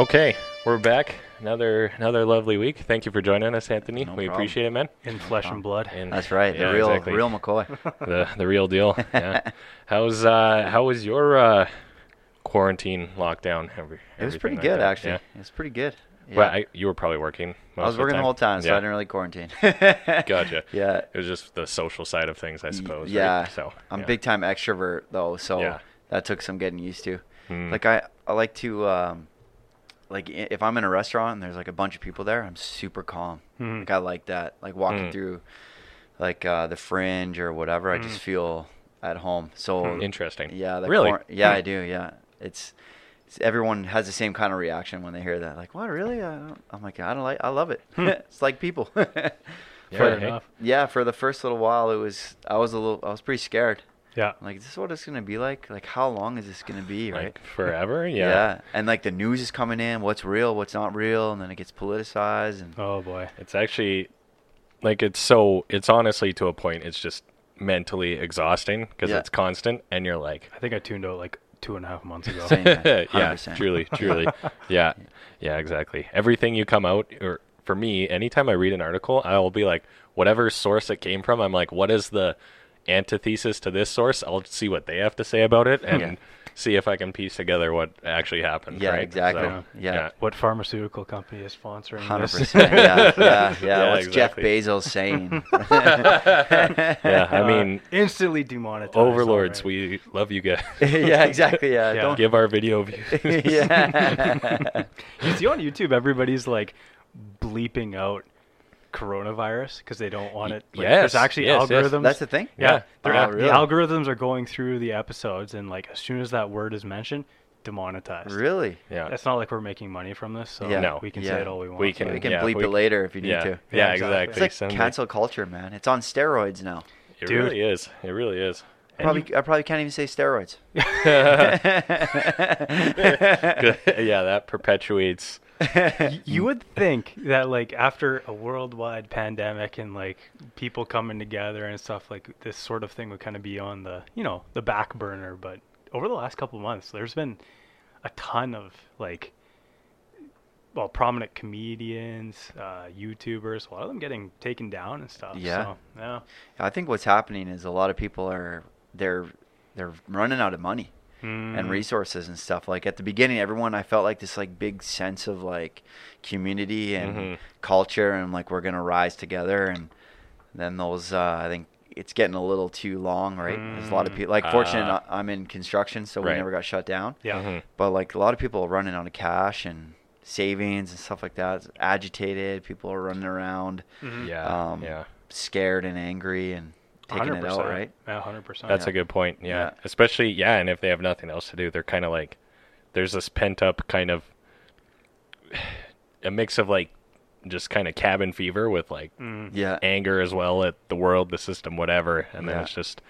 Okay, we're back. Another another lovely week. Thank you for joining us, Anthony. No we problem. appreciate it, man. in flesh and blood. And That's right. yeah, the real, exactly. real McCoy. the the real deal. Yeah. How's uh how was your uh quarantine lockdown? Every, It was pretty like good, that? actually. Yeah. It was pretty good. Yeah. Well, I, you were probably working. Most I was of the working the time. whole time, so yeah. I didn't really quarantine. Gotcha. Yeah. It was just the social side of things, I suppose. right? Yeah. So I'm yeah. big time extrovert though, so Yeah. that took some getting used to. Mm. Like I, I like to, um, like if I'm in a restaurant and there's like a bunch of people there, I'm super calm. Mhm. Like I like that. Like walking Mm. through, like uh, the Fringe or whatever, I Mm. just feel at home. So Hmm, Interesting. Yeah, Really? quar- yeah, Hmm. I do. Yeah, it's, it's everyone has the same kind of reaction when they hear that. Like, what really? I don't, I'm like, I don't like. I love it. it's like people. Yeah, enough. yeah, for the first little while, it was. I was a little. I was pretty scared. Yeah. I'm like, is this what it's gonna be like? Like, how long is this gonna be? Right. Like forever? Yeah. yeah. And like the news is coming in. What's real? What's not real? And then it gets politicized. And Oh boy. It's actually like it's so it's honestly to a point it's just mentally exhausting because Yeah. it's constant and you're like I think I tuned out like two and a half months ago. Same. yeah truly truly yeah yeah exactly everything you come out or for me anytime i read an article i'll be like whatever source it came from i'm like what is the antithesis to this source i'll see what they have to say about it and Yeah. see if i can piece together what actually happened Yeah, right? exactly. So, Yeah. What pharmaceutical company is sponsoring Hundred this? percent. Yeah, yeah, yeah. Yeah, What's exactly. Jeff Bezos saying? yeah i Uh, mean instantly demonetized. overlords already. we love you guys yeah, exactly. Yeah. Yeah. Don't give our video views yeah. You see on YouTube, everybody's like bleeping out coronavirus because they don't want it. Like, Yes, There's actually yes, yes. algorithms. That's the thing. Yeah. Yeah. they're Oh, a- really? The algorithms are going through the episodes, and like as soon as that word is mentioned, demonetized. Really? yeah It's not like we're making money from this, so Yeah. No. we can Yeah. say it all we want. We so- can- We can Yeah, bleep we- it later if you need yeah. to. yeah Yeah, exactly, exactly. It's like cancel culture, man. It's on steroids now. it Dude. really is it really is And Probably, I probably can't even say steroids. yeah, that perpetuates. You would think that like after a worldwide pandemic and like people coming together and stuff like this sort of thing would kind of be on the you know the back burner but over the last couple of months there's been a ton of like well prominent comedians uh, youtubers a lot of them getting taken down and stuff Yeah. so, yeah I think what's happening is a lot of people are they're they're running out of money and Mm. resources and stuff. Like at the beginning, everyone I felt like this like big sense of like community and Mhm. culture and like we're gonna rise together. And then those uh, I think it's getting a little too long, right? There's a lot of Mm. people. Like fortunate, Uh, I- I'm in construction, so we never got shut down. yeah Mhm. But like a lot of people are running out of cash and savings and stuff like that. Agitated, people are running around, Mhm. Yeah, Um, yeah. scared and angry and taking it out, 100%. right? yeah 100% That's Yeah. a good point. Yeah. Yeah. especially yeah, and if they have nothing else to do, they're kind of like there's this pent up kind of a mix of like just kind of cabin fever with like Mm. Yeah. anger as well at the world, the system, whatever, and then Yeah. it's just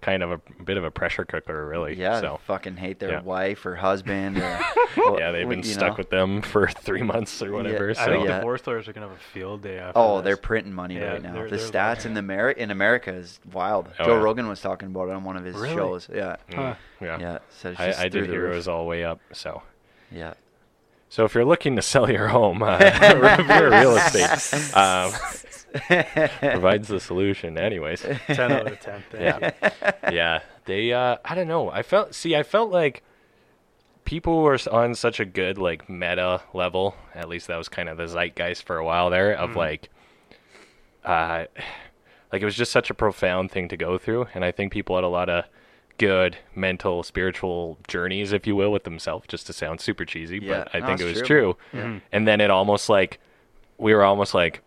kind of a, bit of a pressure cooker, really. Yeah, So they fucking hate their yeah. wife or husband. Or, yeah, they've been you stuck know. with them for three months or whatever. I I so think yeah. divorce lawyers are gonna have a field day after Oh, this. they're printing money Yeah, right now. they're- the they're stats like- in the Ameri- in America is wild. Oh, Joe yeah. Rogan was talking about it on one of his Really? shows. Yeah, mm, Huh. yeah. yeah. So I, I did the hear it was all way up. So Yeah. So if you're looking to sell your home, uh, Revere Real Estate um, provides the solution. Anyways, 10 out of 10 thank Yeah. you. yeah, they. Uh, I don't know. I felt. See, I felt like people were on such a good like meta level. At least that was kind of the zeitgeist for a while there. Of Mhm. like, uh, like it was just such a profound thing to go through, and I think people had a lot of good mental, spiritual journeys, if you will, with themselves. Just to sound super cheesy, Yeah. but I No, think it was true. true. Mhm. And then it almost like we were almost like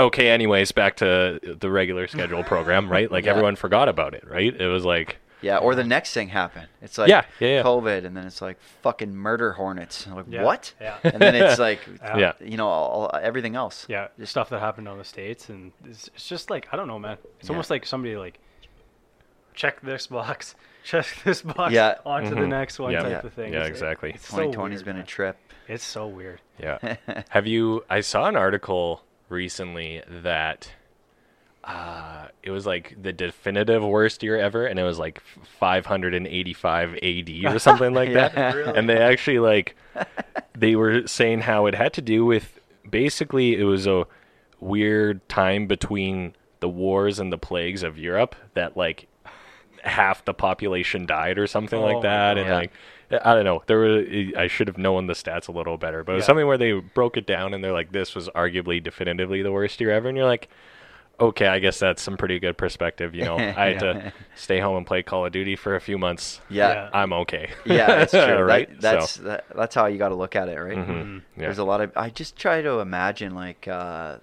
okay anyways back to the regular schedule program right like Yeah. everyone forgot about it right it was like Yeah, or the next thing happened. It's like Yeah, yeah, yeah. COVID, and then it's like fucking murder hornets. I'm like Yeah, what? yeah. And then it's like, Yeah. yeah you know, all, everything else. Yeah, stuff that happened on the states, and it's, it's just like I don't know, man. It's Yeah. almost like somebody like check this box, check this box, Yeah. on to the mm-hmm. next one Yeah. type Yeah. of thing. Yeah, It's- exactly. It's so 2020's weird, been a trip. It's so weird. yeah have you i saw an article recently that uh it was like the definitive worst year ever, and it was like 585 AD or something like that. Really? And they actually like they were saying how it had to do with basically it was a weird time between the wars and the plagues of Europe that like half the population died or something Oh like that, and Yeah. like I don't know. There were I should have known the stats a little better, but it was Yeah. something where they broke it down and they're like, this was arguably definitively the worst year ever, and you're like. Okay, I guess that's some pretty good perspective. You know, I had to stay home and play Call of Duty for a few months. Yeah. I'm okay. Yeah, that's true. right? That, that's that, that's how you got to look at it, right? Mhm. Mm-hmm. Yeah. There's a lot of. I just try to imagine like uh,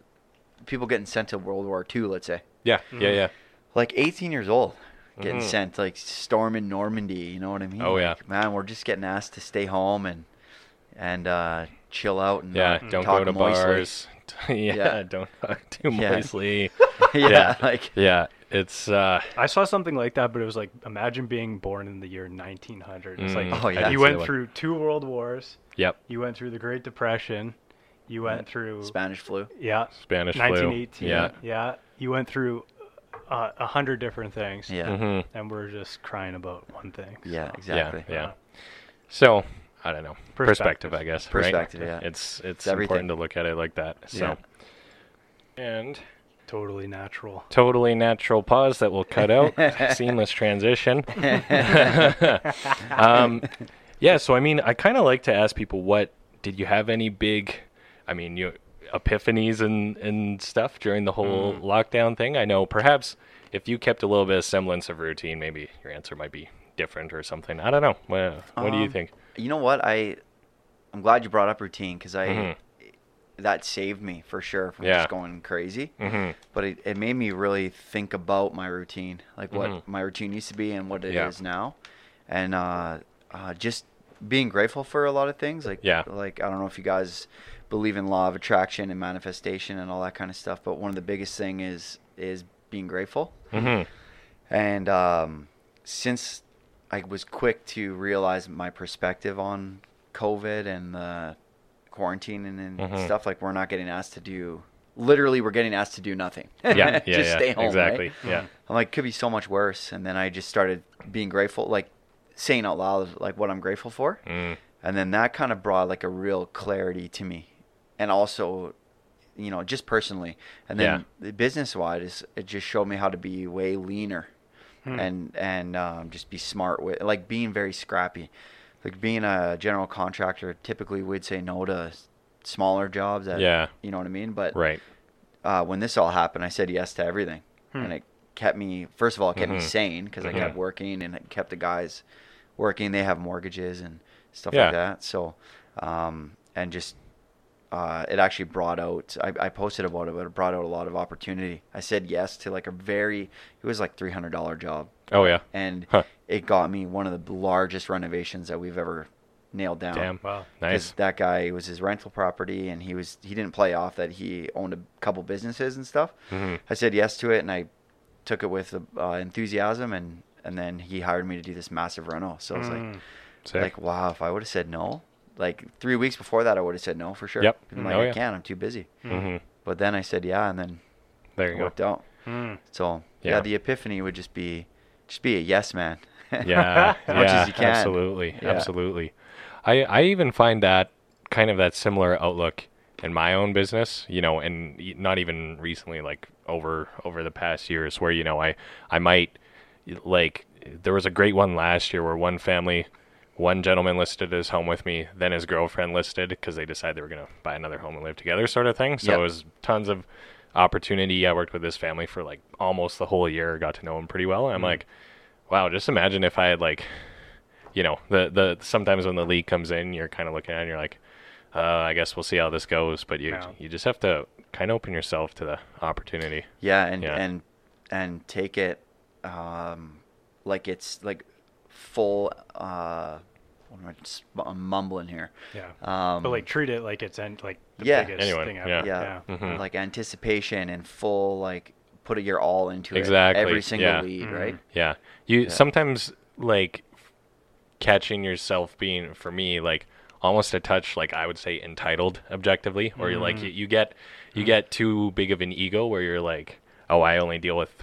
people getting sent to World War II. Let's say, yeah, yeah, yeah. like 18 years old, getting Mhm. sent like storming Normandy. You know what I mean? Oh, yeah. Like, man, we're just getting asked to stay home and and uh, chill out and Yeah, not don't talk go to moistly. bars. yeah, Yeah. don't talk too Yeah. moistly. yeah, Yeah. like Yeah, it's uh I saw something like that, but it was like imagine being born in the year 1900. It's Mm, like Oh, yeah. you went through two world wars. Yep, You went through the Great Depression. You went through Spanish flu. yeah, Spanish flu. 1918. Yeah. yeah. You went through uh, a hundred different things. Yeah, Mhm. And we're just crying about one thing. yeah, exactly. Yeah, yeah. So, I don't know. Perspective, Perspective. I guess. Perspective, right? yeah. It's it's, It's everything. important to look at it like that. So and Totally natural. totally natural pause that will cut out. Seamless transition. um, yeah, so I mean, I kind of like to ask people, what did you have any big, I mean, you epiphanies and and stuff during the whole Mm. lockdown thing? I know perhaps if you kept a little bit of semblance of routine, maybe your answer might be different or something. I don't know. What, what do you Um, think? You know what? I I'm glad you brought up routine because I Mhm. that saved me for sure from Yeah. just going crazy. hmm But it, it made me really think about my routine, like what Mhm. my routine used to be and what it is Yeah. now, and uh, uh, just being grateful for a lot of things. Like Yeah. like I don't know if you guys believe in law of attraction and manifestation and all that kind of stuff, but one of the biggest thing is is being grateful. hmm And um, since I was quick to realize my perspective on COVID and the quarantine and, and Mhm. stuff, like we're not getting asked to do. Literally, we're getting asked to do nothing. Yeah, yeah, just yeah. stay home. exactly. right? Yeah. I'm like, could be so much worse. And then I just started being grateful, like saying out loud, like what I'm grateful for. Mm. And then that kind of brought like a real clarity to me, and also, you know, just personally. And then the business wise, it just showed me how to be way leaner, Hmm. and and um, just be smart with like being very scrappy. Like being a general contractor, typically we'd say no to smaller jobs. That, Yeah. you know what I mean. But Right. uh, when this all happened, I said yes to everything, Hmm. and it kept me. First of all, it kept me Mhm. sane because Mhm. I kept working and it kept the guys working. They have mortgages and stuff Yeah. like that. So, um, and just uh, it actually brought out. I, I posted about it, but it brought out a lot of opportunity. I said yes to like a very. It was like three hundred dollar job, Oh yeah. and Huh. it got me one of the largest renovations that we've ever nailed down. Damn. Wow. Nice. that guy was his rental property, and he was he didn't play off that he owned a couple businesses and stuff. Mhm. I said yes to it, and I took it with uh, enthusiasm, and and then he hired me to do this massive reno. So I was like, Mm. Sick. like wow, if I would have said no, like three weeks before that, I would have said no for sure. Yep. I'm like, Oh, I can't, I'm too busy. hmm But then I said yeah, and then There it you go. out. Mm. So Yeah. yeah. the epiphany would just be, just be a yes man. yeah, As much yeah, as you can. absolutely, Yeah. absolutely. I I even find that kind of that similar outlook in my own business, you know, and not even recently, like over over the past years, where you know I I might like there was a great one last year where one family. One gentleman listed his home with me, then his girlfriend listed because they decided they were going to buy another home and live together, sort of thing. So Yep. it was tons of opportunity. I worked with this family for like almost the whole year, got to know him pretty well. And I'm like, wow, just imagine if I had like, you know, the the sometimes when the league comes in, you're kind of looking at it and you're like, uh, I guess we'll see how this goes. But you Yeah. you just have to kind of open yourself to the opportunity. Yeah, and Yeah. and and take it um, like it's like full. Uh, what am i i'm mumbling here. Yeah. Um, but like treat it like it's en- like the Yeah. biggest Anyone, thing ever. yeah. yeah, Yeah. Mhm. like anticipation and full like put your all into Exactly, it. Every single yeah. lead, Mhm. right? Yeah, you Yeah. sometimes like catching yourself being for me like almost a touch like I would say entitled objectively, or you're like Mhm. you, you get you get too big of an ego where you're like, oh, I only deal with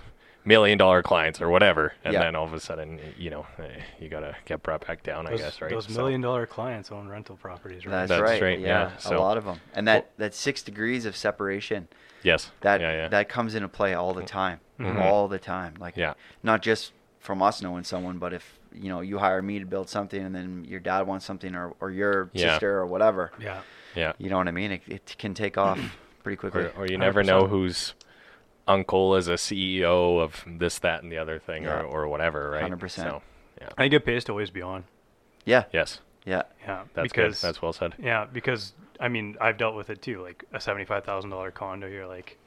million dollar clients or whatever, and Yeah. then all of a sudden, you know, eh, you gotta get brought back down, I guess, right? those So- million dollar clients own rental properties, right? That's, That's right. right, Yeah, yeah. a lot of them, and that that six degrees of separation yes, that yeah, yeah. that comes into play all the time, Mhm. all the time. Like Yeah. not just from us knowing someone, but if you know you hire me to build something, and then your dad wants something, or or your Yeah. sister or whatever, Yeah. yeah. you know what I mean? It, it can take off pretty quickly. Or, or you never know 100%. Whose uncle is a CEO of this, that, and the other thing, Yeah. or, or whatever, right? 100%. So, yeah. I think it pays to always be on. yeah, Yes, yeah, Yeah. that's because good. That's well said. Yeah, because I mean, I've dealt with it too. Like a seventy-five thousand dollar condo, you're like,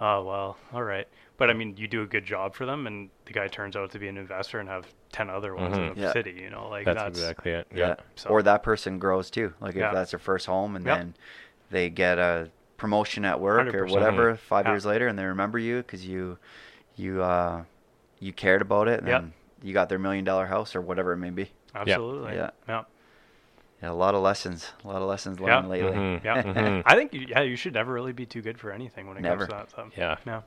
oh well, all right. But I mean, you do a good job for them, and the guy turns out to be an investor and have ten other ones Mhm. in the Yeah. city. You know, like That's, that's, exactly it. yeah. Yeah. So- Or that person grows too. Like Yeah. if that's their first home, and Yep. then they get a promotion at work or 100%. whatever five Yeah. years later, and they remember you because you you uh you cared about it, and Yep. you got their million dollar house or whatever it may be. absolutely. Yeah. Yeah. Yeah, a lot of lessons, a lot of lessons Yeah. learned lately. Mhm. Yeah. Mhm. I think you, yeah, you should never really be too good for anything when it Never. comes to that stuff. Yeah. No.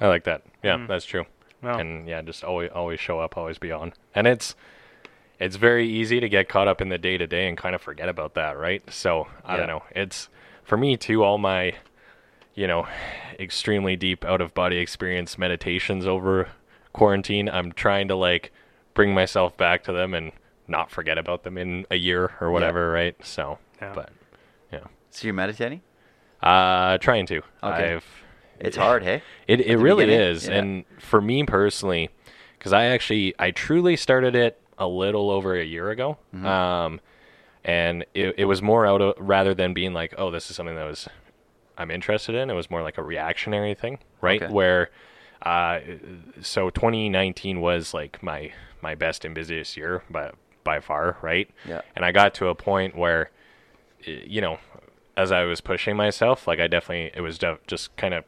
I like that. Yeah, Mhm. that's true. No. And yeah, just always always show up, always be on. And it's it's very easy to get caught up in the day to day and kind of forget about that, right? So I Yeah. don't know. It's for me too. All my you know extremely deep out of body experience meditations over quarantine. I'm trying to like bring myself back to them and not forget about them in a year or whatever, right? So, Yeah. but yeah, So you're meditating? uh, trying to. Okay. I've It's hard, hey? it it really beginning? is, Yeah. and for me personally, because I actually I truly started it a little over a year ago, Mm-hmm. um, and it it was more out of rather than being like, oh, this is something that was I'm interested in. It was more like a reactionary thing, right? Okay. Where, uh, so 2019 was like my my best and busiest year, by by far, right? Yeah. And I got to a point where, you know, as I was pushing myself, like I definitely it was just kind of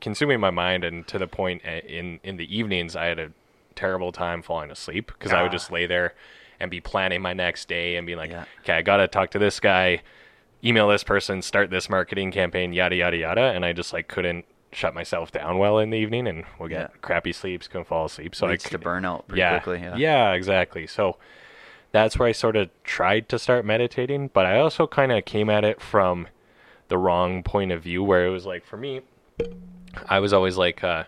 consuming my mind, and to the point uh, in in the evenings I had a terrible time falling asleep because I would Ah. just lay there and be planning my next day and be like, Yeah. okay, I gotta talk to this guy, email this person, start this marketing campaign, yada yada yada, and I just like couldn't shut myself down well in the evening and would get Yeah. crappy sleeps, couldn't fall asleep. So Leads I to c- burnout pretty yeah, quickly. Yeah. yeah, exactly. So that's where I sort of tried to start meditating, but I also kind of came at it from the wrong point of view where it was like for me I was always like uh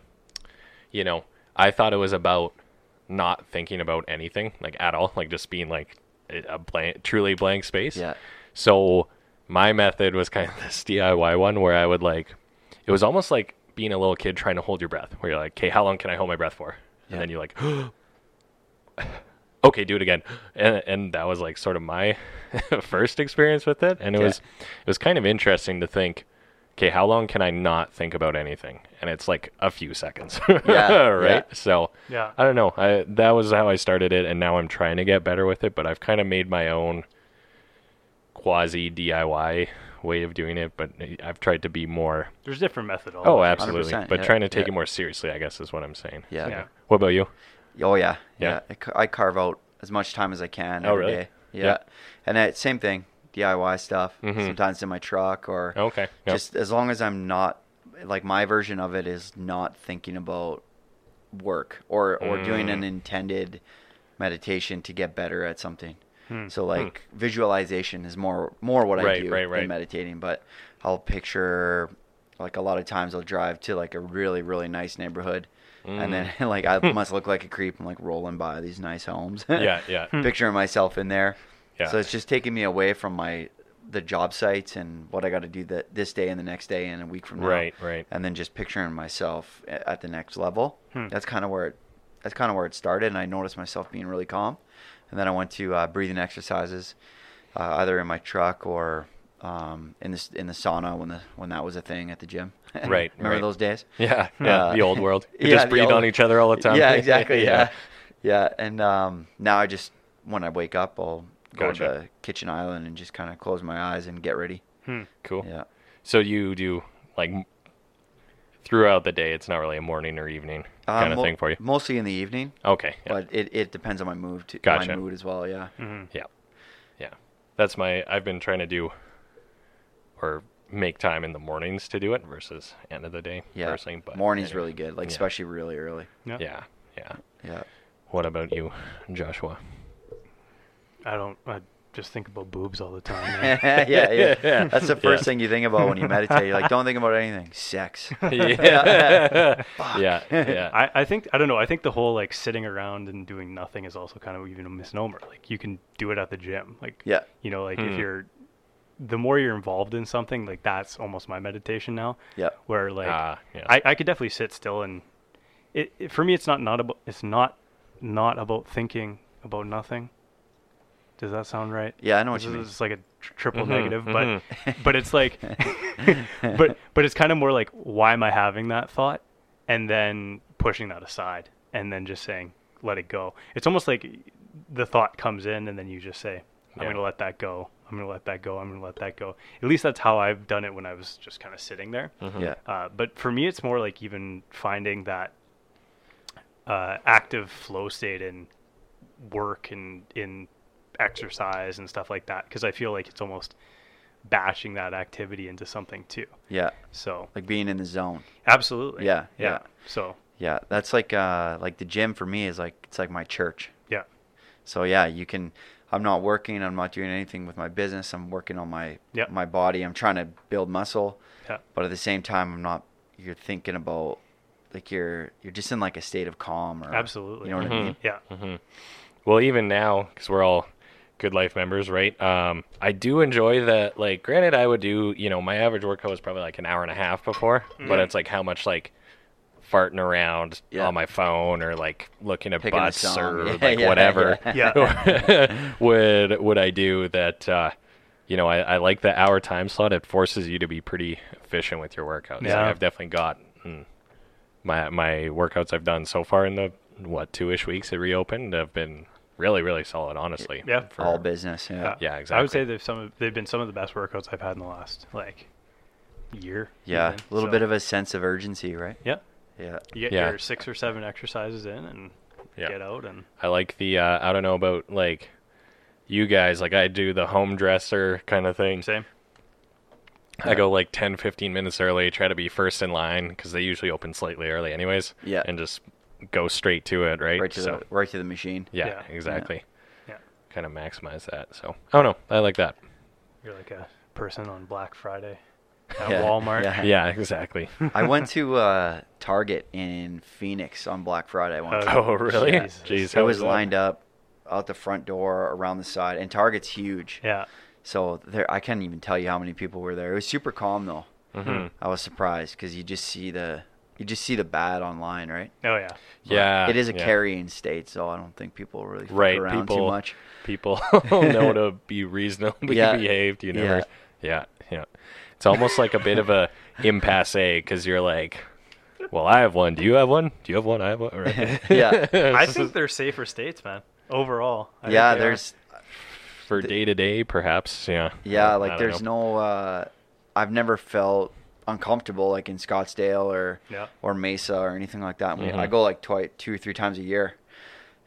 you know, I thought it was about not thinking about anything like at all, like just being like a blank truly blank space. Yeah. So my method was kind of this DIY one where I would like, it was almost like being a little kid trying to hold your breath, where you're like, okay, how long can I hold my breath for? And then you're like, okay, do it again. And, and that was like sort of my first experience with it. And it Okay. was, it was kind of interesting to think, okay, how long can I not think about anything? And it's like a few seconds. Yeah, right. yeah. So Yeah. I don't know. I, that was how I started it. And now I'm trying to get better with it, but I've kind of made my own quasi DIY way of doing it, but I've tried to be more. There's different methodologies. Oh, absolutely. But yeah, trying to take yeah. it more seriously, I guess, is what I'm saying. Yeah. Yeah. What about you? Oh yeah, Yeah. yeah. I ca- I carve out as much time as I can Oh, every really? day. Yeah. Yeah. And that same thing, DIY stuff. Mhm. Sometimes in my truck or Okay. Yep. just as long as I'm not like my version of it is not thinking about work or or doing an Mm. intended meditation to get better at something. Hmm. So like visualization is more more what I do right, right. than meditating, but I'll picture like a lot of times I'll drive to like a really really nice neighborhood and then like I must look like a creep. I'm like rolling by these nice homes. Mm. yeah, yeah. picturing myself in there. Yeah. So it's just taking me away from my the job sites and what I got to do that this day and the next day and a week from now. Right, right. And then just picturing myself at the next level. Hmm. That's kind of where it that's kind of where it started and I noticed myself being really calm. And then I went to uh, breathing exercises uh, either in my truck or um, in the in the sauna when the when that was a thing at the gym. Right, Remember right. those days? Yeah, yeah. Uh, the old world. You yeah, just the breathe old- on each other all the time. Yeah, exactly. yeah. yeah, And um, now I just when I wake up, I'll go Gotcha. to the kitchen island and just kind of close my eyes and get ready. Hmm. Cool. Yeah. So you do like throughout the day. It's not really a morning or evening Uh, kind of mo- thing for you. Mostly in the evening, Okay. Yeah. but it, it depends on my mood. To, Gotcha. My mood as well. Yeah. Mhm. Yeah. Yeah. That's my I've been trying to do or make time in the mornings to do it versus end of the day. Yeah. personally, but Morning's anyway. really good, like Yeah. especially really early. Yeah. Yeah, yeah. Yeah. What about you, Joshua? I don't. I just think about boobs all the time. yeah, yeah, yeah, That's the first Yeah. thing you think about when you meditate. You're like, don't think about anything. Sex. yeah, yeah, yeah. I, I think I don't know. I think the whole like sitting around and doing nothing is also kind of even a misnomer. Like you can do it at the gym. Like Yeah. you know, like Hmm. if you're the more you're involved in something, like that's almost my meditation now. Yeah. Where like Ah, yeah. I, I could definitely sit still and it, it for me it's not not about it's not not about thinking about nothing. Does that sound right? Yeah, I know what This you mean. is just like a tr- triple Mhm, negative, but mhm. but it's like but but it's kind of more like why am I having that thought and then pushing that aside and then just saying let it go. It's almost like the thought comes in and then you just say I'm Yeah. going to let that go. I'm going to let that go. I'm going to let that go. At least that's how I've done it when I was just kind of sitting there. Mhm. Yeah. Uh, but for me, it's more like even finding that uh, active flow state in work and in exercise and stuff like that. Because I feel like it's almost bashing that activity into something too. Yeah. So Like being in the zone. absolutely. Yeah, Yeah. yeah. So Yeah. That's like uh like the gym for me is like it's like my church. yeah. So yeah, you can. I'm not working. I'm not doing anything with my business. I'm working on my Yep. my body. I'm trying to build muscle, Yeah. but at the same time, I'm not. You're thinking about like you're you're just in like a state of calm or Absolutely. You know what I Mhm. mean? Yeah. hmm Well, even now, because we're all GoodLife members, right? Um, I do enjoy that. Like, granted, I would do, you know, my average workout was probably like an hour and a half before, but Mhm. it's like how much like farting around Yeah. on my phone or like looking at Picking butts or Yeah, like yeah, whatever yeah. would would I do that. Uh, you know, I, I like the hour time slot. It forces you to be pretty efficient with your workouts. Yeah. I've definitely got mm, my my workouts I've done so far in the what two ish weeks it reopened have been really really solid. Honestly, Yeah. for- All business. Yeah. Yeah, exactly. I would say they've some of, they've been some of the best workouts I've had in the last like year. Yeah. even. A little So, bit of a sense of urgency, right? yeah. Yeah. You get Yeah. your six or seven exercises in and Yeah. get out and I like the uh, I don't know about like you guys like I do the home dresser kind of thing. same. I go like 10 15 minutes early, try to be first in line because they usually open slightly early anyways. Yeah. And just go straight to it, right? Right to so, the right to the machine. yeah, Yeah. exactly. Yeah. Kind of maximize that. So I don't know. I like that. You're like a person on Black Friday at Yeah, Walmart. yeah. Yeah, exactly. I went to uh, Target in Phoenix on Black Friday once. Oh, oh, really? Jesus. Jeez, I was that? lined up out the front door, around the side, and Target's huge. Yeah. So there, I can't even tell you how many people were there. It was super calm though. Mhm. I was surprised because you just see the you just see the bad online, right? Oh yeah. Yeah. it is a yeah. carrying state, so I don't think people really fuck Right, around too people- much. People know to be reasonably Yeah. behaved. You never. Yeah. yeah, It's almost like a bit of a impasse because you're like, well, I have one. Do you have one? Do you have one? I have one. Right. Yeah. I think they're safer states, man. Overall. I yeah, they are. there's for day to day, perhaps. Yeah. yeah, like there's know. no. Uh, I've never felt uncomfortable like in Scottsdale or Yeah. or Mesa or anything like that. I, mean, I go like twice, two or three times a year,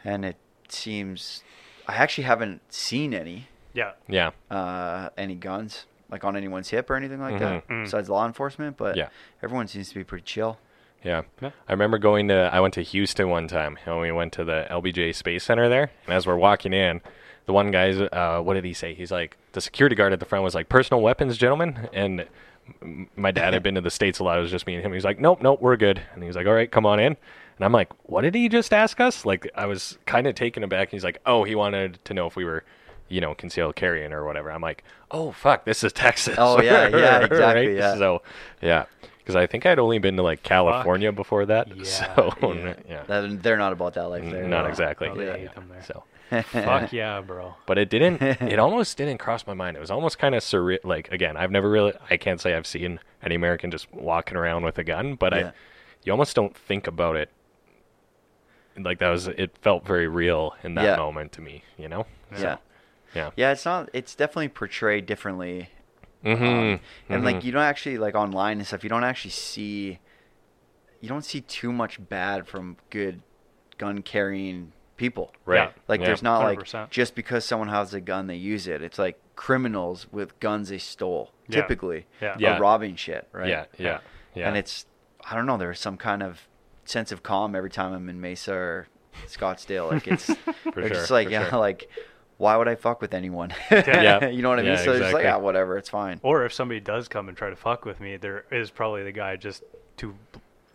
and it seems I actually haven't seen any Yeah. Yeah. uh, any guns like on anyone's hip or anything like that Mhm. Mm. besides law enforcement. But Yeah. everyone seems to be pretty chill. Yeah. Yeah. I remember going to I went to Houston one time and we went to the LBJ Space Center there and as we're walking in the one guy's uh what did he say? He's like the security guard at the front was like personal weapons gentlemen and m- my dad had been to the states a lot. It was just me and him. He's like, "Nope, nope, we're good." And he was like, "All right, come on in." And I'm like, "What did he just ask us?" Like I was kind of taken aback. And he's like, "Oh, he wanted to know if we were, you know, concealed carrying or whatever." I'm like, "Oh, fuck, this is Texas." Oh, yeah, yeah, exactly, Right? yeah. So, yeah, because I think I'd only been to like California before that. Yeah, so yeah. yeah, That- They're not about that life there. not no. exactly. Oh, yeah, yeah. them there. So, Fuck yeah, bro. but it didn't. It almost didn't cross my mind. It was almost kind of surreal. Like again, I've never really. I can't say I've seen any American just walking around with a gun, but Yeah. I. You almost don't think about it. Like that was. It felt very real in that Yeah. moment to me. You know. Yeah. Yeah. Yeah, it's not. It's definitely portrayed differently, Mm-hmm. um, and like you don't actually like online and stuff. You don't actually see. You don't see too much bad from good gun carrying people. Right. Like Yeah. there's not like 100%. just because someone has a gun they use it. It's like criminals with guns they stole, Yeah. typically, Yeah. Yeah. robbing shit, right? Yeah, yeah, yeah. And it's, I don't know, there's some kind of sense of calm every time I'm in Mesa or Scottsdale. Like it's, they're just like, for yeah, sure. like, why would I fuck with anyone? Yeah. you know what I mean? Yeah, so it's like, exactly. yeah, whatever, it's fine. Or if somebody does come and try to fuck with me, there is probably the guy just two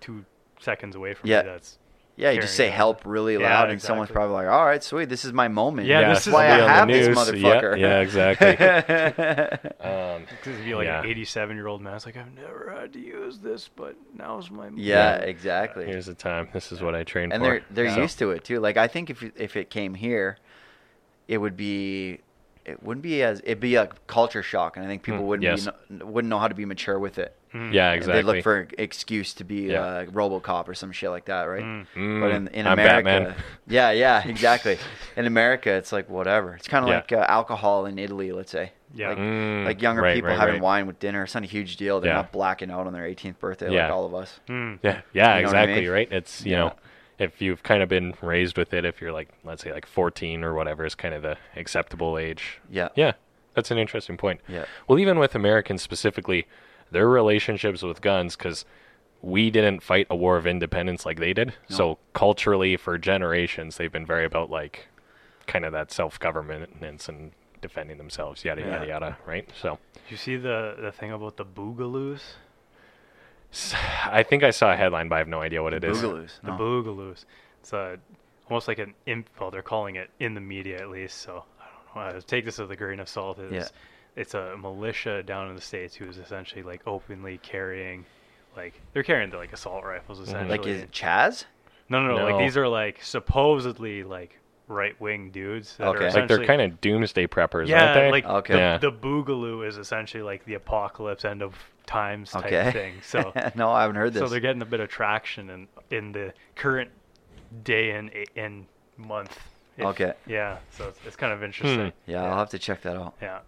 two seconds away from Yeah. me. That's Yeah, you just say help really Yeah, loud, and someone's probably like, "All right, sweet, this is my moment. Yeah, yeah, this is why I somebody on the have this motherfucker." Yeah, yeah exactly. um, Because it'd be like Yeah. an 87 year old man. It's like, I've never had to use this, but now's my moment." yeah, Yeah. exactly. here's the time. This is what I trained and for. And they're they're So- used to it too. Like I think if if it came here, it would be it wouldn't be as it'd be a culture shock, and I think people Mm, wouldn't yes. be, wouldn't know how to be mature with it. Mm. Yeah, exactly. They'd look for an excuse to be Yeah. uh, RoboCop or some shit like that, right? Mm. But in, in I'm America, Batman. yeah, yeah, exactly. In America, it's like whatever. It's kind of Yeah. like uh, alcohol in Italy, let's say. Yeah. Like, Mm, like younger right, people right, having right. wine with dinner. It's not a huge deal. They're Yeah. not blacking out on their 18th birthday like all of us. Mm. Yeah, yeah, You know what I exactly, mean? right? It's you Yeah. know, if you've kind of been raised with it, if you're like, let's say like 14 or whatever is kind of the acceptable age. Yeah. Yeah, that's an interesting point. Yeah. Well, even with Americans specifically, their relationships with guns, because we didn't fight a war of independence like they did. No. So culturally, for generations, they've been very about like kind of that self-governance and defending themselves, yada Yeah. yada yada, right? So. You see the, the thing about the boogaloos? S- I think I saw a headline, but I have no idea what it is. Boogaloo's. The no. boogaloos. It's a, almost like an imp. Well, they're calling it in the media at least. So I don't know. Take this with a grain of salt. It's, Yeah. it's a militia down in the states who is essentially like openly carrying, like they're carrying the, like assault rifles mm-hmm. essentially. Like is it Chaz? no, no, no, Like these are like supposedly like right wing dudes. That Okay. Are Like Like they're kind of doomsday preppers, yeah, aren't they? like Okay. the, Yeah. the boogaloo is essentially like the apocalypse end of times type Okay. thing. So no, I haven't heard this. so they're getting a bit of traction in in the current day and and month. If- Okay. Yeah, so it's, it's kind of interesting. yeah, I'll have to check that out. Yeah.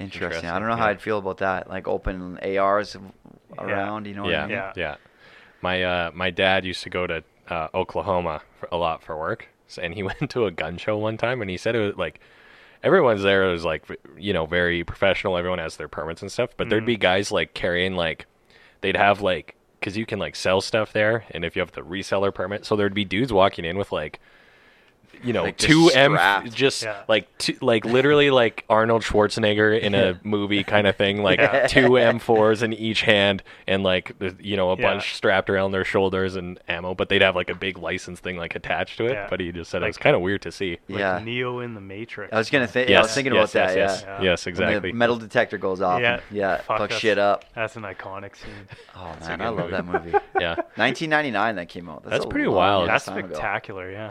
Interesting. Interesting, I don't know how yeah. I'd feel about that. Like open ARs around. You know what yeah, I mean? Yeah. yeah. My uh, my dad used to go to uh, Oklahoma for, a lot for work, so, and he went to a gun show one time, and he said it was like everyone's there was like you know very professional. Everyone has their permits and stuff, but there'd Mhm. be guys like carrying like they'd have like because you can like sell stuff there, and if you have the reseller permit, so there'd be dudes walking in with like you know Like, two M just Yeah. like two, like literally like Arnold Schwarzenegger in a movie kind of thing like Yeah. two M4s in each hand and like you know a Yeah. bunch strapped around their shoulders and ammo but they'd have like a big license thing like attached to it Yeah. but he just said it was kind of weird to see Like Yeah. Neo in the Matrix. I was gonna think. I was thinking yes, about that. yes, yeah. yes, Yeah. yes exactly the metal detector goes off. Yeah. and- yeah. Fuck, Fuck shit up. That's an iconic scene. Oh man, I love movie. that movie. yeah 1999 that came out. That's, That's pretty wild. That's time ago. spectacular. Yeah.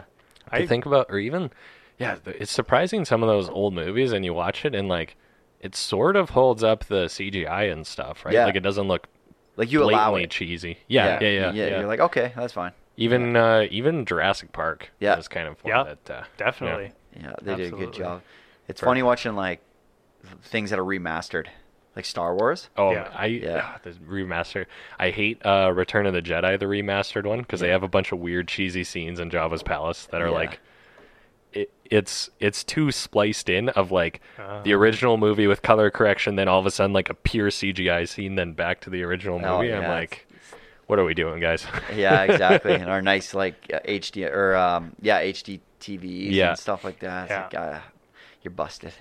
To think about or even yeah it's surprising some of those old movies and you watch it and like it sort of holds up the CGI and stuff right Yeah. like it doesn't look Like you allow blatantly it. cheesy yeah yeah yeah, yeah. You're like, okay, that's fine. even uh, even Jurassic Park Yeah. was kind of one Yeah. that uh, Definitely. Yeah, they did a good job. It's For- funny watching like things that are remastered, like Star Wars. Oh, Yeah. I Yeah. ah, the remaster. I hate uh, Return of the Jedi, the remastered one, because they have a bunch of weird, cheesy scenes in Jabba's palace that are Yeah. like, it, it's it's too spliced in of like the Uh, original movie with color correction, then all of a sudden like a pure CGI scene, then back to the original Oh, movie. I'm yeah, like, what are we doing, guys? Yeah, exactly. and our nice like uh, HD or um, yeah HD TVs Yeah. and stuff like that. Yeah. like, uh, you're busted.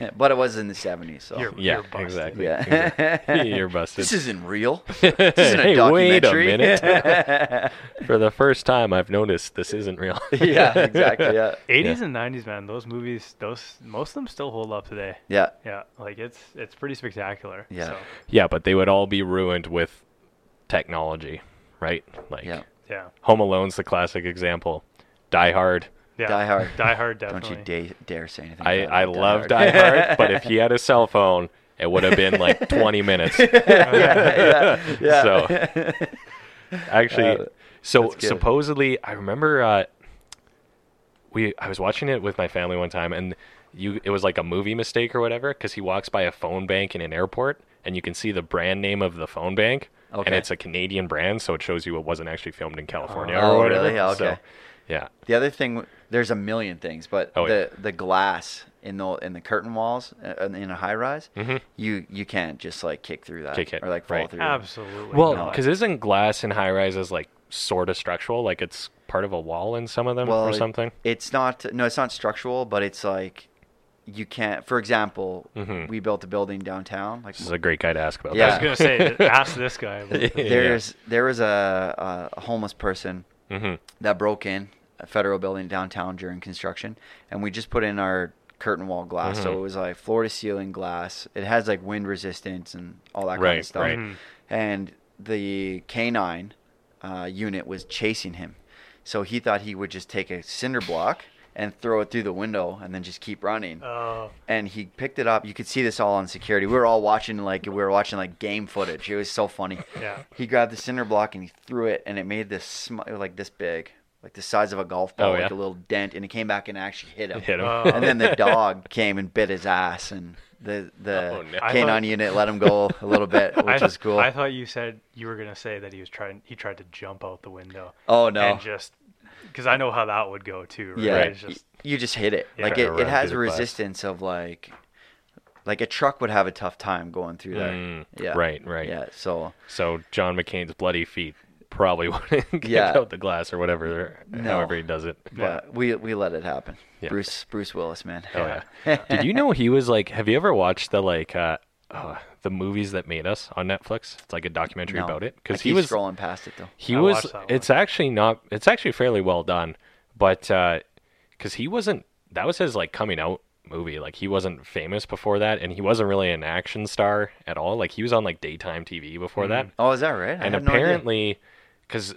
but it was in the 70s, so You're- yeah, busted. exactly. yeah. exactly. You're busted. This isn't real. This isn't a Hey, wait a minute. For the first time, I've noticed this isn't real. yeah, exactly. Yeah. 80s and 90s, man. Those movies, those most of them still hold up today. Yeah. Yeah, like it's it's pretty spectacular. Yeah. So, Yeah, but they would all be ruined with technology, right? Like Yeah. yeah. Home Alone's the classic example. Die Hard. Yeah. Die Hard. Die Hard, definitely. Don't you dare, dare say anything. I, I about love Die Hard, but if he had a cell phone, it would have been like 20 minutes. yeah, yeah. So- Actually, Uh, so supposedly, I remember uh, we I was watching it with my family one time, and you it was like a movie mistake or whatever because he walks by a phone bank in an airport, and you can see the brand name of the phone bank. and it's a Canadian brand, so it shows you it wasn't actually filmed in California Oh, or whatever. really? Yeah, So, okay. yeah. The other thing, there's a million things, but Oh, the the glass in the in the curtain walls uh, in a high rise, Mhm. you you can't just like kick through that Kick it, or like fall right. through. Absolutely. Well, not. because isn't glass in high rises like sort of structural? Like it's part of a wall in some of them Well, or it- something? It's not no, it's not structural, but it's like you can't. For example, Mhm. we built a building downtown. Like This is a great guy to ask about Yeah. I was gonna say, ask this guy. about Yeah. there's there was a, a homeless person that. hmm that broke in a federal building downtown during construction, and we just put in our curtain wall glass. So Mhm. it was like floor to ceiling glass. It has like wind resistance and all that kind of stuff. right. Mhm. And the K9 uh, unit was chasing him, so he thought he would just take a cinder block and throw it through the window and then just keep running. Oh, and he picked it up. You could see this all on security. We were all watching like we were watching like game footage. It was so funny. yeah. He grabbed the cinder block and he threw it, and it made this sm- like this big, like the size of a golf ball, Oh, like a little dent, and it came back and actually hit him. Hit him. Oh. And then the dog came and bit his ass, and the the Oh, no. Canine thought- unit let him go a little bit, which I, was cool. I thought you said you were gonna say that he was trying. He tried to jump out the window. oh no! And just because I know how that would go too. Right? yeah, It's just, you just hit it. Yeah. like it, it has a through the glass. resistance of like, like a truck would have a tough time going through there. Mm, Yeah, Right, right. Yeah, so So John McClane's bloody feet probably wouldn't get Yeah. out the glass or whatever, No. however he does it. but we we let it happen. Yeah. Bruce Bruce Willis, man. Oh yeah. Did you know he was like? Have you ever watched the like uh, uh the movies that made us on Netflix? It's like a documentary No. about it because he was scrolling past it though. he I was. watched that one. It's actually not. It's actually fairly well done, but because he wasn't. That was his like coming out movie. Like he wasn't famous before that, and he wasn't really an action star at all. Like he was on like daytime TV before that, Oh, is that right? I and had no apparently because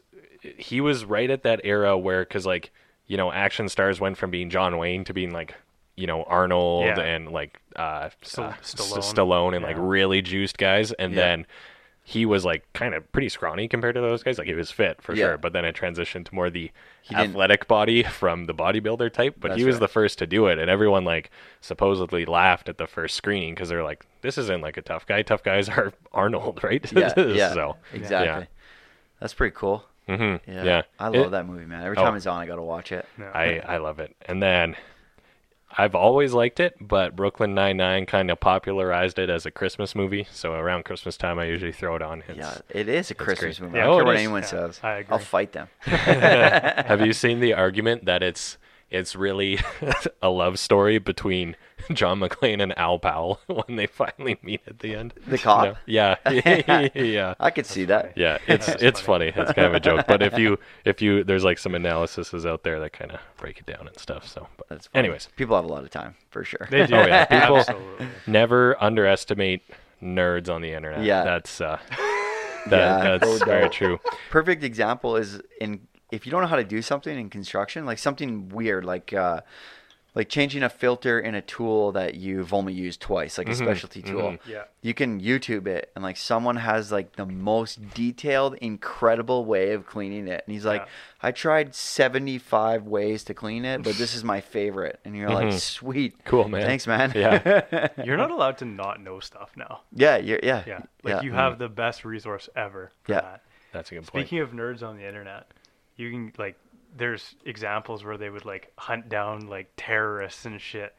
he was right at that era where because like you know action stars went from being john wayne to being like you know arnold Yeah. and like uh, Sta- uh, S- Stallone. stallone and like really juiced guys and Yeah. then he was like kind of pretty scrawny compared to those guys like he was fit for Yeah. sure but then it transitioned to more the He didn't- athletic body from the bodybuilder type but That's he was right. the first to do it and everyone like supposedly laughed at the first screening because they're like this isn't like a tough guy tough guys are arnold right Yeah, yeah, so exactly. That's pretty cool. Mm-hmm. Yeah, yeah, I It- love that movie, man. Every Oh. time it's on, I gotta watch it. no. I, I love it. And then I've always liked it, but Brooklyn Nine Nine kind of popularized it as a Christmas movie. So around Christmas time, I usually throw it on. It's- yeah, it is a Christmas great. movie. Yeah, I don't oh, care it what is. anyone Yeah, says. I agree. I'll fight them. Have you seen the argument that it's it's really a love story between John McClane and Al Powell when they finally meet at the end? The cop? No. Yeah, yeah. I could see that. Yeah, it's it's funny. funny. It's kind of a joke, but if you if you there's like some analyses out there that kind of break it down and stuff. So, but That's anyways, people have a lot of time for sure. They do. Oh, yeah, people- Absolutely. never underestimate nerds on the internet. Yeah. that's uh, that, Yeah, that's no very true. Perfect example is in if you don't know how to do something in construction, like something weird, like uh, like changing a filter in a tool that you've only used twice, like a Mhm, specialty tool. mhm. Yeah. You can YouTube it, and like someone has like the most detailed, incredible way of cleaning it, and he's like, Yeah. "I tried seventy-five ways to clean it, but this is my favorite." And you're like, Mhm. "Sweet, Cool, man. thanks, man." Yeah. You're not allowed to not know stuff now. yeah, you're, yeah, Yeah. Like you have the best resource ever for Yeah. that. That's a good point. Speaking of nerds on the internet, you can like there's examples where they would like hunt down like terrorists and shit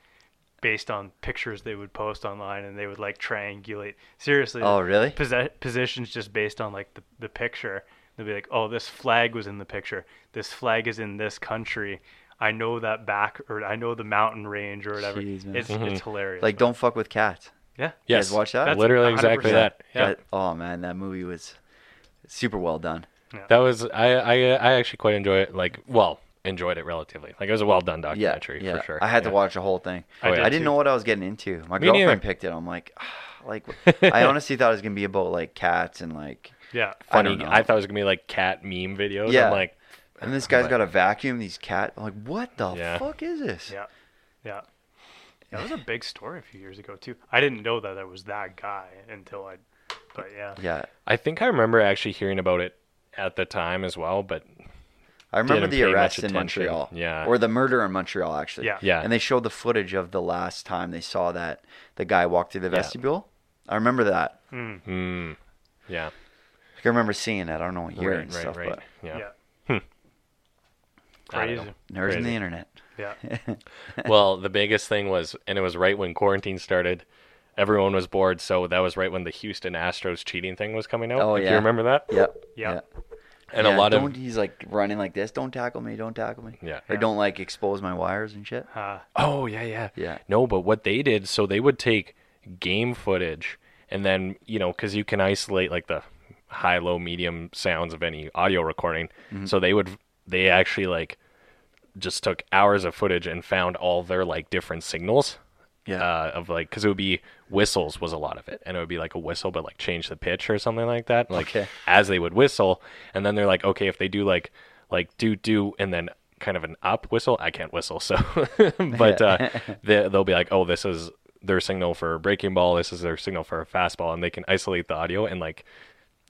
based on pictures they would post online and they would like triangulate seriously Oh, really? posi- positions just based on like the, the picture they'll be like oh this flag was in the picture this flag is in this country i know that back or i know the mountain range or whatever Jeez, man. it's Mhm. it's hilarious Like, man. don't fuck with cats. yeah You yes, guys watch that? That's literally exactly 100%. that. Yeah. That- oh man, that movie was super well done. That was I, I I actually quite enjoy it. Like, well, enjoyed it relatively. Like, it was a well done documentary yeah. for sure. I had to watch the whole thing. Oh, yeah. I didn't know what I was getting into. My Me girlfriend neither. picked it. I'm like, ah, like I honestly thought it was gonna be about like cats and like. yeah I Funny. don't know. I, thought it was gonna be like cat meme videos. Yeah. I'm like, And this guy's But- got a vacuum. These cat. I'm like, what the Yeah. fuck is this? Yeah, yeah. That was a big story a few years ago too. I didn't know that it was that guy until I, but yeah. Yeah. I think I remember actually hearing about it at the time as well, but I remember Didn't the pay arrest in. Montreal. Yeah. Or the murder in Montreal, actually. Yeah. Yeah. And they showed the footage of the last time they saw that the guy walked through the Yeah. vestibule. I remember that. Mm. hmm, yeah. I can remember seeing that. I don't know what year right, and right, stuff, right. but Yeah. Yeah. I don't Crazy. know. in the internet. Yeah. well, the biggest thing was, and it was right when quarantine started. Everyone was bored, so that was right when the Houston Astros cheating thing was coming out. Oh, if yeah. you remember that? Yep. Yeah. And Yeah, a lot don't, of he's like running like this. Don't tackle me. Don't tackle me. yeah. Or Yeah. don't like expose my wires and shit. Uh, Oh yeah, yeah, Yeah. No, but what they did, so they would take game footage, and then you know, because you can isolate like the high, low, medium sounds of any audio recording. Mm-hmm. So they would, they actually like just took hours of footage and found all their like different signals. Yeah. Uh, of like, because it would be whistles was a lot of it, and it would be like a whistle, but like change the pitch or something like that. Like Okay. as they would whistle, and then they're like, okay, if they do like like do do, and then kind of an up whistle, I can't whistle, so but uh, they, they'll be like, oh, this is their signal for a breaking ball, this is their signal for a fastball, and they can isolate the audio and like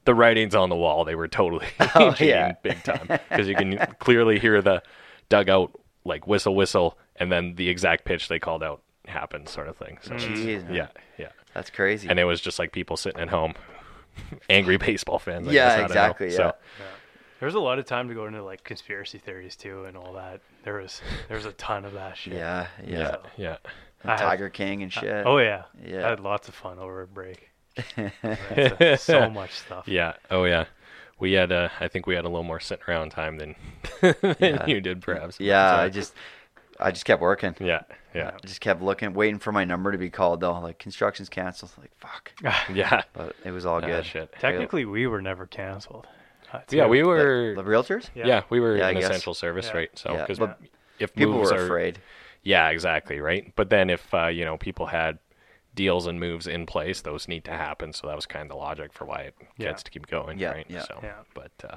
the writings on the wall. They were totally Oh, yeah. big time because you can clearly hear the dugout like whistle whistle, and then the exact pitch they called out happened, sort of thing. So Jeez, yeah, yeah, That's crazy. and it was just like people sitting at home, angry baseball fans. I Yeah, guess, I don't exactly, So, yeah. there was a lot of time to go into like conspiracy theories too and all that. There was there was a ton of that shit. yeah, yeah. yeah, yeah. And I had- Tiger King and shit. Oh yeah. Yeah. I had lots of fun over a break. That's, uh, so much stuff. Yeah. Oh yeah. We had uh, I think we had a little more sitting around time than than Yeah. you did perhaps. yeah, I just, I just kept working. Yeah. Yeah. I just kept looking, waiting for my number to be called though. Like construction's canceled. Like fuck. Yeah. But it was all good. shit. Technically, we were never canceled. Uh, Yeah, we were the realtors? yeah. we were Yeah, an essential service, Yeah. right? So because but if People moves were are afraid. Yeah, exactly, right? But then if uh, you know, people had deals and moves in place, those need to happen, so that was kind of the logic for why it Yeah. gets to keep going, Yeah, right? yeah. So Yeah. but uh,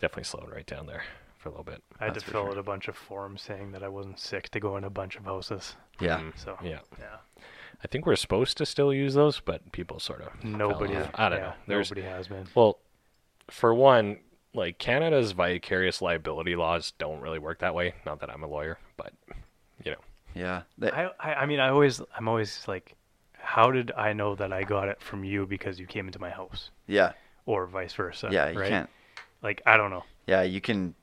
definitely slowed right down there for a little bit. I had to fill sure. out a bunch of forms saying that I wasn't sick to go in a bunch of houses. Yeah. Mm, So yeah. yeah. I think we're supposed to still use those, but people sort of fell Nobody. off. I don't yeah, know. There's nobody has been. well, for one, like Canada's vicarious liability laws don't really work that way. Not that I'm a lawyer, but you know, Yeah. They- I, I I mean I always I'm always like, how did I know that I got it from you because you came into my house yeah. or vice versa? Yeah. You right? can't. Like I don't know. Yeah. You can.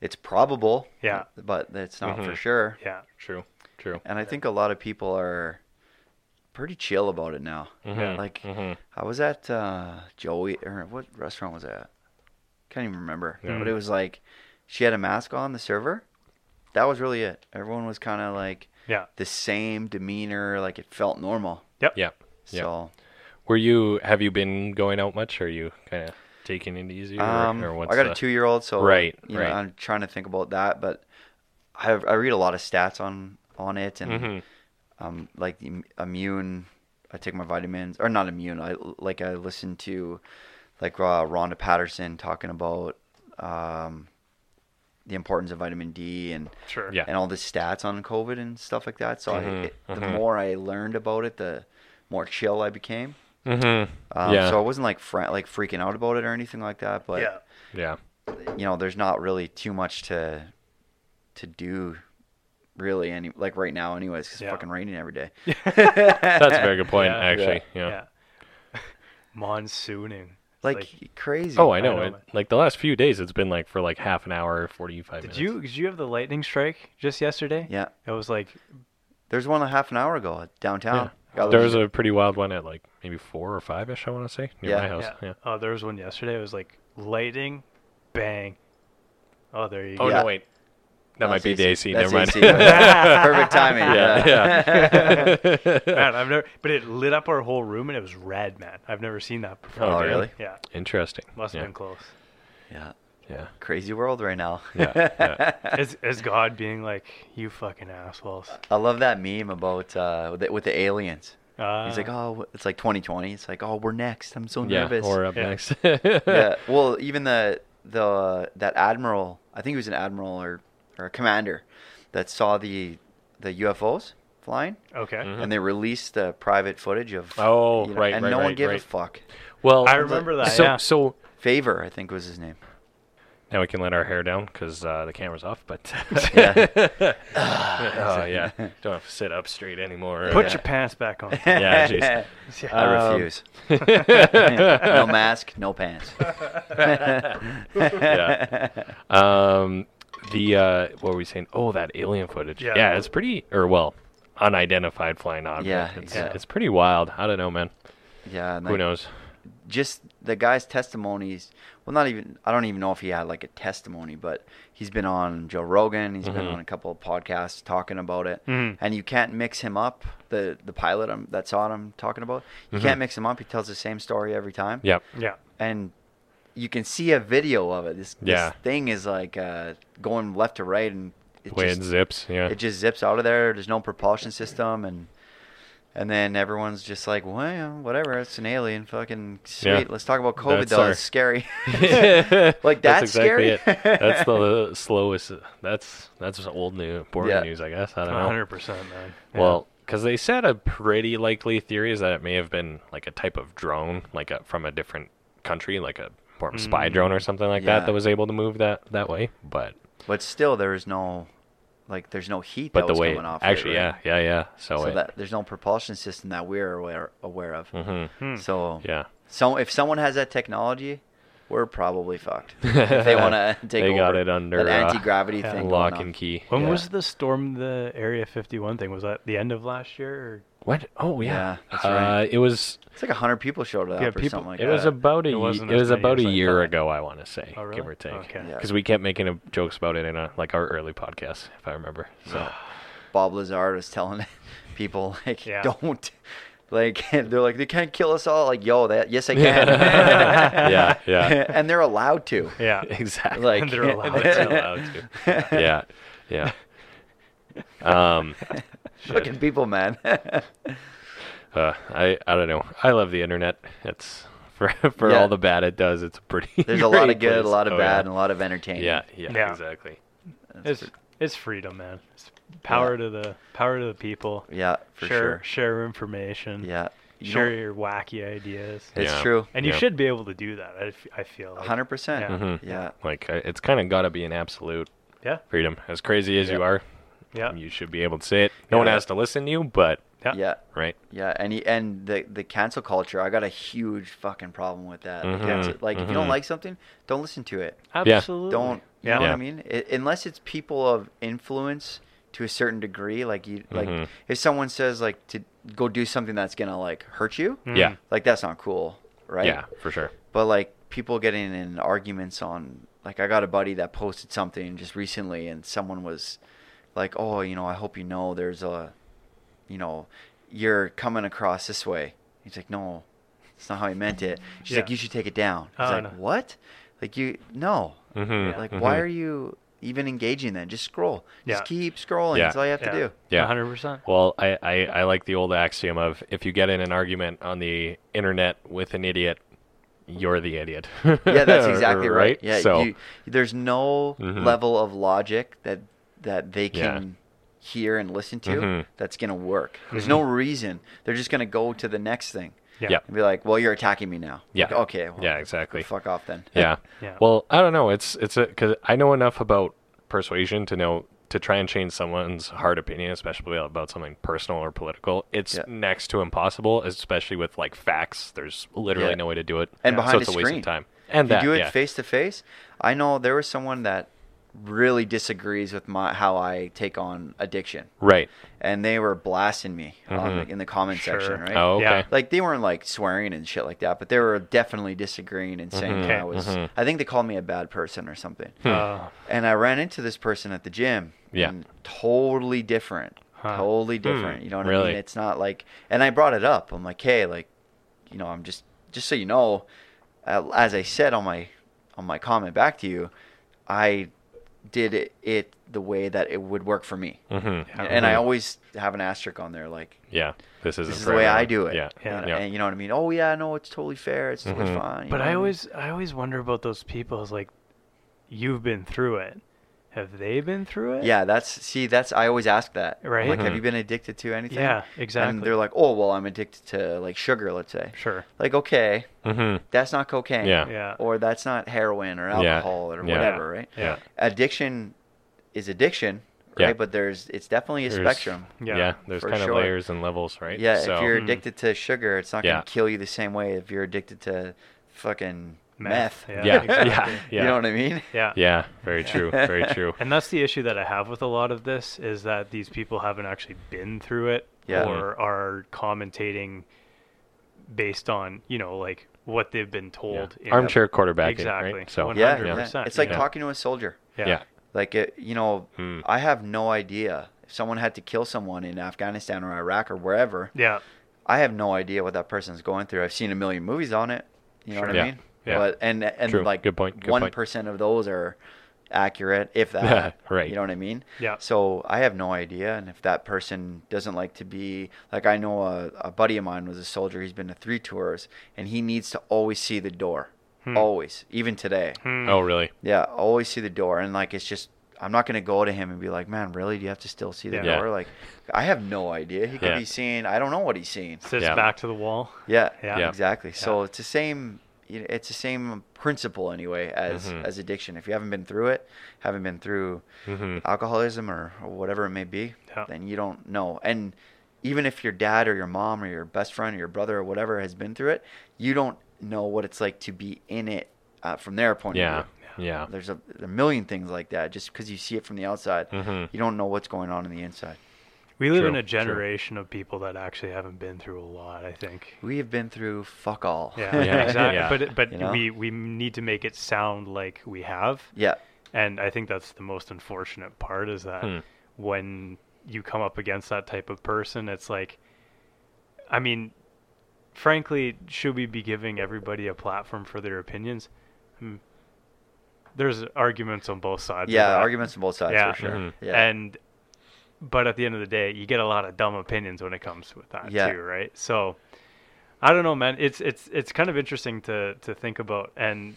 It's probable. Yeah. But it's not for Mhm. sure. Yeah. true, true. And I think a lot of people are pretty chill about it now. Mhm, Like mhm. I was at uh, Joey or what restaurant was that? Can't even remember. Yeah. But it was like she had a mask on the server. That was really it. Everyone was kind of like Yeah. the same demeanor. Like it felt normal. Yep. yeah. Yeah. So Were you? Have you been going out much? Or are you kind of taking it easy? Or, um, or what's I got the- a two-year-old, so Right, You right. know, I'm trying to think about that, but I have, I read a lot of stats on on it and Mhm. um like the immune. I take my vitamins or not immune. I like I listen to like uh, Rhonda Patterson talking about um the importance of vitamin D and Sure. Yeah. and all the stats on COVID and stuff like that. So I, Mhm, it, the mhm. more I learned about it, the more chill I became. Mm-hmm. Um, yeah. So I wasn't like fr- like freaking out about it or anything like that. But yeah. yeah. you know, there's not really too much to to do, really. Any like right now, anyways, 'cause it's Yeah. fucking raining every day. That's a very good point, Yeah. actually. Yeah. Yeah. Monsooning. It's Like, crazy. Oh, I know. know, it, like the last few days, it's been like for like half an hour, forty-five Did minutes. you did you have the lightning strike just yesterday? Yeah, It was like there's one a half an hour ago downtown. Got There was a pretty wild one at like maybe four or five ish. I want to say near Yeah. my house. yeah. Yeah. Oh, there was one yesterday. It was like lightning, bang. Oh, there you Oh go. Yeah. no, wait. That No, might be it's the AC. AC. That's Never mind. AC. Perfect timing. Yeah, yeah. man, I've never. But it lit up our whole room and it was red, man. I've never seen that before. Oh, Oh, really? Yeah, Interesting. must have yeah. been close. Yeah. Yeah. Crazy world right now. Yeah, yeah. As as God being like, you fucking assholes. I love that meme about uh, with, the, with the aliens. Uh, He's like, oh, it's like 2020. It's like, oh, we're next. I'm so Yeah. nervous. Or up Yeah. next. yeah. Well, even the the that admiral, I think he was an admiral or or a commander, that saw the the UFOs flying, okay. Mhm. and they released the private footage of. Oh, you know, right, and right, no one right, gave a fuck. Well, I remember that. So, yeah. so Fravor, I think was his name. Now we can let our hair down because uh, the camera's off. But Yeah. oh yeah, don't have to sit up straight anymore. Put Yeah. your pants back on. Yeah, jeez. I Um, refuse. no mask, no pants. yeah. Um, the uh, what were we saying? Oh, that alien footage. Yeah. Yeah, it's pretty, or well, unidentified flying object. Yeah, it's, yeah. it's pretty wild. I don't know, man. Yeah, and Who like, knows? Just the guy's testimonies. Well, not even. I don't even know if he had like a testimony, but he's been on Joe Rogan. He's been Mhm. on a couple of podcasts talking about it. Mhm. And you can't mix him up. The the pilot um, that saw it, I'm talking about. You Mhm. can't mix him up. He tells the same story every time. Yep. Yeah. And you can see a video of it. This, Yeah. this thing is like uh, going left to right, and it The way just, it zips. Yeah. it just zips out of there. There's no propulsion system, and and then everyone's just like, well, whatever. It's an alien. Fucking sweet. Yeah. Let's talk about COVID That's though. our- It's scary. like Like, that's scary? It. That's the slowest. That's that's old news, boring Yeah. news, I guess. I don't know. 100%, man. Yeah. Well, because they said a pretty likely theory is that it may have been like a type of drone, like a, from a different country, like a more of a spy Mm. drone or something like Yeah. that, that was able to move that that way. But but still, there's no, like, there's no heat but that the was way coming off. actually, it, right? yeah, yeah, yeah. So, So it, that there's no propulsion system that we're aware aware of. hmm Hmm. So yeah, so if someone has that technology, we're probably fucked. if they want to take They over got it under, that uh, anti gravity yeah, thing. lock going on. and key. When Yeah. was the storm the Area 51 thing? Was that the end of last year? Or? What? Oh yeah, Yeah, that's uh, right. It was It's like hundred people showed up Yeah, or people- something like it that. was about a It ye- wasn't it was about a year thought. ago. I want to say, Oh, really? give or take, Okay. Yeah. because we kept making a, jokes about it in a, like our early podcast, if I remember. So Bob Lazar was telling people like, Yeah. don't. Like they're like they can't kill us all. Like yo, that yes they can. Yeah, yeah. and they're allowed to. Yeah. Uh, exactly. Like They're allowed They're allowed to. Yeah, yeah. Um, Fucking people, man. uh, I I don't know. I love the internet. It's for for Yeah. all the bad it does. It's pretty. There's a lot of good, a lot of Oh, bad, yeah. and a lot of entertainment. Yeah, yeah, Yeah. exactly. That's It's for- it's freedom, man. It's power to the power to the people. yeah, for share sure. share information. Yeah, you share know, your wacky ideas. it's Yeah. true. And you Yeah. should be able to do that. I, f- I feel. Like. Hundred percent. Yeah. Mhm. Yeah, Like it's kind of got to be an absolute Yeah. freedom. As crazy as you are, Yeah. you should be able to say it. No one has to listen to you, but Yeah. yeah, right. yeah. And y- and the the cancel culture, I got a huge fucking problem with that. The Mhm. cancel- like if you don't Mhm. like something, don't listen to it. Absolutely. Don't. You Yeah. know what I mean? I unless it's people of influence to a certain degree, like you, like Mhm. if someone says like to go do something that's gonna like hurt you, Mm. Yeah. like that's not cool, right? Yeah, for sure. But like people getting in arguments on like I got a buddy that posted something just recently and someone was like, "Oh, you know, I hope you know there's a you know, you're coming across this way." He's like, "No. That's not how I meant it." She's like, "You should take it down." He's Oh, like, no. "What?" Like you no. Mm-hmm. Like why are you even engaging then? Just scroll. Just Yeah. keep scrolling. Yeah. That's all you have yeah. to do. Yeah. 100%. Well, I, I, I like the old axiom of if you get in an argument on the internet with an idiot, you're the idiot. Yeah, that's exactly right. Yeah, So you, there's no Mhm. level of logic that that they Yeah. can hear and listen to Mhm. that's gonna work. There's no reason. They're just gonna go to the next thing Yeah. Yeah. and be like, "Well, you're attacking me now." Yeah. Like, okay. Well, Yeah, exactly. Fuck off then. yeah. Yeah. Well, I don't know. It's it's a because I know enough about persuasion to know to try and change someone's hard opinion, especially about something personal or political. It's Yeah. next to impossible, especially with like facts. There's literally Yeah. no way to do it, And so behind it's a a waste screen. of time. And if that, you do it face to face, I know there was someone that really disagrees with my how I take on addiction, right. and they were blasting me on Mhm. the, in the comment Sure. section, right? Oh, okay. Yeah. like they weren't like swearing and shit like that, but they were definitely disagreeing and saying Mhm. that I Okay. was. Mhm. I think they called me a bad person or something. Uh, And I ran into this person at the gym. Yeah. And totally different. Huh. Totally Hmm. different. You know what I Really? mean? It's not like. And I brought it up. I'm like, hey, like, you know, I'm just just so you know, uh, as I said on my on my comment back to you, I did it, it the way that it would work for me. Mm-hmm. Yeah. And I Mhm. always have an asterisk on there, like Yeah. This is this is the way I do it. Yeah. Yeah. And, Yeah. and you know what I mean? Oh yeah, no, it's totally fair. It's totally Mhm. fine. but know what I mean? always I always wonder about those people. Is like, you've been through it, have they been through it? Yeah, that's see, that's I always ask that. I'm Right. Like, have Mhm. you been addicted to anything? Yeah, exactly. And they're like, oh, well, I'm addicted to like sugar, let's say. Sure. Like, okay, Mm-hmm. that's not cocaine. Yeah. Yeah. Or that's not heroin or Yeah. alcohol or Yeah. whatever, right? Yeah. Addiction is addiction, right? Yeah. But there's it's definitely a There's- spectrum. Yeah. Yeah, there's kind sure. of layers and levels, right? Yeah, So, if you're Mhm. addicted to sugar, it's not gonna kill you the same way if you're addicted to fucking Meth, meth. yeah. yeah, exactly. yeah, yeah, You know what I mean? Yeah. yeah, very true, very true. And that's the issue that I have with a lot of this is that these people haven't actually been through it Yeah. or are commentating based on, you know, like what they've been Yeah. told. in- Armchair quarterbacking, Exactly. right? So, One Yeah, yeah. It's like yeah. talking to a soldier. Yeah. yeah, Like it, you know, Hmm. I have no idea if someone had to kill someone in Afghanistan or Iraq or wherever. Yeah. I have no idea what that person's going through. I've seen a million movies on it. You know Sure. what Yeah. I mean? Yeah. But and and True. like Good point. One of those are accurate, if that. Right. You know what I mean? Yeah. So I have no idea, and if that person doesn't like to be like, I know a, a buddy of mine was a soldier. He's been to three tours, and he needs to always see the door, Hmm. always, even today. Hmm. Oh, really? Yeah, always see the door, and like it's just. I'm not gonna go to him and be like, "Man, really? Do you have to still see the Yeah. Yeah. door?" Like, I have no idea. He could Yeah. be seeing. I don't know what he's seeing. Sits Yeah. back to the wall. Yeah, Yeah. Yeah. exactly. So it's the same. It's the same principle anyway as Mhm. as addiction. If you haven't been through it, haven't been through hmm alcoholism or, or whatever it may be, Yeah. then you don't know. And even if your dad or your mom or your best friend or your brother or whatever has been through it, you don't know what it's like to be in it uh, from their point Yeah, of view. yeah. There's a, a million things like that. Just because you see it from the outside, hmm you don't know what's going on in the inside. We live in True, a true. generation of people that actually haven't been through a lot, I think. We have been through fuck all. Yeah, Yeah, exactly. yeah. But but You know? we we need to make it sound like we have, yeah. and I think that's the most unfortunate part is that Hmm. when you come up against that type of person, it's like, I mean, frankly, should we be giving everybody a platform for their opinions? Hmm. There's arguments on both sides. Yeah, arguments on both sides Yeah. for sure. Mhm. Yeah. And but at the end of the day, you get a lot of dumb opinions when it comes with that Yeah. too, right? So I don't know, man. It's it's it's kind of interesting to to think about, and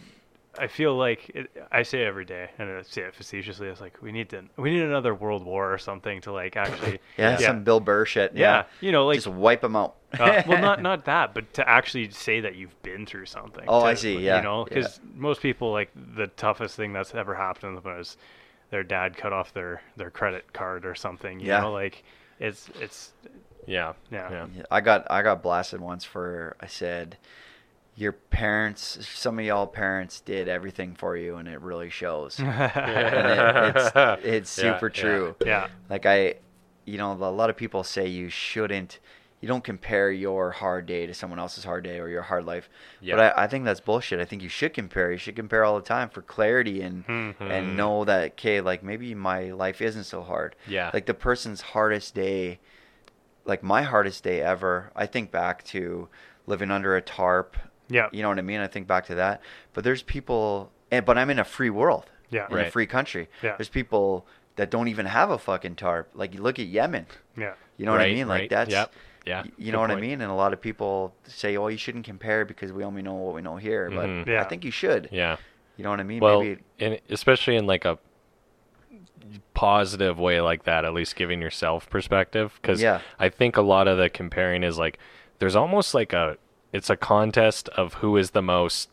I feel like it, I say every day, and I say it facetiously. It's like we need to we need another world war or something to like actually yeah, yeah, some Bill Burr shit. yeah, Yeah. you know, like Just wipe them out. uh, well, not not that, but to actually say that you've been through something. Oh, to- I see, yeah, You know, because most people like the toughest thing that's ever happened to them is their dad cut off their their credit card or something. You Yeah. know, like it's it's Yeah, Yeah. yeah. Yeah, I got I got blasted once for I said your parents some of y'all parents did everything for you and it really shows. and it, it's it's super yeah. true. yeah, Like I you know, a lot of people say you shouldn't you don't compare your hard day to someone else's hard day or your hard life. Yeah. But I, I think that's bullshit. I think you should compare. You should compare all the time for clarity and Mhm. and know that okay, like maybe my life isn't so hard. Yeah. Like the person's hardest day, like my hardest day ever. I think back to living under a tarp. yeah, You know what I mean? I think back to that. But there's people, and but I'm in a free world. Yeah. In a free country. Yeah. There's people that don't even have a fucking tarp. Like you look at Yemen. yeah, You know what I mean? Like right. that's. Yep. Yeah. You know what I mean? And a lot of people say, "Oh, you shouldn't compare because we only know what we know here." But Mhm. Yeah. I think you should. Yeah. You know what I mean? Well, Maybe. and especially in like a positive way like that, at least giving yourself perspective. Because Yeah. I think a lot of the comparing is like there's almost like a it's a contest of who is the most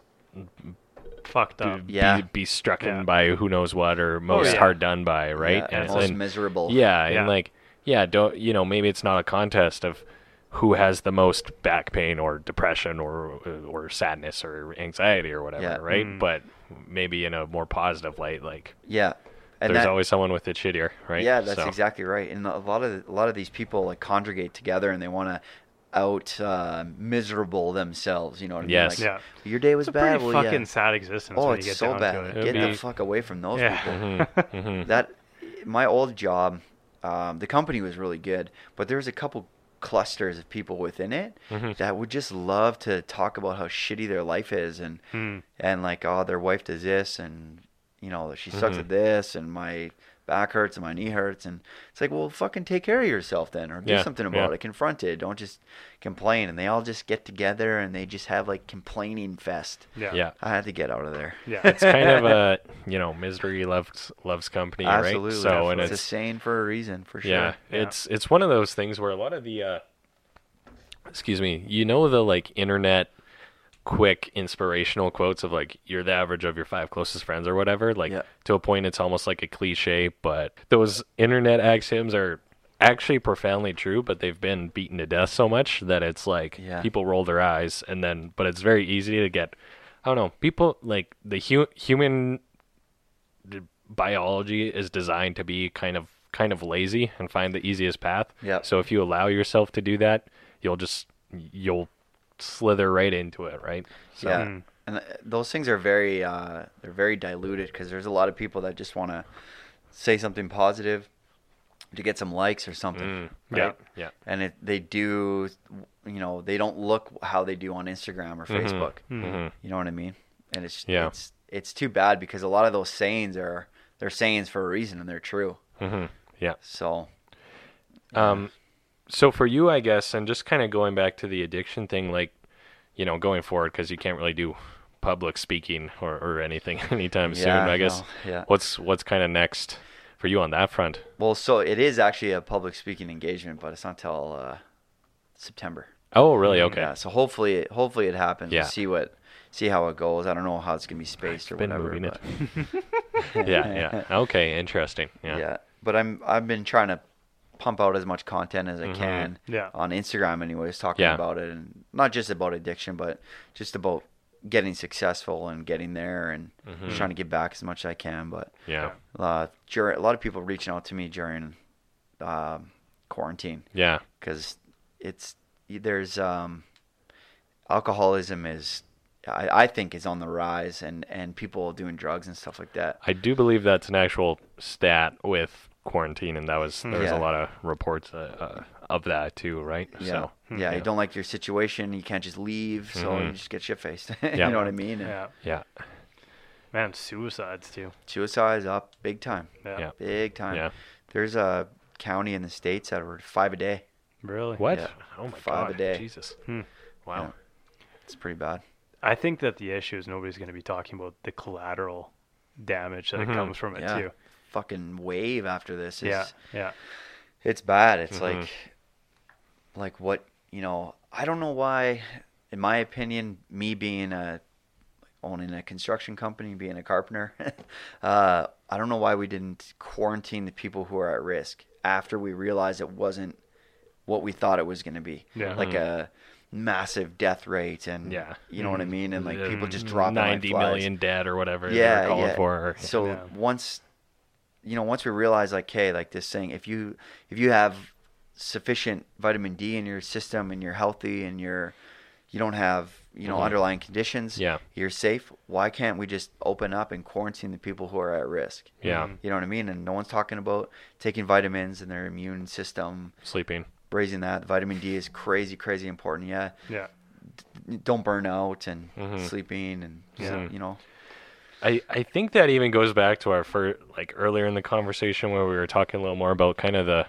fucked up. be, Yeah. be struck Yeah. by who knows what or most yeah. hard done by, right? Yeah, and and most and- miserable. yeah, Yeah. and like yeah, don't you know maybe it's not a contest of who has the most back pain or depression or or sadness or anxiety or whatever, Yeah. right? Mm. But maybe in a more positive light, like Yeah. And there's that, always someone with it shittier, right? Yeah, that's So- exactly right. And a lot of a lot of these people like conjugate together, and they want to out uh, miserable themselves. You know what I mean? Yes. Like, Yeah. Your day was It's a bad. pretty well, fucking yeah. sad existence Oh, when it's you get so down bad. to it. It'd Get the fuck away from those Yeah. people. Mhm, mhm. That my old job, um, the company was really good, but there was a couple clusters of people within it Mhm. that would just love to talk about how shitty their life is and Hmm. and like oh their wife does this and you know she sucks Mhm. at this and my back hurts and my knee hurts, and it's like, well, fucking take care of yourself then, or do Yeah, something about yeah. it. Confront it. Don't just complain. And they all just get together and they just have like complaining fest. Yeah. Yeah. I had to get out of there. Yeah. It's kind of a you know misery loves loves company, Absolutely. right? So and it's, it's a saying for a reason, for sure. Yeah, Yeah. it's it's one of those things where a lot of the uh excuse me, you know the like internet quick inspirational quotes of like you're the average of your five closest friends or whatever, like Yeah. to a point it's almost like a cliche, but those internet axioms are actually profoundly true, but they've been beaten to death so much that it's like Yeah. people roll their eyes and then but it's very easy to get I don't know, people like the hu- human biology is designed to be kind of kind of lazy and find the easiest path. yeah So if you allow yourself to do that, you'll just you'll slither right into it, right? So, yeah, Mm. and those things are very uh, they're very diluted because there's a lot of people that just want to say something positive to get some likes or something, Mm, Yeah. right? yeah. And it, they do, you know, they don't look how they do on Instagram or Mhm. Facebook. hmm You know what I mean? And it's Yeah. it's it's too bad because a lot of those sayings are they're sayings for a reason and they're true. hmm Yeah. So Um, so for you, I guess, and just kind of going back to the addiction thing, like, you know, going forward, because you can't really do public speaking or, or anything anytime soon. Yeah, I guess. no, yeah. What's what's kind of next for you on that front? well, so it is actually a public speaking engagement, but it's not till uh, September. Oh, really? Okay. Yeah, so hopefully, it, hopefully it happens. Yeah. We'll see what, see how it goes. I don't know how it's gonna be spaced or Been whatever. moving it. yeah, yeah. Okay, interesting. yeah. Yeah. but I'm I've been trying to pump out as much content as I Mhm. can Yeah. on Instagram, anyways, talking Yeah. about it and not just about addiction, but just about getting successful and getting there and Mhm. trying to give back as much as I can. But Yeah. uh, during, a lot of people reaching out to me during um, quarantine Yeah. because it's there's um, alcoholism is I, I think is on the rise and and people doing drugs and stuff like that. I do believe that's an actual stat with quarantine, and that was there was Yeah. a lot of reports uh, uh, of that too, right? Yeah, So, yeah, yeah. You don't like your situation, you can't just leave, so Mhm. you just get shit faced. Yeah. you know what I mean? And Yeah. yeah, Man, suicides too. Suicide's up big time, Yeah. Yeah. big time. yeah. There's a county in the states that were five a day. Really? What? Yeah. Oh my Five a god, day. Jesus! Hmm. Wow. Yeah. It's pretty bad. I think that the issue is nobody's going to be talking about the collateral damage that Mhm. it comes from it Yeah. too. Fucking wave after this is Yeah. Yeah. it's bad. It's Mhm. like like what you know. I don't know why. In my opinion, me being a owning a construction company, being a carpenter, uh, I don't know why we didn't quarantine the people who are at risk after we realized it wasn't what we thought it was going to be. Yeah. Like Mhm. a massive death rate and Yeah. you know what I mean, and like people just Mm, dropping like ninety flies. million dead or whatever yeah, yeah. for. So Yeah. once you know, once we realize like, hey, like this thing, if you if you have sufficient vitamin D in your system and you're healthy and you're you don't have you know Mhm. underlying conditions, Yeah. you're safe. Why can't we just open up and quarantine the people who are at risk? yeah, Mhm. You know what I mean? And no one's talking about taking vitamins and their immune system, sleeping. raising that. Vitamin D is crazy, crazy important. Yeah, Yeah. don't burn out and Mhm. sleeping and Yeah. you know. I, I think that even goes back to our first like earlier in the conversation where we were talking a little more about kind of the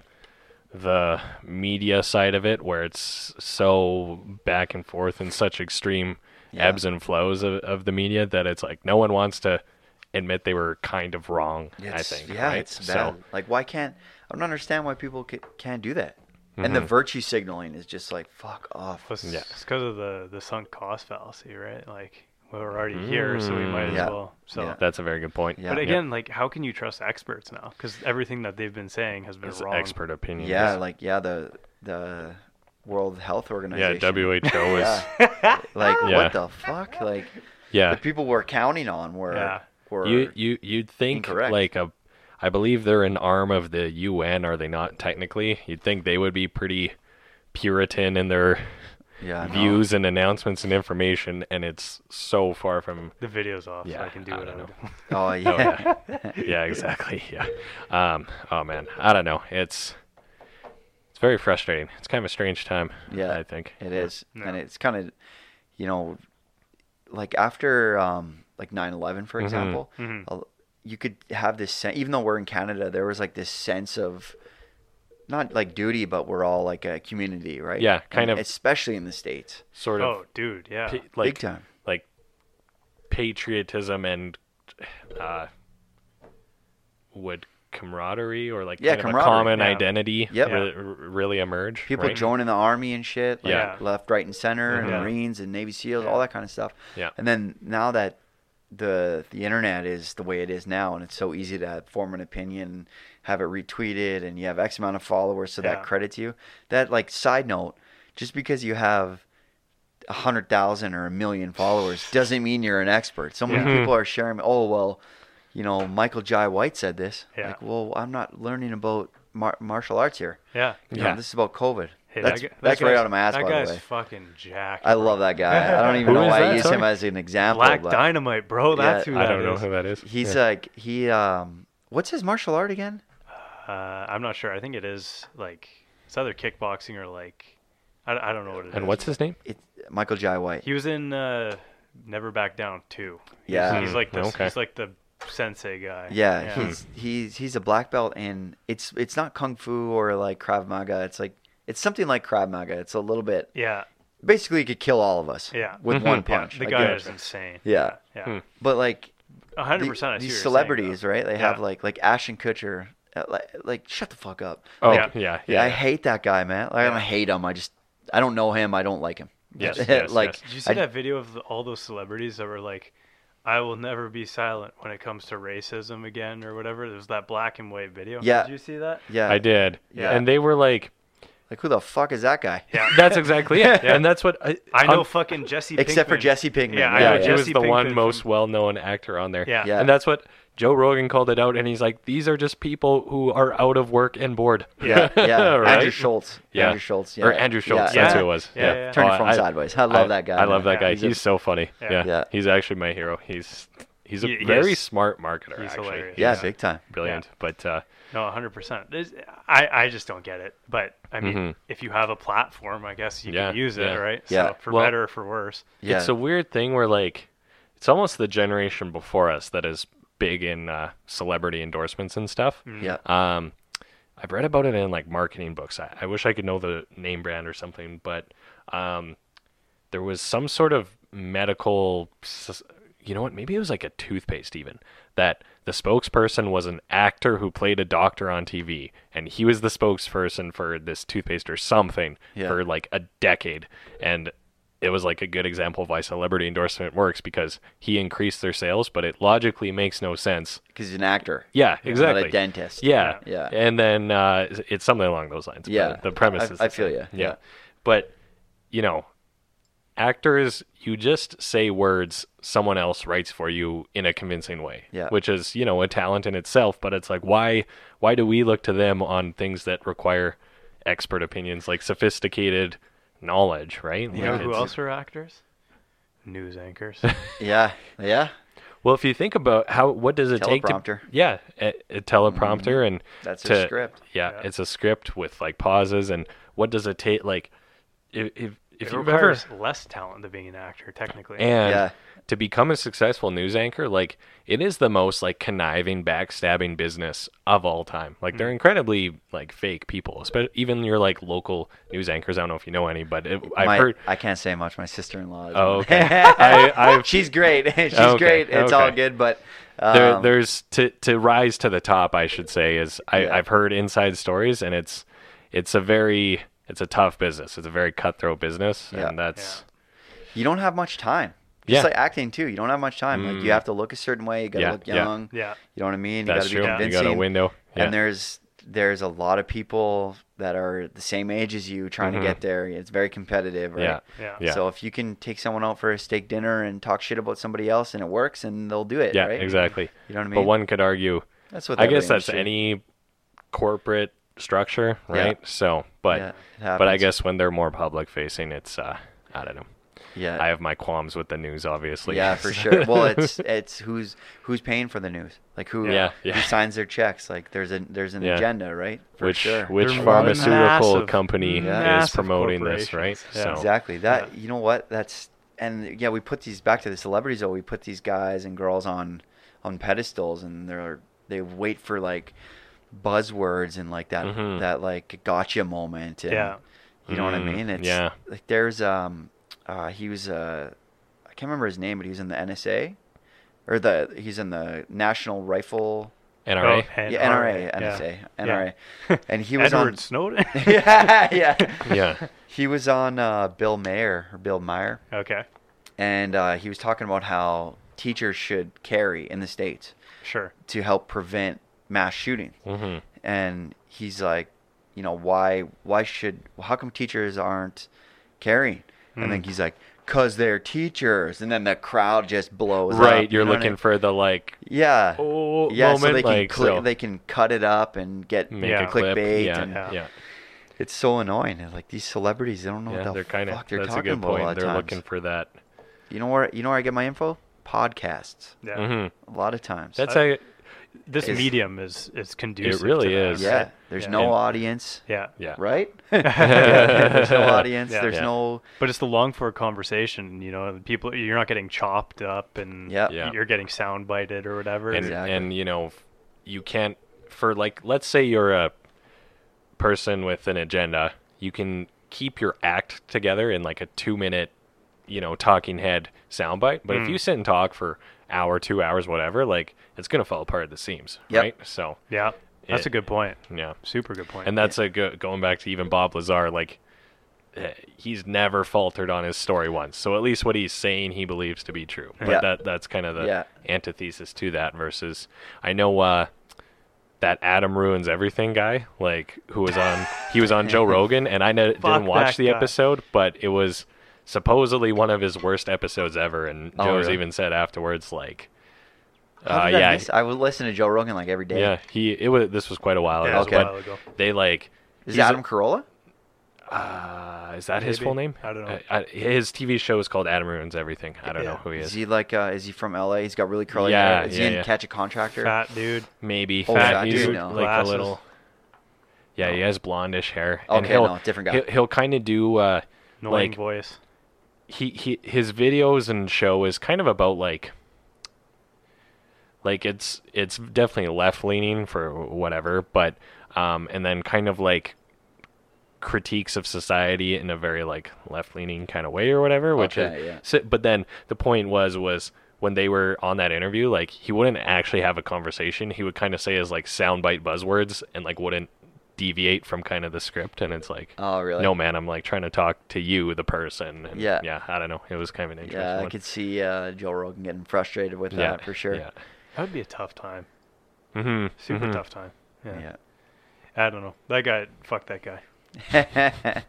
the media side of it where it's so back and forth and such extreme Yeah. ebbs and flows of, of the media that it's like no one wants to admit they were kind of wrong i think Yeah, right? it's bad. so Like, why can't I don't understand why people ca- can't do that? And the Mhm. virtue signaling is just like fuck off. It's Yeah. because of the the sunk cost fallacy, right? Like we're already here, so we might as Mm. Yeah. well. So. Yeah. that's a very good point Yeah. But Yep. again, like, how can you trust experts now? Because everything that they've been saying has been it's wrong. expert opinion Yeah, like yeah, the the World Health Organization. yeah Organization. who is Yeah. Like Yeah. what the fuck? Like yeah the people we're counting on were Yeah. were you you you'd think incorrect. like a I believe they're an arm of the UN are they not technically you'd think they would be pretty puritan in their yeah, no. views and announcements and information and it's so far from The video's off, so Yeah, I can do I what don't I know. would. Oh Oh, yeah. yeah exactly yeah um oh man I don't know it's it's very frustrating it's kind of a strange time Yeah, I think It is, Yeah. and it's kind of, you know, like after um, like 9/11, for Mhm. example, Mhm. you could have this sense, even though we're in Canada, there was like this sense of not like duty, but we're all like a community, right? Yeah, kind And of- especially in the states, Sort of Oh, dude, yeah. pa- big like time. like patriotism and uh, would camaraderie or like Yeah, kind of a common yeah. identity Yep. re- really emerge. People right? joining the army and shit, like Yeah. left, right, and center, and Yeah. Marines and Navy SEALs, Yeah. all that kind of stuff. Yeah. And then now that the the internet is the way it is now, and it's so easy to form an opinion, have it retweeted, and you have X amount of followers, so Yeah. that credits you. That like side note, just because you have a hundred thousand or a million followers doesn't mean you're an expert. So many Yeah. people mm-hmm. are sharing. Oh well, you know Michael Jai White said this. Yeah. Like, well, I'm not learning about mar- martial arts here. Yeah. You know, Yeah. this is about COVID. Hey, that's that, guy- that's that right out of my ass, That by guy's the way. fucking jacked. I love that guy. I don't even know why that? I use him as an example. Black but Dynamite, bro. That's Yeah, who I that don't know who that is. He's Yeah. like he um what's his martial art again? Uh, I'm not sure. I think it is like it's either kickboxing or like I, I don't know what it is. and what's his name? It's Michael Jai White. He was in uh, Never Back Down too. Yeah. he's like the Okay. he's like the sensei guy. Yeah, he's he's he's a black belt and it's it's not kung fu or like Krav Maga. It's like it's something like Krav Maga. It's a little bit yeah, basically he could kill all of us. Yeah. With Mhm. one yeah. punch. The Like, guy is insane. Yeah. yeah, Hmm. But like hundred the- percent. I these what you're saying, celebrities, right? They have Yeah. like like Ashton Kutcher. uh, Like, like shut the fuck up. Oh Like, yeah, yeah. Yeah, I hate that guy, man. Like, I don't hate him. I just I don't know him. I don't like him. Yes, yes, like yes. Did you see I- that video of all those celebrities that were like, "I will never be silent when it comes to racism again" or whatever? There was that black and white video. Yeah. Did you see that? Yeah, I did. Yeah. And they were like, Like who the fuck is that guy? Yeah. that's exactly it. And that's what I, I know on- fucking Jesse. Except for Jesse Pinkman. Yeah, I yeah, know he was Jesse the one Pinkman most well-known actor on there. Yeah. Yeah. And that's what Joe Rogan called it out, and he's like, "These are just people who are out of work and bored." Yeah, yeah. right? Andrew Schulz. Yeah. Andrew Schulz. Yeah. Or Andrew Schulz. Yeah, That's yeah. who it was. Yeah, yeah. Turn Oh, your phone I- sideways. I love that guy. I love man. that guy. He's, he's a- so funny. Yeah. Yeah. Yeah. He's actually my hero. He's he's a He- he very is- smart marketer. he's actually. hilarious. Yeah, Yeah. big time. Brilliant. But uh, No, 100%. There's, I, I just don't get it. But, I mean, Mhm. if you have a platform, I guess you Yeah, can use it, yeah. right? Yeah. So, for Well- better or for worse. Yeah. it's a weird thing where like it's almost the generation before us that is big in uh, celebrity endorsements and stuff. Mm. yeah. Um, I've read about it in like marketing books. I, I wish I could know the name brand or something, but um, there was some sort of medical, you know what? Maybe it was like a toothpaste even that the spokesperson was an actor who played a doctor on TV, and he was the spokesperson for this toothpaste or something Yeah. for like a decade, and it was like a good example of why celebrity endorsement works because he increased their sales, but it logically makes no sense. Because he's an actor. Yeah, exactly. Not a dentist. Yeah, Yeah. And then uh, it's something along those lines. but Yeah. the premise I- is. I feel ya, Yeah. yeah. but you know, actors, you just say words someone else writes for you in a convincing way. Yeah. which is you know a talent in itself. But it's like why why do we look to them on things that require expert opinions, like sophisticated knowledge, right? You Like, know who else are actors? News anchors. Yeah. Yeah. Well, if you think about how, what does it take to? Yeah, a, a teleprompter mm-hmm. and That's to, a script. Yeah, Yeah. it's a script with like pauses and what does it take? Like, if if, if it you've ever requires less talent than being an actor, technically. and Yeah. to become a successful news anchor, like it is the most like conniving, backstabbing business of all time. Like Mm. they're incredibly like fake people, especially even your like local news anchors. I don't know if you know any, but it, I've My- heard. I can't say much. My sister-in-law. Is Oh, one. okay. I- She's great. She's Okay, great. It's all good, but um, there, there's to to rise to the top. I should say is I, Yeah. I've heard inside stories, and it's it's a very it's a tough business. It's a very cutthroat business, Yeah. and that's you don't have much time. Just Yeah. like acting too. You don't have much time. Like Mm. you have to look a certain way. You gotta Yeah, look young. yeah. You know what I mean? that's you true. gotta be You convincing. got a window. Yeah. And there's there's a lot of people that are the same age as you trying Mhm. to get there. It's very competitive, right? yeah, Yeah. yeah, So if you can take someone out for a steak dinner and talk shit about somebody else and it works and they'll do it, yeah, right? exactly. You know what I mean? But one could argue. that's what I guess that's industry- any corporate structure, Yeah. right? So, but Yeah, but I guess when they're more public facing, it's uh, I don't know. yeah. I have my qualms with the news, obviously. Yeah, for sure. Well, it's it's who's who's paying for the news, like who Yeah, yeah. who signs their checks. Like there's a there's an Yeah. agenda, right? For which sure. which They're pharmaceutical massive- company is promoting this, right? Yeah. So exactly that. Yeah. You know what? That's and yeah, we put these back to the celebrities. though. we put these guys and girls on on pedestals and they're they wait for like buzzwords and like that Mhm. that like gotcha moment. And, Yeah. You know what I Mm, mean? It's yeah. like there's um uh he was uh I can't remember his name, but he was in the NSA or the he's in the National Rifle NRA. Oh, yeah, NRA. NSA, Yeah. NRA. And he was Edward on Snowden. Yeah, yeah. yeah. He was on uh, Bill Mayer or Bill Meyer okay. and uh, he was talking about how teachers should carry in the states Sure. to help prevent mass shootings. hmm And he's like, you know, why why should how come teachers aren't carrying? And then Mm. he's like, cause they're teachers. And then the crowd just blows up. Right. you You're know what I looking mean? for the like yeah. oh yeah, moment so they can like cli- so they can cut it up and get make Yeah. a clickbait Yeah. and yeah. Yeah. it's so annoying. And, Like these celebrities, they don't know Yeah, what the they're kind of. fuck they're That's a talking good about a lot point. of They're times. looking for that. You know where you know where I get my info? Podcasts. Yeah. hmm A lot of times. That's Uh, a. This Is- medium is is conducive. It really to that, is. yeah. There's Yeah. no And- audience. Yeah. Yeah. Right? there's no audience. Yeah. There's Yeah. no But it's the long for conversation. You know, people you're not getting chopped up and Yep. Yeah. you're getting sound bited or whatever. and Exactly. and you know you can't for like let's say you're a person with an agenda you can keep your act together in like a two minute you know talking head soundbite but if Mm. you sit and talk for hour two hours whatever like it's gonna fall apart at the seams Yep. right so yeah, that's it- a good point. yeah Super good point. and that's a good going back to even bob lazar like eh, he's never faltered on his story once so at least what he's saying he believes to be true but Yeah. that that's kind of the Yeah. antithesis to that versus i know uh that adam ruins everything guy like who was on he was on joe rogan and i ne- didn't watch the guy. episode but it was supposedly one of his worst episodes ever and Oh, joe's really? even said afterwards like uh, did I yeah miss- I would listen to Joe Rogan like every day. yeah he it was this was quite a while ago it was Okay. a while ago. they like Is he's a- Adam Carolla? uh, is that his full name? I don't know. I, I, his TV show is called Adam Ruins Everything. I don't know who he is. Is he like? Uh, is he from LA? He's got really curly Yeah, hair. Is yeah, he in yeah. Catch a Contractor? Fat dude. Maybe. Oh, fat He's dude, like glasses. a little. Yeah, he has blondish hair. Okay, and he'll, no, different guy. He'll, he'll kind of do. Uh, Annoying like voice. He, he his videos and show is kind of about like. Like it's it's definitely left leaning for whatever, but um and then kind of like critiques of society in a very like left leaning kind of way or whatever which Okay, is yeah. so, but then the point was was when they were on that interview like he wouldn't actually have a conversation he would kind of say his like soundbite buzzwords and like wouldn't deviate from kind of the script and it's like Oh, really? no man i'm like trying to talk to you the person and Yeah. yeah i don't know it was kind of an interesting Yeah, I one. could see uh, Joe Rogan getting frustrated with yeah that for sure. yeah That would be a tough time. mm-hmm. Super tough time. Yeah. Yeah. I don't know. That guy. Fuck that guy.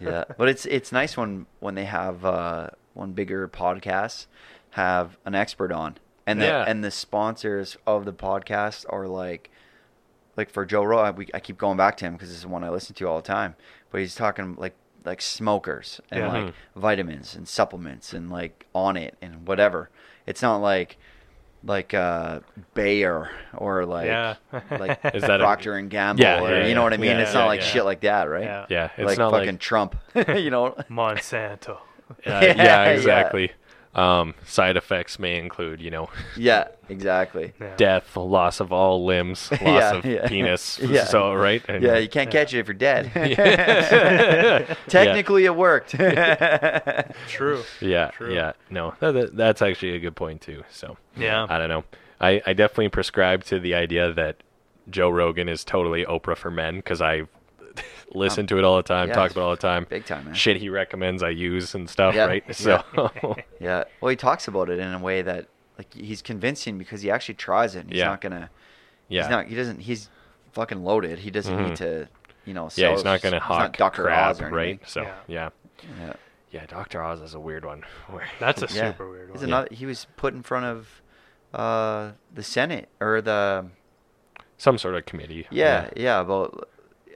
yeah, but it's it's nice when when they have uh, when bigger podcasts have an expert on, and the Yeah. and the sponsors of the podcast are like, like for Joe Rogan, we, I keep going back to him because this is one I listen to all the time. But he's talking like like smokers and Yeah. like Mhm. vitamins and supplements and like Onnit and whatever. It's not like like uh Bayer or like Yeah. like Is that a- Procter and Gamble Yeah, or yeah, you know yeah. what I mean? Yeah, it's yeah, not like yeah. shit like that, right? Yeah. yeah it's like not fucking like Trump, you know? Monsanto. Uh, Yeah, yeah, yeah. exactly. Um, side effects may include, you know, Yeah, exactly. Yeah. death, loss of all limbs, loss Yeah, of yeah. penis. Yeah. So right? And- Yeah, you can't catch it if you're dead. Technically, it worked. True. yeah, True. yeah. No, that, that- that's actually a good point too. So Yeah. I don't know. I, I definitely prescribe to the idea that Joe Rogan is totally Oprah for men because I listen to it all the time, yeah, talk about it all the time. Big time, man. Shit he recommends I use and stuff, Yeah, right? So Yeah. Well, he talks about it in a way that like he's convincing because he actually tries it. And he's Yeah. not gonna. yeah, He's not. He doesn't. He's fucking loaded. He doesn't Mhm. need to. You know. yeah, sell- he's not gonna he's hawk Dr. crap, Oz or right? So Yeah. yeah. Yeah. Yeah, Doctor Oz is a weird one. That's a Yeah. super weird He's one. another. He was put in front of uh, the Senate or the some sort of committee. yeah yeah about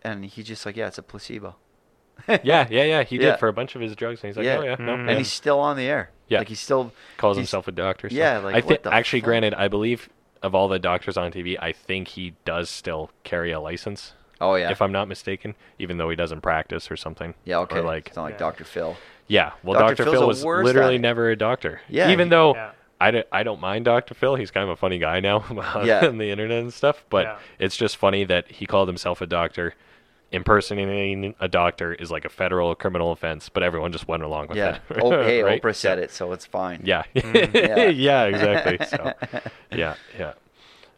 and he's just like yeah it's a placebo. yeah, yeah, yeah. He Yeah. did for a bunch of his drugs, and he's like, Yeah. "Oh yeah, no." Yeah. and he's still on the air. Yeah. like he still calls he's- himself a doctor. So. Yeah, like, I think actually, fuck? granted, I believe of all the doctors on TV, I think he does still carry a license, Oh yeah, if I'm not mistaken, even though he doesn't practice or something. yeah okay. Or like, it's not like Yeah. Dr. Phil. yeah. Well, Dr. Dr. Phil was literally at never a doctor. Yeah, Even he- though Yeah. I, don't, I don't mind Dr. Phil. He's kind of a funny guy now Yeah. on the internet and stuff. But Yeah. it's just funny that he called himself a doctor. Impersonating a doctor is like a federal criminal offense, but everyone just went along with Yeah. it. oh, hey, right? Oprah said it, so it's fine. Yeah. Yeah. yeah, exactly. So, yeah, yeah.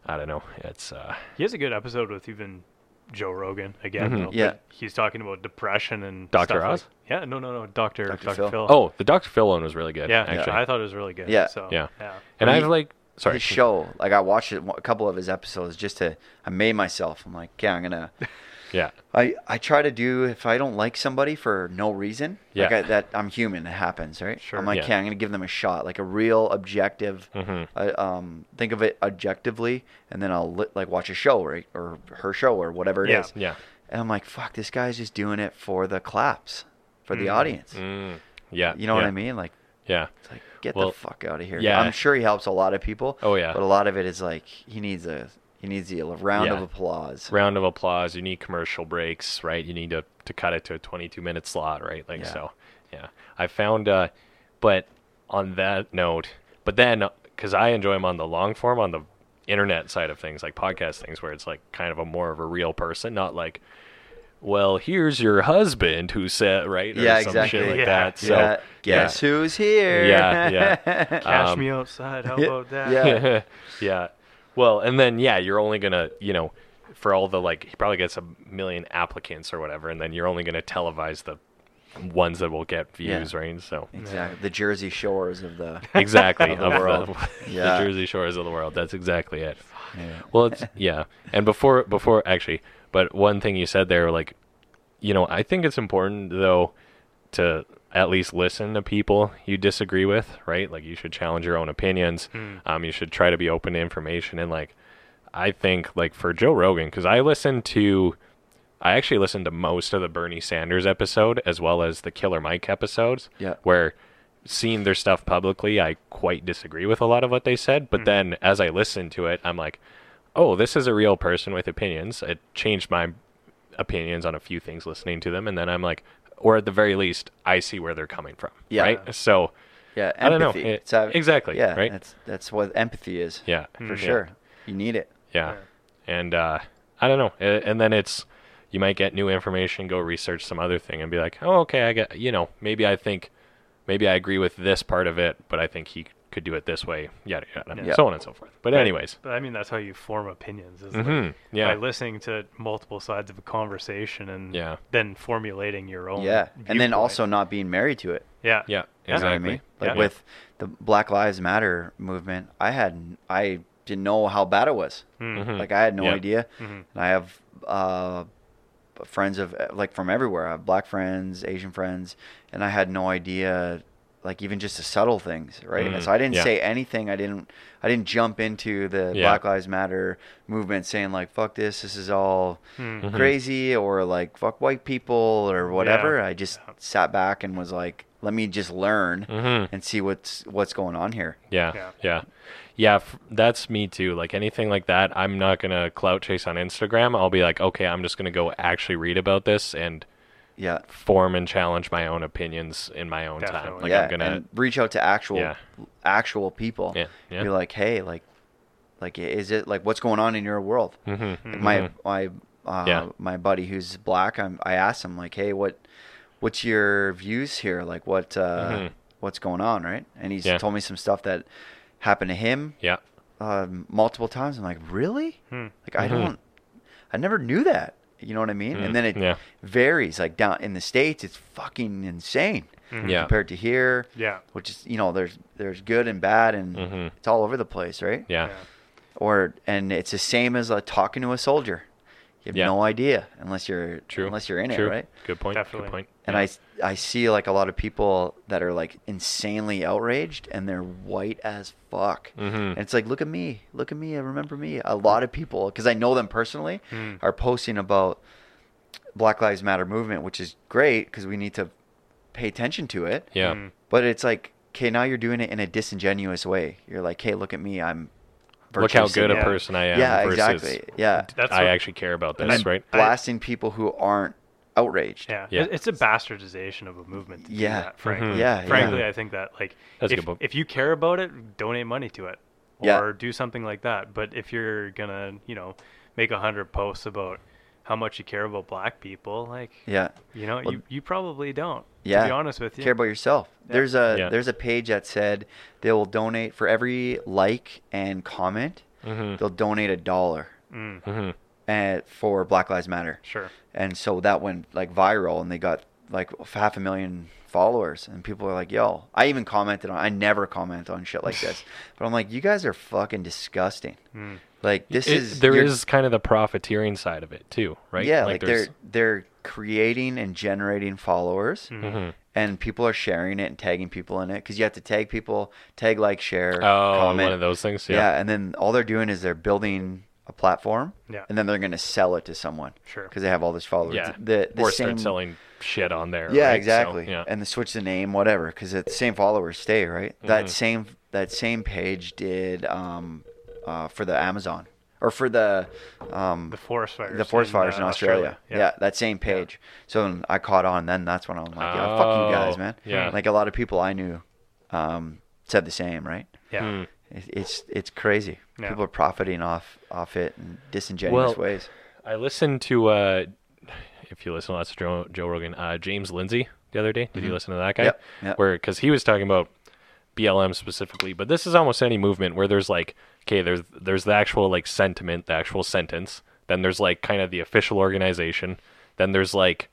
I don't know. It's uh, He has a good episode with even Joe Rogan again. Mhm. though, Yeah. he's talking about depression and Dr. stuff like- Oz? yeah, no, no, no, Doctor Dr. Dr. Phil. Phil. oh, the Dr. Phil one was really good. yeah, actually. I thought it was really good. Yeah. so, Yeah. yeah. and I've like sorry. His show, like I watched a couple of his episodes just to, I made myself. I'm like, yeah, I'm gonna. Yeah. I, I try to do if I don't like somebody for no reason. Yeah. Like I, that I'm human. It happens, right? Sure. I'm like, Yeah. okay, I'm gonna give them a shot, like a real objective. Mhm. Uh, um, think of it objectively, and then I'll li- like watch a show, right, or her show, or whatever it is. Yeah. Yeah. And I'm like, fuck, this guy's just doing it for the claps, for the Mm. audience. Mm, yeah. You know what I mean? Like, Yeah. it's like get Well, the fuck out of here. yeah. I'm sure he helps a lot of people. Oh, yeah. But a lot of it is like he needs a he needs the round Yeah. of applause. Round of applause. You need commercial breaks, right? You need to, to cut it to a 22 minute slot, right? Like, Yeah. so, yeah. I found, uh, but on that note, but then, because I enjoy them on the long form, on the internet side of things, like podcast things, where it's like kind of a more of a real person, not like, well, here's your husband who said, right? Or Yeah, some exactly. shit like Yeah. that. So, yeah. Guess who's here? Yeah, yeah. Cash Um, me outside. How about that? yeah. yeah. Well, and then yeah, you're only gonna, you know, for all the like, he probably gets a million applicants or whatever, and then you're only gonna televise the ones that will get views, right? So Exactly. The Jersey Shores of the exactly Of the world. the, Yeah. the Jersey Shores of the world. That's exactly it. Yeah. Well, it's yeah. And before before actually, but one thing you said there, like, you know, I think it's important though to at least listen to people you disagree with, right? Like you should challenge your own opinions. Um, you should try to be open to information and like, I think like for Joe Rogan, because I listened to, I actually listened to most of the Bernie Sanders episode as well as the Killer Mike episodes. Yeah. Where seeing their stuff publicly, I quite disagree with a lot of what they said. But then as I listened to it, I'm like, oh, this is a real person with opinions. It changed my opinions on a few things listening to them. And then I'm like, or at the very least, I see where they're coming from. Yeah. Right. So, Yeah, I don't know. It- It's a- exactly, Yeah, right? That's that's what empathy is. yeah. for Yeah. sure. You need it. Yeah. And uh, I don't know. And then it's you might get new information, go research some other thing, and be like, oh, okay, I get. You know, maybe I think, maybe I agree with this part of it, but I think he could do it this way. Yada yada. Yeah. So on and so forth. But anyways. But I mean, that's how you form opinions. Is like Mhm. Yeah. by listening to multiple sides of a conversation and Yeah. then formulating your own. Yeah, and then also not being married to it. yeah, Yeah. Yeah. You know what I Exactly. mean? Like Yeah. with the Black Lives Matter movement, I had I didn't know how bad it was. Mm. Mhm. Like I had no Yeah. idea. Mhm. And I have uh, friends of like from everywhere. I have black friends, Asian friends, and I had no idea. Like even just the subtle things, right? Mm, And so I didn't yeah. say anything. I didn't. I didn't jump into the Yeah. Black Lives Matter movement saying like "fuck this," this is all Mm. Mhm. crazy, or like "fuck white people" or whatever. Yeah. I just sat back and was like, "Let me just learn Mhm. and see what's what's going on here." Yeah, Yeah. yeah, yeah. f- that's me too. Like anything like that, I'm not gonna clout chase on Instagram. I'll be like, okay, I'm just gonna go actually read about this and Yeah. form and challenge my own opinions in my own time. Like yeah, I'm gonna, and reach out to actual Yeah. actual people. Yeah, yeah. Be like, hey, like, like, is it like what's going on in your world? Mhm, Like My mhm. my uh, Yeah. my buddy who's black, I'm, I asked him like, hey, what what's your views here? Like, what uh, Mhm. what's going on, right? And he's Yeah. told me some stuff that happened to him yeah, um, multiple times. I'm like, really? Hmm. Like, I Mhm. don't, I never knew that. You know what I mean? Mm, And then it yeah. varies. Like down in the states, it's fucking insane Mhm. Yeah. compared to here Yeah. which is you know there's there's good and bad and Mhm. it's all over the place right yeah, or and it's the same as like talking to a soldier you have Yeah. no idea unless you're True. unless you're in True. it right Good point. Definitely. Good point. and Yeah. I, I see like a lot of people that are like insanely outraged and they're white as fuck Mhm. and it's like look at me look at me I remember me a lot of people because i know them personally Mm. are posting about black lives matter movement which is great because we need to pay attention to it yeah, Mm. but it's like, okay, now you're doing it in a disingenuous way. You're like, hey, look at me, I'm. Look how virtually good a person I am. Yeah, versus exactly. Yeah, That's I what- actually care about this, then right? I- blasting people who aren't outraged. Yeah, Yeah. It's a bastardization of a movement. To do Yeah. that, frankly. Mhm. Yeah, frankly, yeah. I think that like That's a if, good point. if you care about it, donate money to it, or Yeah. do something like that. But if you're gonna, you know, make a hundred posts about how much you care about black people, like Yeah. you know, Well, you you probably don't. Yeah. To be honest with you. Care about yourself. Yeah. There's a Yeah. there's a page that said they will donate for every like and comment. Mm-hmm. They'll donate a dollar Mm, Mm-hmm. and for Black Lives Matter. sure. And so that went like viral, and they got like half a million followers. And people are like, "Yo!" I even commented on. I never comment on shit like this, but I'm like, "You guys are fucking disgusting." Mm. Like this it, is there is kind of the profiteering side of it too, right? Yeah, like, there's- they're they're creating and generating followers, Mm. Mhm. and people are sharing it and tagging people in it because you have to tag people, tag, like, share, Oh, comment. one of those things. yeah. Yeah. and then all they're doing is they're building a platform, Yeah. and then they're going to sell it to someone Sure. because they have all this followers. Yeah. The, the or same, start selling shit on there. Yeah, right? So, exactly. yeah. And they switch the name, whatever, because the same followers stay, right? That Mhm. same that same page did um, uh, for the Amazon or for the um, The forest fires. the forest in, fires uh, in Australia. Yeah. Yeah. that same page. So when I caught on. Then that's when I'm like, yeah, fuck you guys, Oh, man. yeah. Like a lot of people I knew um, said the same, right? Yeah. It, it's it's crazy. Yeah. People are profiting off off it in disingenuous Well, ways. I listened to, uh, if you listen to lots of Joe, Joe Rogan, uh, James Lindsay the other day. Did you Mhm. listen to that guy? Yep, yep. Where, because he was talking about BLM specifically, but this is almost any movement where there's like, okay, there's there's the actual like sentiment, the actual sentence. Then there's like kind of the official organization. Then there's like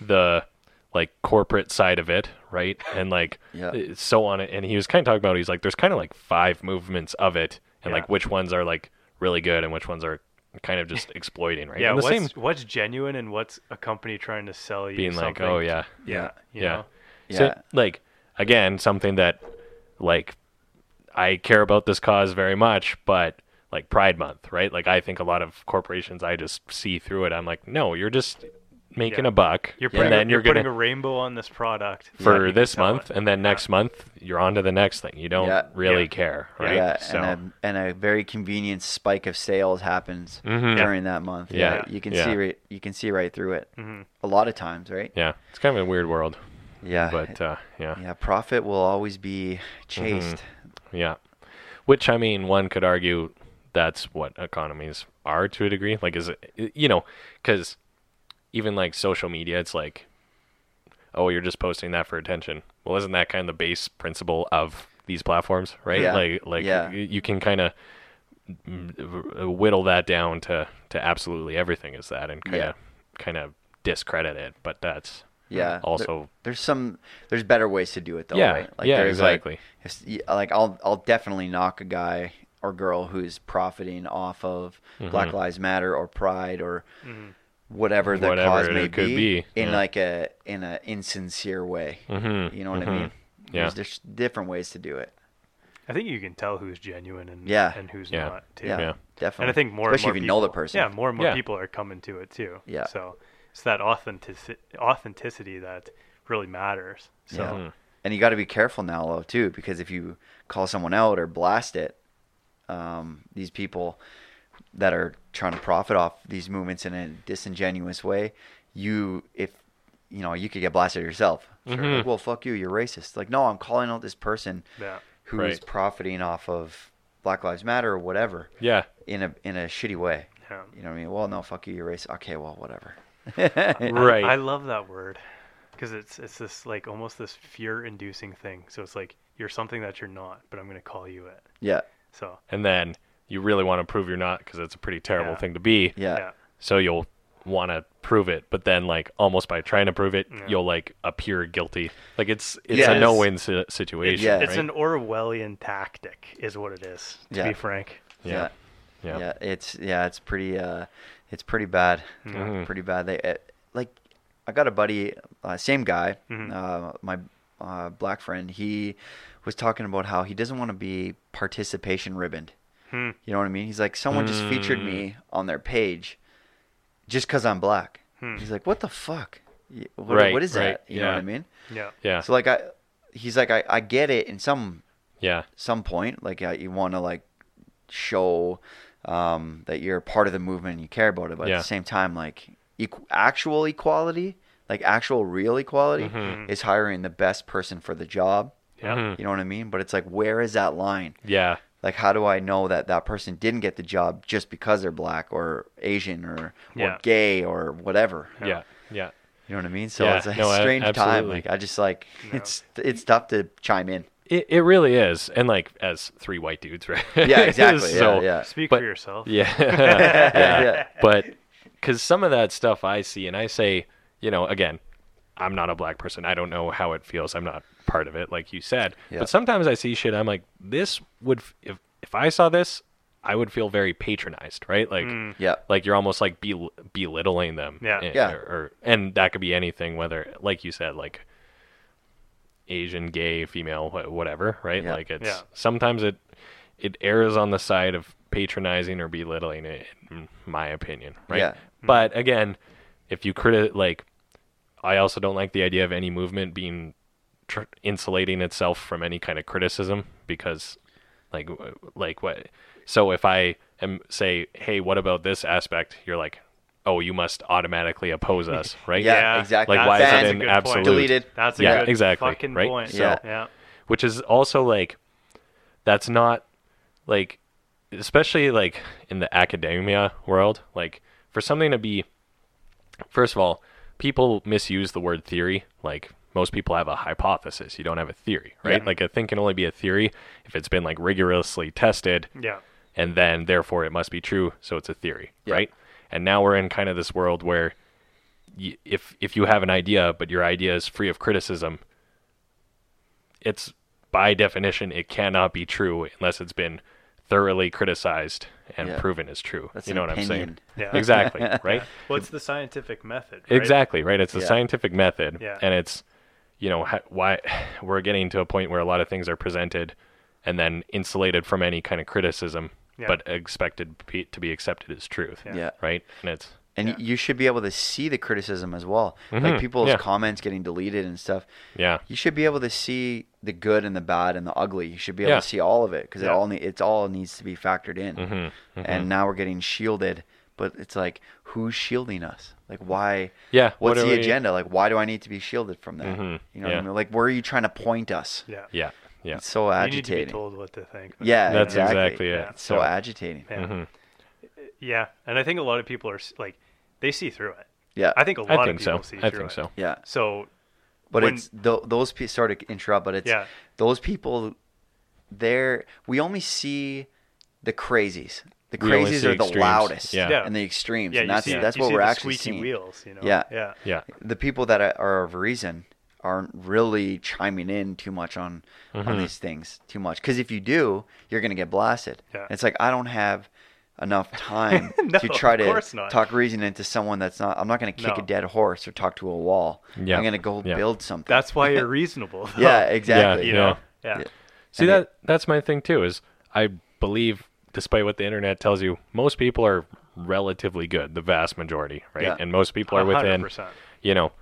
the like corporate side of it, right? And like Yeah. uh, so on it. And he was kind of talking about he's like there's kind of like five movements of it, and Yeah. like which ones are like really good and which ones are kind of just exploiting, right? Yeah, and the what's, same what's genuine and what's a company trying to sell you being like, oh yeah, yeah, you yeah. know? So, like again, something that like I care about this cause very much, but like Pride Month, right? Like I think a lot of corporations, I just see through it. I'm like, no, you're just making Yeah. a buck, You're putting, and a, then you're, you're, putting gonna a rainbow on this product for You can this month, it. and then Yeah. next month you're on to the next thing. You don't Yeah. really Yeah. care, right? Yeah, so and a and a very convenient spike of sales happens Mhm. during that month. Yeah. you can Yeah. see right you can see right through it Mhm. a lot of times, right? yeah, it's kind of a weird world, Yeah, but uh, yeah, yeah, profit will always be chased. Yeah. Which I mean, one could argue that's what economies are to a degree. Like, is it, you know, because even like social media, it's like, oh, you're just posting that for attention. Well, isn't that kind of the base principle of these platforms, right? Yeah. Like, like Yeah. you can kind of whittle that down to to absolutely everything is that, and kind of Yeah. kind of discredit it. But that's Yeah. there- also there's some there's better ways to do it though, Yeah, right? yeah, exactly. Like, like I'll I'll definitely knock a guy or girl who's profiting off of Black Mhm. Lives Matter or Pride or Mhm. whatever the Whatever cause it may could be, be, in yeah. like a in a insincere way. Mhm, You know what I mean? Yeah. There's, there's different ways to do it. I think you can tell who's genuine and Yeah. and who's Yeah. not too. Yeah, Yeah. definitely. And I think more especially and more if you know the person. Yeah, more and more Yeah. people are coming to it too. Yeah. So it's that authenticity authenticity that really matters. So Yeah. Mhm. And you got to be careful now, though, too, because if you call someone out or blast it, um, these people that are trying to profit off these movements in a disingenuous way, you if you know you could get blasted yourself. Mhm. Like, well, fuck you, you're racist. Like, no, I'm calling out this person yeah. who's Right. profiting off of Black Lives Matter or whatever yeah, in a in a shitty way. Yeah. You know what I mean? Well, no, fuck you, you're racist. Okay, well, whatever. Right. I love that word because it's it's this like almost this fear-inducing thing. So it's like you're something that you're not, but I'm going to call you it. Yeah, So and then you really want to prove you're not because it's a pretty terrible Yeah. thing to be. yeah, yeah. So you'll want to prove it, but then like almost by trying to prove it, Yeah. you'll like appear guilty. Like it's it's Yeah, a it's- no-win si- situation. Yeah. It's right? an Orwellian tactic, is what it is. To Yeah. be frank. yeah. yeah. Yeah. it's yeah, it's pretty uh, it's pretty bad, Mhm. pretty bad. They uh, like, I got a buddy, uh, same guy, Mhm. uh, my uh, black friend. He was talking about how he doesn't want to be participation ribboned. Hmm. You know what I mean? He's like, someone just featured me on their page, just because I'm black. Hmm. He's like, what the fuck? What, Right, what is right, that? You know what I mean? Yeah. Yeah. So like I, he's like I, I get it in some yeah. some point like uh, you want to like show um, that you're part of the movement and you care about it but at the same time like equ- actual equality, like actual real equality, Mm-hmm. is hiring the best person for the job. Yeah. Mhm. You know what I mean? But it's like, where is that line? Yeah. Like, how do I know that that person didn't get the job just because they're black or Asian or, or Yeah. gay or whatever? Yeah. Yeah. You know what I mean? So Yeah, it's a no, a- strange time. Like, I just like No. it's it's tough to chime in. It, it really is. And like as three white dudes, right? Yeah, exactly. so, yeah, yeah. Speak But- for yourself. Yeah. Yeah. yeah. But because some of that stuff I see and I say, you know, again, I'm not a black person. I don't know how it feels. I'm not part of it, like you said. Yeah. But sometimes I see shit. I'm like, this would, if, if I saw this, I would feel very patronized, right? Like, Mm. Yeah. like you're almost like bel- belittling them. Yeah. And, Yeah. Or, or, and that could be anything, whether, like you said, like Asian, gay, female, whatever, right? Yeah. Like it's Yeah. sometimes it it errs on the side of patronizing or belittling it, in my opinion, right? Yeah. Hmm. But again, if you criti like, I also don't like the idea of any movement being tr- insulating itself from any kind of criticism because, like, like what? So if I am say, hey, what about this aspect? You're like, oh, you must automatically oppose us, right? Yeah, exactly. Like, That's- why is that's it an good point. absolute? Deleted. That's a Yeah, good exactly, fucking right? point. Yeah. yeah. which is also like that's not like especially like in the academia world like for something to be first of all people misuse the word theory like most people have a hypothesis you don't have a theory right Yeah. like a thing can only be a theory if it's been like rigorously tested Yeah. and then therefore it must be true so it's a theory Yeah. right and now we're in kind of this world where y- if if you have an idea but your idea is free of criticism it's by definition it cannot be true unless it's been thoroughly criticized and Yeah. proven is true That's you know what opinion. i'm saying Yeah. exactly right What's the scientific method? right? Exactly, right? It's the Yeah. scientific method, Yeah. and it's you know why we're getting to a point where a lot of things are presented and then insulated from any kind of criticism, Yeah. but expected to be accepted as truth. Yeah. Yeah. Right, and it's And Yeah. you should be able to see the criticism as well. Mhm, Like people's yeah. comments getting deleted and stuff. yeah, You should be able to see the good and the bad and the ugly. You should be able Yeah. to see all of it because it all ne- it's all needs to be factored in. hmm And now we're getting shielded, but it's like who's shielding us? Like why? yeah. What's are the we- agenda? Like why do I need to be shielded from that? Mhm, You know what. I mean? Like where are you trying to point us? Yeah. Yeah, yeah, It's so You need to be told what to think. Yeah, That's exactly. exactly it. Yeah. It's so So- agitating. Yeah. hmm Yeah. And I think a lot of people are like, they see through it. Yeah, I think a lot I of think people so. see I through think it. so. yeah. So, But when- it's th- those people, sorry to interrupt, but it's yeah. those people. They're we only see the crazies. The crazies are the extremes. loust Yeah. Yeah. and the extremes, Yeah. and that's see, that's you what see we're the actually seeing. wheels, you know? Yeah. Yeah. Yeah, The people that are- are of reason aren't really chiming in too much on on Mhm. these things too much because if you do, you're gonna get blasted. Yeah. It's like I don't have enough time No, to try to talk reason into someone that's not. I'm not gonna kick a dead horse or talk to a wall. Yeah. I'm gonna go Yeah. build something. That's why you're reasonable. yeah, exactly. You know? Yeah. See And that that's my thing too. Is I believe, despite what the internet tells you, most people are relatively good. The vast majority, right? And most people are within 100%. you know,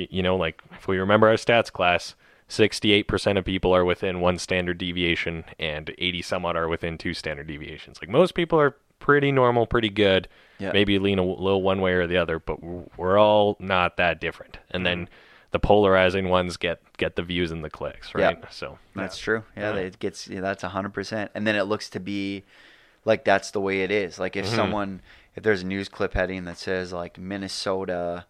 you, you know, like if we remember our stats class, 68% of people are within one standard deviation and 80 some odd are within two standard deviations. Like most people are pretty normal, pretty good. Yeah. Maybe lean a little one way or the other, but we're all not that different. And then the polarizing ones get get the views and the clicks, right? Yeah. So, That's true. Yeah, Yeah. it gets yeah, that's hundred percent. And then it looks to be like that's the way it is. Like if Mhm. someone if there's a news clip heading that says like Minnesota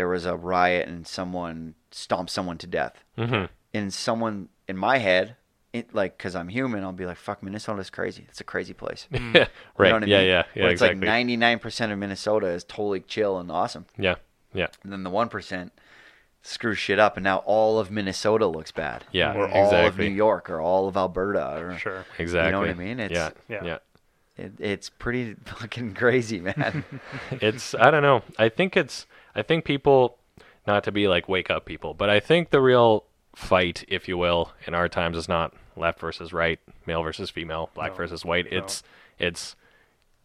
there was a riot and someone stomped someone to death. mhm. And someone in my head, it, like because I'm human, I'll be like, "Fuck, Minnesota's crazy. It's a crazy place." right. You know what I yeah, mean? yeah, yeah, Where it's exactly. like 99% of Minnesota is totally chill and awesome. yeah. Yeah. And then the 1% screws shit up, and now all of Minnesota looks bad. Yeah, Or all of. New York, or all of Alberta. Or, Sure. Exactly. You know what I mean? It's- yeah. Yeah. yeah. It, it's pretty fucking crazy, man. it's I don't know. I think it's I think people not to be like wake up people, but I think the real fight, if you will, in our times is not left versus right, male versus female, black No. versus white. No. It's it's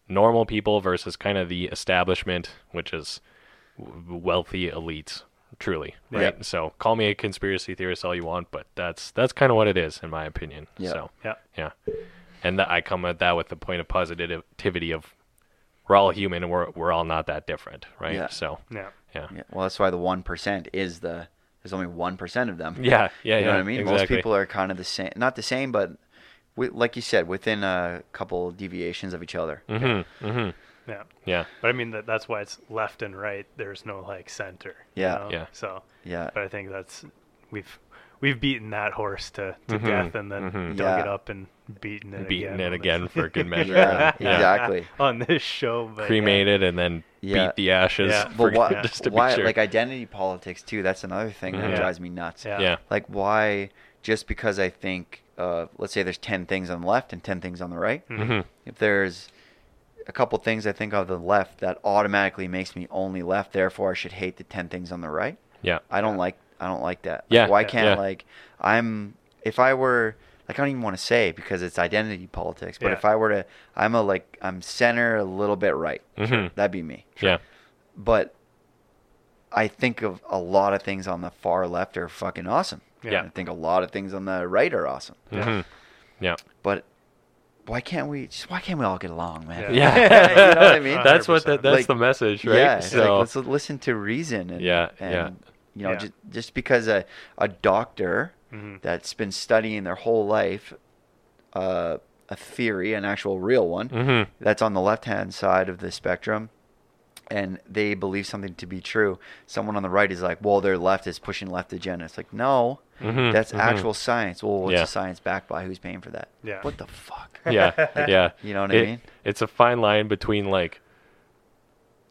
normal people versus kind of the establishment, which is wealthy elites, truly. Yeah. Right. So call me a conspiracy theorist all you want, but that's that's kind of what it is in my opinion. Yeah. So Yeah. yeah. And that I come at that with the point of positivity of we're all human and we're we're all not that different, right? Yeah. So Yeah. yeah. Yeah. Well, that's why the one percent is the. There's only one percent of them. Yeah, yeah, You know yeah, what I mean? Exactly. Most people are kind of the same. Not the same, but wi- like you said, within a couple deviations of each other. Mm-hmm. Mm-hmm. Yeah. Yeah. But I mean that that's why it's left and right. There's no like center. you Yeah. know? Yeah. So, Yeah. but I think that's we've we've beaten that horse to, to Mhm, death and then mhm. dug it up and beaten it Beaten again. it on this- again for good measure. Yeah, Yeah. exactly. on this show. But yeah. Cremated and then Yeah. beat the ashes. Yeah. But why? just to be why? sure. Like identity politics too. That's another thing that Mhm. drives me nuts. Yeah. yeah. Like why? Just because I think, uh, let's say there's ten things on the left and ten things on the right. Mhm. Mm-hmm. If there's a couple things I think of the left that automatically makes me only left, therefore I should hate the ten things on the right. Yeah. I don't like I don't like that. Like, Yeah, why can't Yeah. like I'm if I were like I don't even want to say because it's identity politics, but Yeah. if I were to I'm a like I'm center a little bit right. Mhm. That'd be me. Yeah. But I think of a lot of things on the far left are fucking awesome. Yeah. I think a lot of things on the right are awesome. Yeah. hmm Yeah. But why can't we just why can't we all get along, man? Yeah. Yeah. you know what I mean? That's what the, that's Like, the message, right? Yeah, it's like, so let's listen to reason. And, Yeah, and, yeah. You know, Yeah. just just because a a doctor Mhm. that's been studying their whole life uh, a theory, an actual real one, Mhm. that's on the left hand side of the spectrum, and they believe something to be true. Someone on the right is like, well, their left is pushing left agenda. It's like, no, Mhm, that's mhm. actual science. Well, what's Yeah. the science backed by? Who's paying for that? Yeah. What the fuck? yeah, yeah. You know what I mean? It's a fine line between like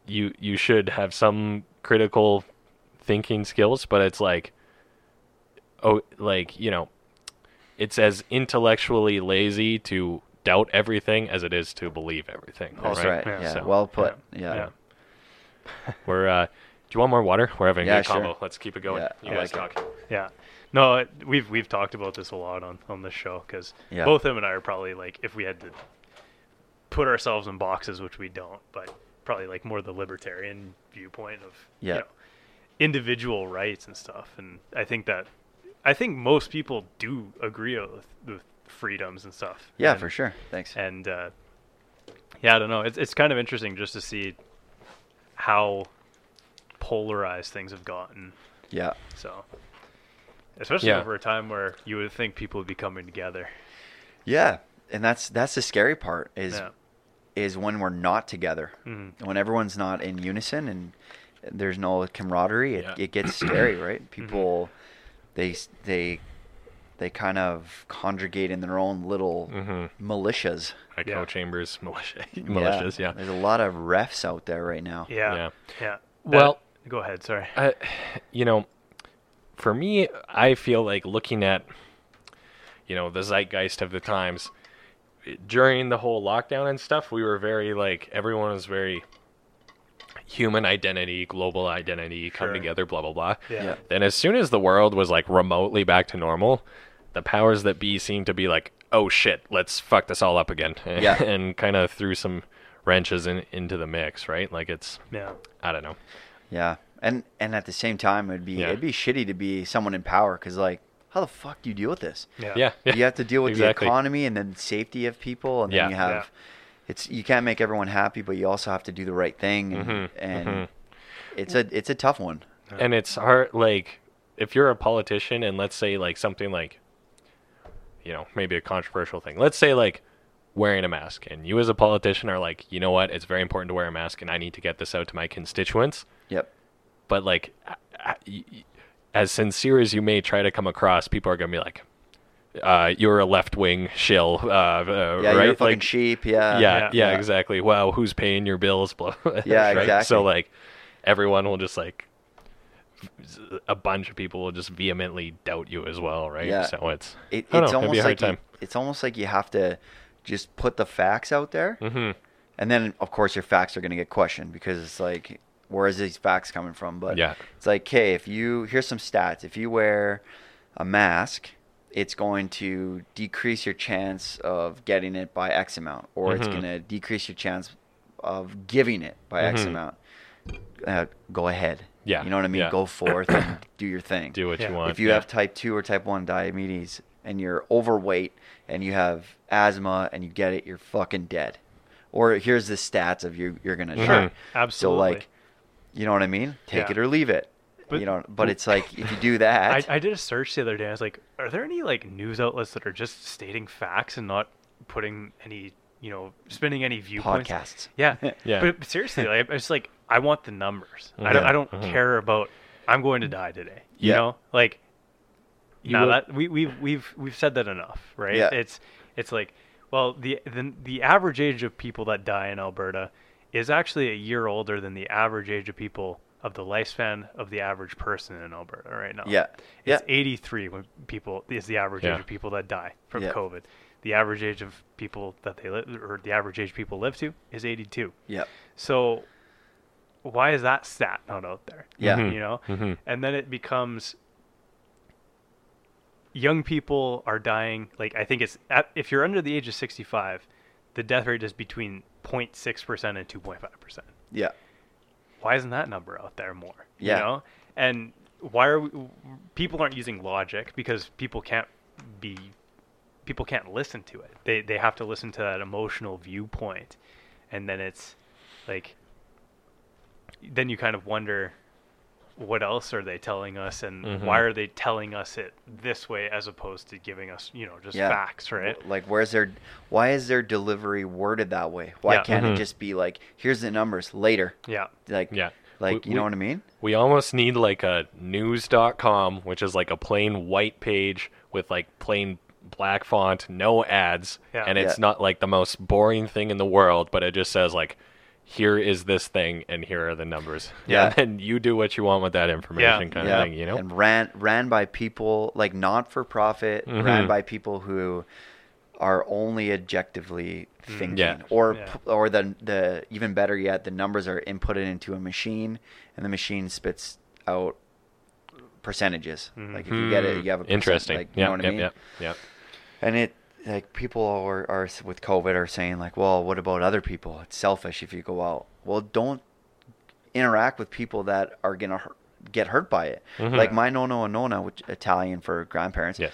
you you should have some critical thinking skills, but it's like oh like, you know, it's as intellectually lazy to doubt everything as it is to believe everything. That's right. right. Yeah. Yeah. So, well put. Yeah. Yeah. We're uh do you want more water? We're having a Yeah, good sure. combo. Let's keep it going. Yeah, you I guys like it. talk. Yeah. No, it, we've we've talked about this a lot on on this show because Yeah. both him and I are probably like if we had to put ourselves in boxes, which we don't, but probably like more the libertarian viewpoint of Yeah. you know, individual rights and stuff. And I think that I think most people do agree with, with freedoms and stuff. Yeah, And- for sure. Thanks. And uh, yeah, I don't know. It's it's kind of interesting just to see how polarized things have gotten. Yeah. So, especially Yeah. over a time where you would think people would be coming together. Yeah. And that's that's the scary part is Yeah. is when we're not together. Mhm. When everyone's not in unison and there's no camaraderie, it, Yeah. it gets scary, right? Mm-hmm. People they they they kind of congregate in their own little Mhm. militias. Echo Yeah. chambers, militia, militias, yeah. There's a lot of refs out there right now. Yeah. Yeah. Yeah. Well- That- go ahead. Sorry. I, you know, for me, I feel like looking at, you know, the zeitgeist of the times during the whole lockdown and stuff, we were very like everyone was very human identity, global identity, come Sure. together, blah blah blah. Yeah. Yeah. Then as soon as the world was like remotely back to normal, the powers that be seemed to be like, oh shit, let's fuck this all up again, Yeah. and kind of threw some wrenches in, into the mix, right? Like it's, Yeah. I don't know. Yeah, and and at the same time, it'd be Yeah. it'd be shitty to be someone in power because like, how the fuck do you deal with this? Yeah. Yeah, yeah. You have to deal with exactly. the economy and then safety of people, and then Yeah. you have Yeah. It's you can't make everyone happy, but you also have to do the right thing, and, Mhm, and mhm. it's a it's a tough one. and it's hard like if you're a politician and let's say like something like you know maybe a controversial thing let's say like wearing a mask and you as a politician are like you know what it's very important to wear a mask and i need to get this out to my constituents Yep. but like a- a- y- y- as sincere as you may try to come across people are going to be like uh, you're a left-wing shill uh, uh, Yeah, right you're a fucking like sheep. Yeah. yeah, yeah, yeah, yeah. exactly. Wow, who's paying your bills? Blah. Yeah, right? exactly. So like, everyone will just like, a bunch of people will just vehemently doubt you as well, right? Yeah. So it's It, I it's know, it'd be almost a hard like you, time. it's almost like you have to just put the facts out there, hmm and then of course your facts are going to get questioned because it's like where is these facts coming from? But Yeah. it's like, okay, if you here's some stats. If you wear a mask, it's going to decrease your chance of getting it by X amount, or it's Mhm. going to decrease your chance of giving it by X Mhm. amount. Uh, go ahead. Yeah, You know what I mean? yeah. Go forth and do your thing. Do what Yeah. you want. if you yeah. have type 2 or type 1 diabetes and you're overweight and you have asthma and you get it, you're fucking dead. or here's the stats of you you're gonna Sure. die. Absolutely. So like, you know what I mean? Take Yeah. it or leave it. But- you know, but it's like if you do that, I, I did a search the other day. I was like, are there any like news outlets that are just stating facts and not putting any, you know, spinning any viewpoints? podcasts. Yeah, Yeah. But seriously, like, it's like I want the numbers. I don't. I don't Mhm. care about. I'm going to die today. You Yeah. know, like. You no, that we we've we've we've said that enough, right? Yeah. It's it's like, well, the the the average age of people that die in Alberta is actually a year older than the average age of people of the lifespan of the average person in Alberta right now. Yeah. It's Yeah. 83 when people is the average Yeah. age of people that die from Yeah. COVID. The average age of people that they live or the average age people live to is 82. Yep. So why is that stat not out there? Yeah. Mhm. You know? Mhm. And then it becomes young people are dying like I think it's at, if you're under the age of 65, the death rate is between 0.6% and 2.5%. Yeah. Why isn't that number out there more? Yeah. You know? And why are we, people aren't using logic because people can't be people can't listen to it. They they have to listen to that emotional viewpoint. And then it's like then you kind of wonder what else are they telling us and Mhm. why are they telling us it this way as opposed to giving us, you know, just Yeah. facts, right? Like, where's their, why is their delivery worded that way? Why Yeah. can't Mhm. it just be like, here's the numbers later? Yeah. Like, Yeah. like We- you know we- what I mean? We almost need like a news.com, which is like a plain white page with like plain black font, no ads, Yeah. and it's Yeah. not like the most boring thing in the world, but it just says like here is this thing and here are the numbers. Yeah. And you do what you want with that information kind yeah. of thing, you know? And ran ran by people like not for profit, ran Mhm. by people who are only objectively thinking, Yeah. or Yeah. or the the even better yet, the numbers are inputted into a machine, and the machine spits out percentages. Mhm. Like if you get it, you have a percent, Hmm. interesting. Like, you yeah, know what yep, I mean? yep, yep. And it like people are, are with COVID are saying like, well, what about other people? It's selfish if you go out. Well, don't interact with people that are gonna hurt, get hurt by it. Mhm. Like my nono and nona, which Italian for grandparents, Yes.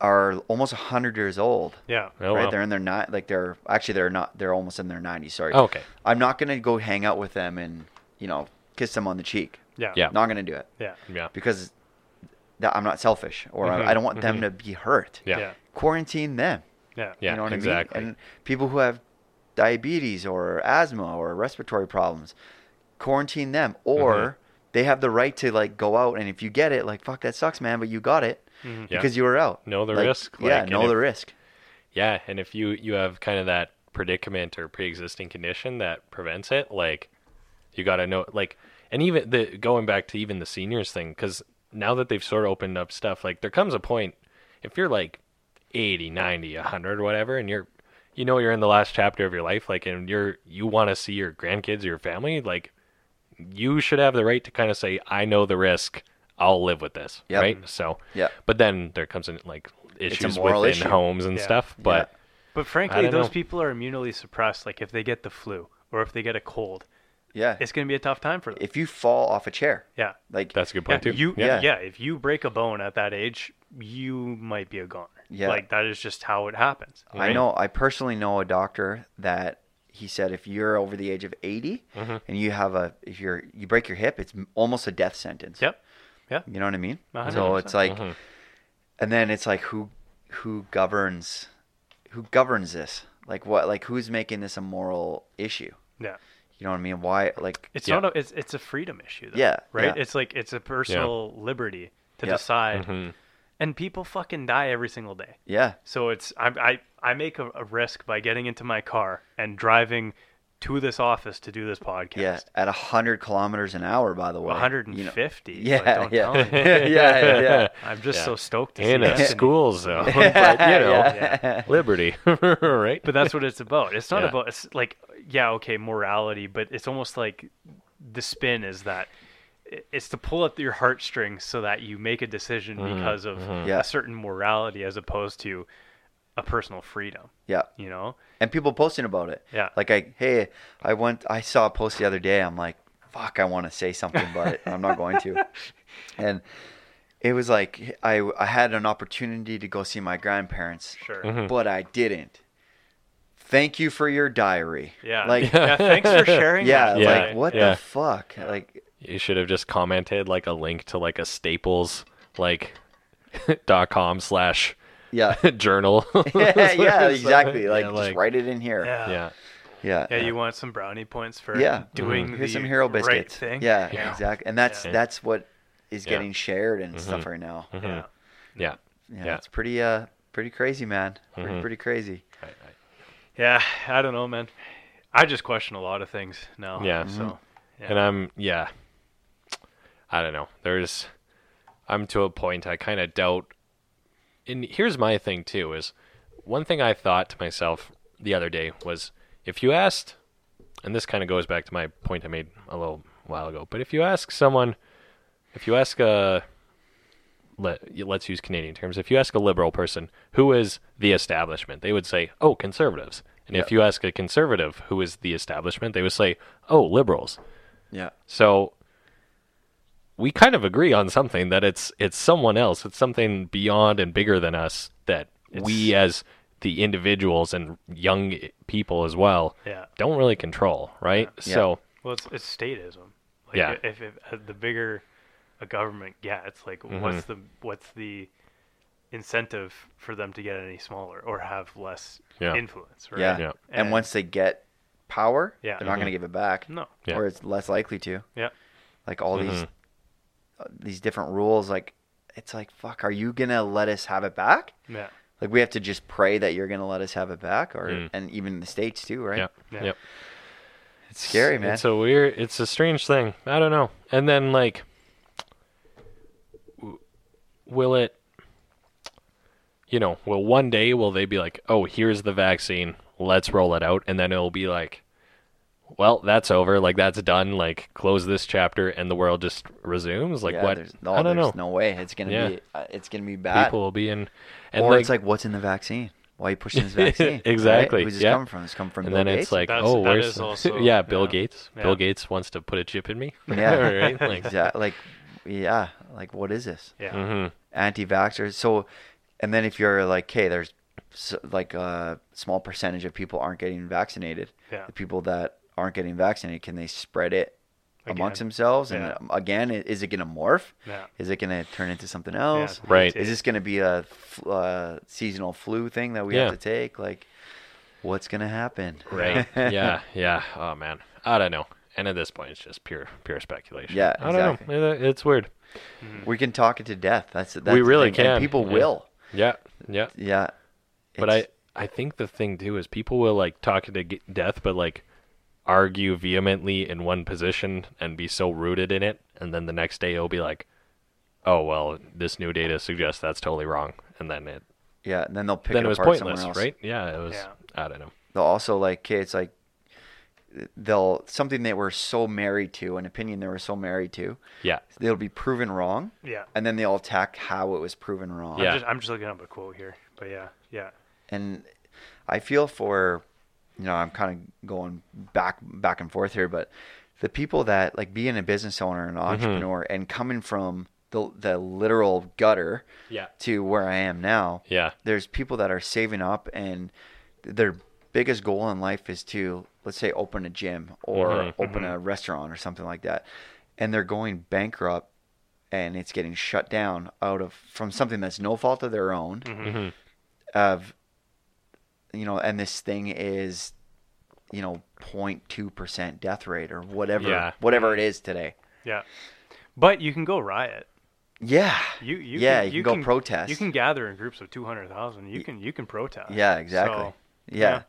are almost hundred years old. Yeah. Oh, right, wow. they're in their ni- like they're actually they're not they're almost in their nineties. Sorry, Oh, okay. I'm not gonna go hang out with them and you know kiss them on the cheek. Yeah. Yeah. Not gonna do it Yeah. Yeah. because that, I'm not selfish or Mhm, I, I don't want them mhm. to be hurt. Yeah. Yeah. Quarantine them. Yeah. Yeah, you know what exactly. I mean? And people who have diabetes or asthma or respiratory problems, quarantine them. Or Mhm. they have the right to like go out and if you get it, like fuck that sucks, man, but you got it Mhm. Yeah. because you were out. Know the Like, risk, yeah, know and the risk. Yeah, and if you you have kind of that predicament or pre-existing condition that prevents it, like you got to know like and even the going back to even the seniors thing cuz now that they've sort of opened up stuff, like there comes a point if you're like 80, 90, 100 whatever and you're you know you're in the last chapter of your life like and you're you want to see your grandkids or your family, like you should have the right to kind of say I know the risk. I'll live with this, Yep. right? So, Yeah. but then there comes in like issues moral within issue. homes and Yeah. stuff. But But frankly, those know. people are immunely suppressed. Like if they get the flu or if they get a cold, Yeah. it's going to be a tough time for them. if you fall off a chair, yeah. like that's a good Yeah, point too. you, Yeah. yeah. If you break a bone at that age, you might be a goner. Yeah. Like that is just how it happens. I know I personally know a doctor that he said if you're over the age of 80 Mhm. and you have a if you're you break your hip, it's almost a death sentence. Yep. Yeah. You know what I mean? A hundred So it's like Mhm. and then it's like who who governs who governs this? Like what like who's making this a moral issue? Yeah. You know what I mean? Why like It's Yeah. not a, it's it's a freedom issue though. Yeah, Right? yeah. It's like it's a personal liberty to Yeah. decide. Mhm. And people fucking die every single day. yeah. So it's I I, I make a, a risk by getting into my car and driving to this office to do this podcast. Yeah, at 100 kilometers an hour by the way. you know. 150. Yeah, like, don't yeah. tell me. yeah, yeah, yeah. I'm just Yeah. so stoked to in see a this. school zone, but you know, Yeah. liberty, right? But that's what it's about. It's not Yeah. about it's like yeah, okay, morality, but it's almost like the spin is that it's to pull at your heartstrings so that you make a decision Mhm, because of mhm. Yeah. a certain morality as opposed to a personal freedom. Yeah. You know? and people posting about it. Yeah. Like I, hey, I went, I saw a post the other day. I'm like, fuck, I want to say something, but I'm not going to. And it was like I, I had an opportunity to go see my grandparents, Sure. Mhm. but I didn't. Thank you for your diary. Yeah. Like, yeah. Thanks for sharing. yeah, that Yeah. like what Yeah. the fuck? Like, You should have just commented like a link to like a Staples like dot com slash yeah, journal. yeah, yeah, exactly. Like, Yeah, just write it in here. Yeah. yeah. yeah, Yeah, you want some brownie points for Yeah. doing Mhm. the Here's some hero right biscuits. thing. Yeah, Yeah. exactly. And that's Yeah. that's what is Yeah. getting shared and stuff Mhm. right now. Mhm. Yeah. Yeah. Yeah, Yeah. it's pretty uh pretty crazy, man. Pretty, Mhm. pretty crazy. I- I- Yeah, I don't know, man. I just question a lot of things now. Yeah. So, mm-hmm. yeah. And I'm yeah. I don't know. There's I'm to a point I kind of doubt and here's my thing too is one thing I thought to myself the other day was if you asked and this kind of goes back to my point I made a little while ago, but if you ask someone if you ask a let, let's use Canadian terms. If you ask a liberal person who is the establishment, they would say, "Oh, conservatives." And if you ask a conservative who is the establishment, they would say, "Oh, liberals." Yeah. So we kind of agree on something that it's it's someone else. It's something beyond and bigger than us that we as the individuals and young people as well yeah. don't really control, right? Yeah. So Well, it's, it's statism. Like Yeah. If, if uh, the bigger a government gets, like what's the what's the incentive for them to get any smaller or have less Yeah. influence? Right? Yeah. Yeah. And, once they get power, Yeah. they're not going to give it back, No. Yeah. or it's less likely to. Yeah. Like all these Mhm. uh, these different rules, like it's like fuck. Are you gonna let us have it back? Yeah. Like we have to just pray that you're gonna let us have it back, or Mm. and even the states too, right? yeah, Yeah. yep. It's scary, man. It's a weird. It's a strange thing. I don't know. And then like, w- will it? You know, will one day will they be like, "Oh, here's the vaccine. Let's roll it out," and then it'll be like, "Well, that's over. Like that's done. Like close this chapter, and the world just resumes." Like yeah, what? There's, no, I don't there's know. no way it's gonna Yeah. be. Uh, it's gonna be bad. People will be in, and or like, it's like, what's in the vaccine? Why are you pushing this vaccine? Exactly, Right? Who's this yeah. coming from? It's come from and Bill then Gates? it's like, That's- oh, that where's is also- yeah, Bill yeah. Gates. Yeah. Bill Gates wants to put a chip in me. yeah, right. Like, exactly. Like, yeah, like what is this? Yeah. hmm Anti-vaxxers. So, and then if you're like, hey, there's like a small percentage of people aren't getting vaccinated. Yeah. The people that aren't getting vaccinated, can they spread it amongst themselves? And Yeah. um, again, is it going to morph? Yeah. Is it going to turn into something else? Yeah. Right. Is this going to be a uh, seasonal flu thing that we Yeah. have to take? Like, what's going to happen? Right. yeah. Yeah. Oh man. I don't know. And at this point, it's just pure, pure speculation. Yeah, I don't know. It's weird. Mm-hmm. We can talk it to death. That's, that's We the really thing. And can, people yeah. will. Yeah. Yeah. Yeah. But I, It's- I think the thing too is people will like talk it to g- death, but like argue vehemently in one position and be so rooted in it, and then the next day it'll be like, oh well, this new data suggests that's totally wrong, and then it yeah. And then they'll pick then it it was apart pointless, somewhere else. right? Yeah. It was. Yeah. I don't know. they'll also like okay it's like they'll something they were so married to an opinion they were so married to Yeah. they'll be proven wrong Yeah. and then they'll attack how it was proven wrong Yeah. I'm just, I'm just looking up a quote here, but yeah, yeah, and i feel for you know i'm kind of going back back and forth here but the people that like being a business owner and mm-hmm. entrepreneur and coming from the the literal gutter Yeah. to where i am now Yeah. there's people that are saving up and their biggest goal in life is to let's say open a gym or Mhm, open a restaurant or something like that and they're going bankrupt and it's getting shut down out of from something that's no fault of their own hmm of you know and this thing is you know 0.2% death rate or whatever Yeah. whatever it is today yeah. But you can go riot. yeah You, you yeah can, you can go protest You can gather in groups of two hundred thousand. You can you can protest. yeah exactly So, yeah.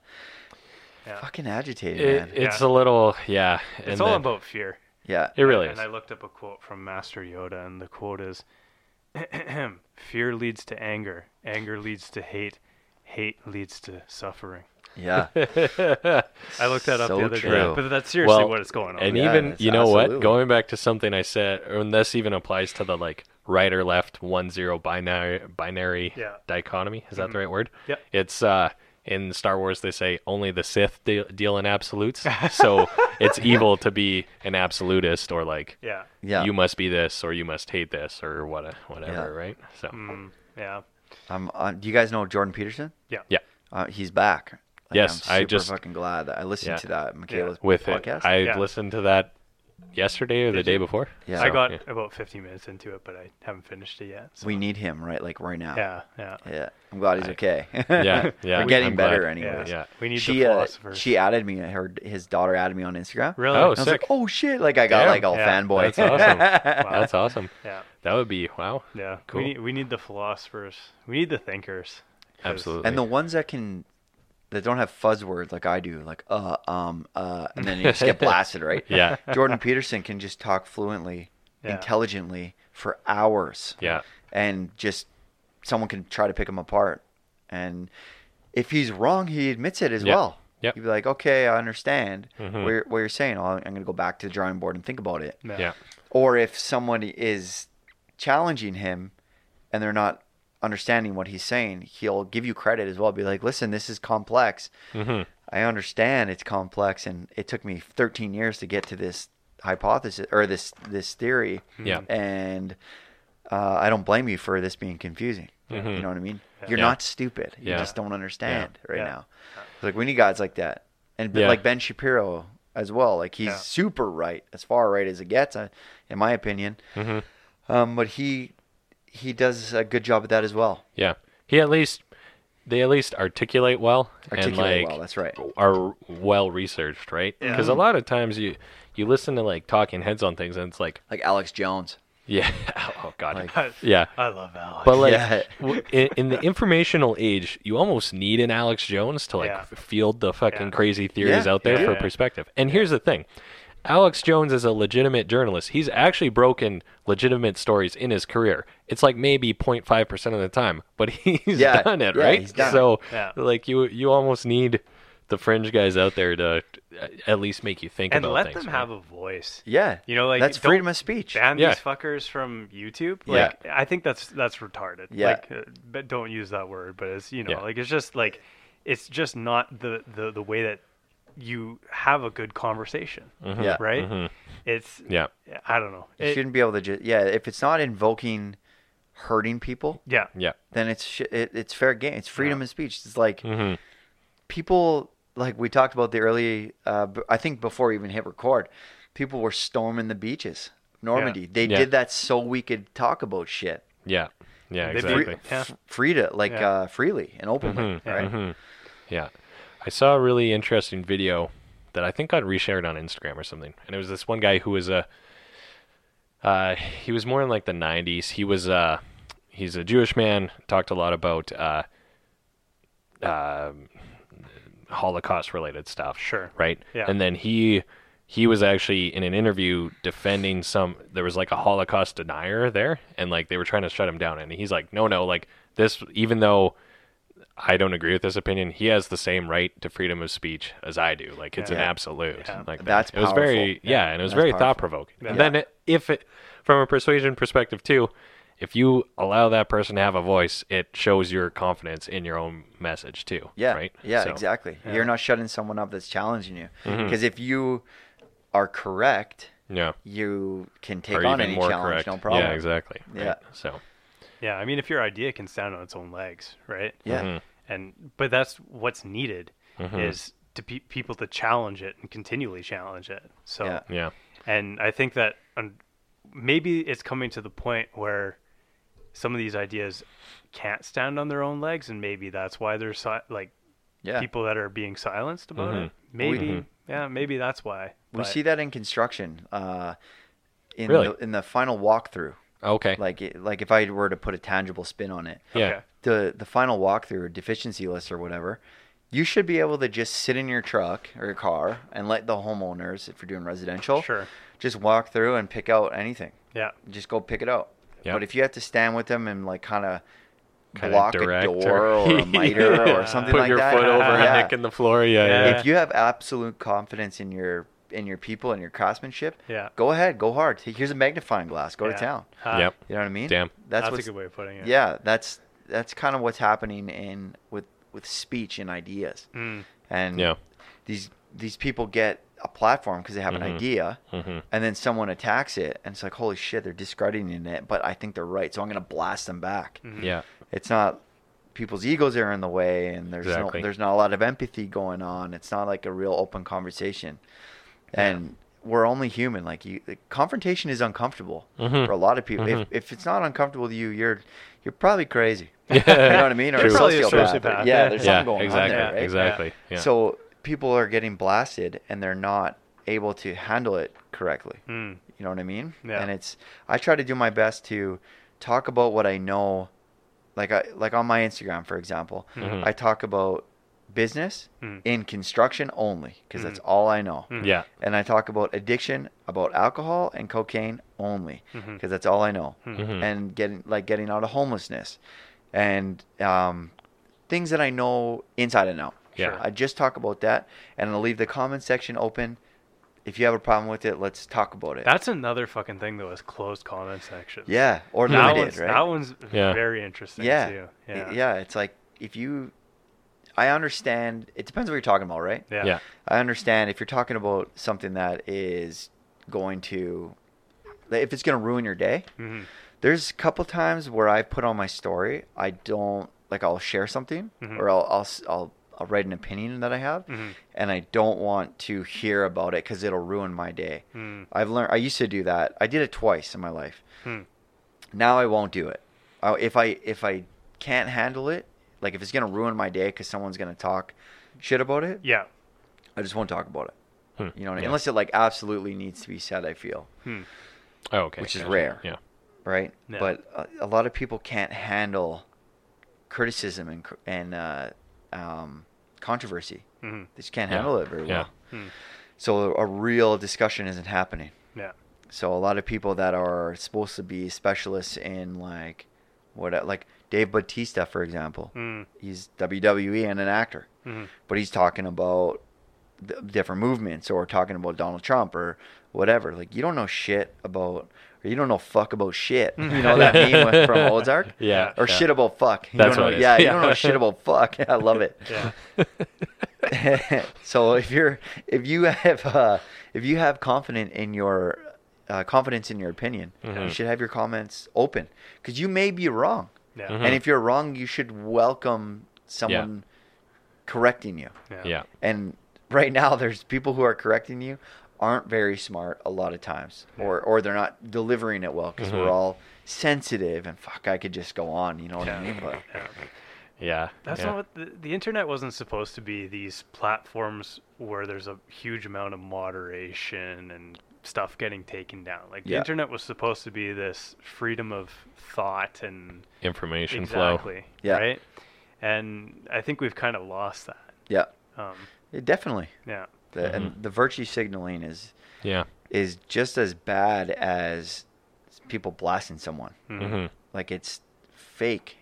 yeah. fucking agitated It, man it's Yeah. a little, yeah. it's and all then- about fear. yeah It really is. and. I looked up a quote from Master Yoda, and the quote is Fear leads to anger, anger leads to hate, hate leads to suffering. yeah I looked that up So the other true. day, but that's seriously Well, what is going on. And Yeah, even it's you know what? absolutely. Going back to something I said, and this even applies to the like right or left one zero binary binary Yeah. dichotomy. Is that the Mhm. right word? Yep. It's uh in Star Wars they say only the Sith de- deal in absolutes. so it's evil to be an absolutist or like yeah, yeah you must be this or you must hate this or what whatever, Yeah. right? So mm, yeah, Um, uh, do you guys know Jordan Peterson? yeah, yeah. Uh, he's back. Like, Yes, I'm I just- fucking glad that I listened Yeah. to that Mikhaila's with podcast. it. I Yeah. listened to that yesterday or the Did day you? before. Yeah. I So, got yeah. about 15 minutes into it, but I haven't finished it yet. So. we need him right, like right now. Yeah, yeah, Yeah, I'm glad he's I- okay. Yeah, yeah, We're getting I'm better, glad. anyways. Yeah. We need she the uh, philosophers. she added me. Her his daughter added me on Instagram. really? Oh, I was like, sick. oh shit! Like I got Damn. like all Yeah, fanboy. that's awesome. That's awesome. yeah, That would be wow. yeah. Cool. We need we need the philosophers. We need the thinkers. 'Cause- Absolutely. and the ones that can that don't have fuzz words like I do, like uh, um, uh, and then you just get blasted, right? Yeah. Jordan Peterson can just talk fluently, Yeah. intelligently for hours. Yeah. and just someone can try to pick him apart. And if he's wrong, he admits it as Yep. well. Yeah. He'd be like, okay, I understand Mhm. what, you're, what you're saying. I'll, I'm going to go back to the drawing board and think about it. Yeah. Yeah. Or if someone is challenging him and they're not understanding what he's saying, he'll give you credit as well. Be like, listen, this is complex. hmm I understand it's complex, and it took me 13 years to get to this hypothesis or this this theory. Yeah. And uh, I don't blame you for this being confusing. Mhm. You know what I mean? You're Yeah. not stupid. You Yeah. just don't understand right Yeah. now. Like we need guys like that, and Yeah. like Ben Shapiro as well. Like he's Yeah. super right, as far right as it gets, uh, in my opinion. hmm Um, but he he does a good job at that as well. Yeah. He at least they at least articulate well Articulate and like well. That's right. are well researched, right? Yeah. Because a lot of times you you listen to like talking heads on things and it's like, Like Alex Jones. yeah, oh god, Like- yeah. I love Alex. But like Yeah. in, in the informational age, you almost need an Alex Jones to like Yeah. field the fucking Yeah. crazy theories Yeah. out there Yeah. for perspective. And here's the thing. Alex Jones is a legitimate journalist. He's actually broken legitimate stories in his career. It's like maybe 0.5% of the time, but he's Yeah. done it, Yeah, right? he's done so Yeah. like you you almost need the fringe guys out there to uh, at least make you think and about let things. them right? have a voice. Yeah. You know, like that's freedom of speech. Ban Yeah. these fuckers from YouTube. Yeah. Like, I think that's that's retarded. Yeah. Like, uh, but don't use that word. But it's you know, Yeah. like it's just like, it's just not the the the way that you have a good conversation, Mhm. Yeah. right? Mhm. It's Yeah. I don't know. You It- shouldn't be able to just yeah. If it's not invoking hurting people, yeah. Yeah. then it's sh- it, it's fair game. It's freedom Yeah. of speech. It's like hmm people like we talked about the early. Uh, b- I think before we even hit record, people were storming the beaches of Normandy. They Yeah. did that so we could talk about shit. Yeah. Yeah, exactly. free- Yeah. F- free to like Yeah. uh, freely and openly, Mhm, right? mhm. Yeah. I saw a really interesting video that I think got reshared on Instagram or something. And it was this one guy who was a uh he was more in like the 90s. He was uh he's a Jewish man, talked a lot about uh um Holocaust related stuff. Sure. Right? Yeah. And then he he was actually in an interview defending some there was like a holocaust denier there and like they were trying to shut him down and he's like no no like this even though I don't agree with this opinion. He has the same right to freedom of speech as I do. Like it's an absolute. Yeah. Like That's it was very powerful. yeah, and it was That's very thought provoking. And then it, if it from a persuasion perspective too, if you allow that person to have a voice, it shows your confidence in your own message too. Yeah, Right. yeah, So, exactly. Yeah. You're not shutting someone up that's challenging you. Mm-hmm. Because if you are correct, Yeah. you can take or on even any more challenge, correct. no problem. Yeah. Exactly. Right. Yeah. So. Yeah. I mean, if your idea can stand on its own legs, right? Yeah. mhm, And but that's what's needed mhm. is to pe- people to challenge it and continually challenge it. So Yeah. Yeah. And I think that um, maybe it's coming to the point where some of these ideas can't stand on their own legs, and maybe that's why there's si- like Yeah. people that are being silenced about Mhm. it. Maybe, Mhm. yeah, maybe that's why. We But- see that in construction. Uh, in Really? the, in the final walkthrough, Okay. like it- like if I were to put a tangible spin on it, yeah. Okay. the the final walkthrough or deficiency list or whatever, you should be able to just sit in your truck or your car and let the homeowners, if you're doing residential, Sure. just walk through and pick out anything. Yeah. Just go pick it out. Yeah. But if you have to stand with them and like kind of Kinda block a door or a miter Yeah. or something Put like your foot over yeah. a nick in the floor. Yeah. Yeah. Yeah. if you have absolute confidence in your in your people and your craftsmanship, Yeah. go ahead, go hard. Here's a magnifying glass. Go Yeah. to town. Uh, Yep. You know what I mean? Damn. That's, That's, a good way of putting it. yeah. That's that's kind of what's happening in with with speech and ideas. Mm. And Yeah. these these people get a platform because they have Mhm. an idea, Mhm. and then someone attacks it, and it's like, holy shit, they're discrediting it, but I think they're right, so I'm gonna blast them back. Mhm. Yeah. It's not people's egos are in the way, and there's Exactly. no, there's not a lot of empathy going on. It's not like a real open conversation, and we're only human. Like you, the confrontation is uncomfortable Mhm. for a lot of people. Mhm. If if it's not uncomfortable to you, you're you're probably crazy. Yeah. you know what I mean? Or You're probably a sociopath. sociopath, Yeah, yeah. there's yeah, something going exactly, on there, right? exactly. Yeah. So people are getting blasted and they're not able to handle it correctly. Mm. You know what I mean? Yeah. And it's I try to do my best to talk about what I know like I like on my Instagram for example. Mhm. I talk about business Mm. in construction only because that's Mhm. all I know. Mhm. yeah. And I talk about addiction, about alcohol and cocaine only because that's all I know. Mhm. Mhm. And getting like getting out of homelessness and um, things that I know inside and out. Yeah. I just talk about that and I'll leave the comment section open. If you have a problem with it, let's talk about it. That's another fucking thing though, is closed comment section. yeah, or that limited, one's right? that one's Yeah. very interesting yeah. too. Yeah. yeah, It's like if you, I understand. It depends what you're talking about, right? Yeah. Yeah. I understand if you're talking about something that is going to, if it's going to ruin your day. hmm There's a couple times where I put on my story. I don't like. I'll share something, Mhm. or I'll, I'll s- I'll I'll write an opinion that I have, hmm and I don't want to hear about it because it'll ruin my day. Mm. I've learned. I used to do that. I did it twice in my life. Hmm. Now I won't do it. Uh, if I if I can't handle it, like if it's gonna ruin my day because someone's gonna talk shit about it, Yeah. I just won't talk about it. Hmm. You know, what I mean? Yeah. unless it like absolutely needs to be said. I feel Hmm. Oh, okay. which is gotcha. rare. Yeah. right. Yeah. But a, a lot of people can't handle criticism and and uh, um, controversy. hmm They just can't Yeah. handle it very Yeah. well. Hmm. So a real discussion isn't happening. Yeah. So a lot of people that are supposed to be specialists in like what like Dave Batista for example. Mm. He's WWE and an actor. hmm But he's talking about different movements or talking about Donald Trump or whatever. Like you don't know shit about or you don't know fuck about shit. You know that meme from Ozark? Yeah. Or yeah. shit about fuck. You That's don't know, what is. Yeah, you Yeah. don't know shit about fuck. I love it. Yeah. so if you're if you have uh, if you have confident in your uh, confidence in your opinion, you Mhm. should have your comments open because you may be wrong, Yeah. Mhm. and if you're wrong, you should welcome someone correcting you. Yeah. Yeah. And right now, there's people who are correcting you aren't very smart a lot of times, or or they're not delivering it well because Mhm. we're all sensitive and fuck, I could just go on, you know what I mean? But Yeah. Yeah. That's yeah. not what the, the internet wasn't supposed to be. These platforms where there's a huge amount of moderation and stuff getting taken down. Like the Yeah. internet was supposed to be this freedom of thought and information flow. exactly Yeah. right. And I think we've kind of lost that. yeah, Um, yeah, definitely. yeah. The, And Mhm. the virtue signaling is Yeah. is just as bad as people blasting someone. Mhm. hmm Like it's fake.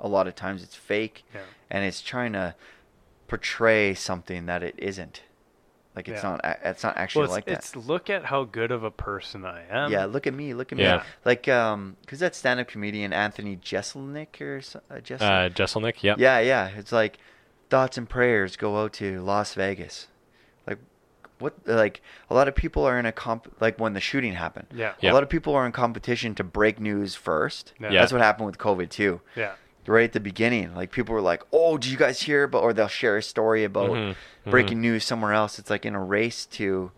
A lot of times it's fake, Yeah. and it's trying to portray something that it isn't. Like it's Yeah. not. It's not actually Well, it's, like it's look at how good of a person I am. yeah, look at me. Look at me. Yeah. Like um, cause that stand-up comedian Anthony Jeselnik or so- uh, Jesel- Uh, Jeselnik. Yep. Yeah, yeah. It's like thoughts and prayers go out to Las Vegas. Like what? Like a lot of people are in a comp. Like when the shooting happened. Yeah. Yeah. A lot of people are in competition to break news first. Yeah. Yeah. That's what happened with COVID too. Yeah. Right at the beginning, like people were like, "Oh, did you guys hear?" But or they'll share a story about Mhm, breaking mhm. news somewhere else. It's like in a race to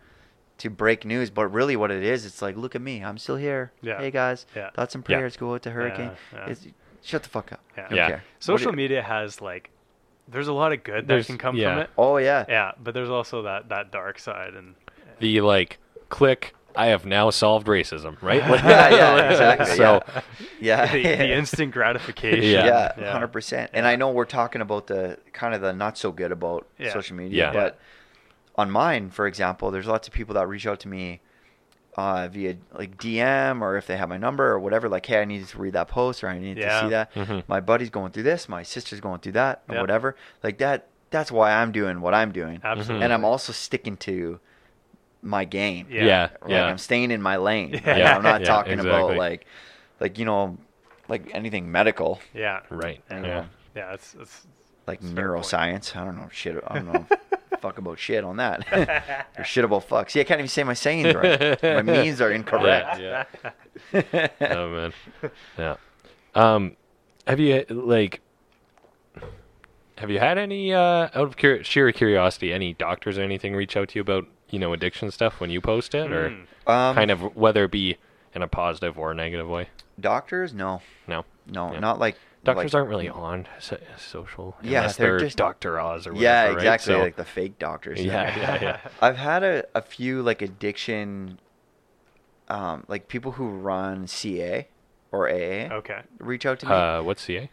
to break news, but really what it is, it's like, look at me, I'm still here. Yeah. Hey guys, Yeah. thoughts and Yeah. prayers go out to Hurricane. yeah. It's, shut the fuck up. Yeah. Yeah. Social do- media has like, there's a lot of good that There's- can come yeah. from it. Oh yeah. Yeah, but there's also that that dark side and The like click. I have now solved racism. Right. Yeah, yeah, exactly. So. Yeah. the, the instant gratification. Yeah. yeah, hundred percent. And I know we're talking about the kind of the not so good about Yeah. social media, Yeah. but on mine, for example, there's lots of people that reach out to me uh, via like DM or if they have my number or whatever. Like, hey, I need to read that post or I need Yeah. to see that. Mhm. My buddy's going through this, my sister's going through that, or Yep. whatever. Like that. That's why I'm doing what I'm doing, Absolutely. and I'm also sticking to my game. Yeah. Yeah. Like Yeah. I'm staying in my lane. Like, Yeah. I'm not Yeah, talking about like, like you know, like anything medical Yeah. Right. And, Yeah. Yeah. It's it's like That's a fair point. neuroscience. I don't know shit. I don't know fuck about shit on that. or shit about fuck. See, I can't even say my sayings right. my means are incorrect. Yeah. oh man. Yeah. Um, have you like? have you had any uh, out of cur- sheer curiosity, any doctors or anything reach out to you about you know addiction stuff when you post it, or Mm. Um, kind of whether it be in a positive or a negative way? doctors, no, No, no, Yeah. not like doctors like, aren't really on so- social. Yeah, unless they're they're, just- Doctor Oz or whatever. Yeah, right? exactly, So- like the fake doctors. yeah, yeah, yeah. I've had a, a few like addiction, um, like people who run CA or AA Okay. reach out to me. Uh, what's CA?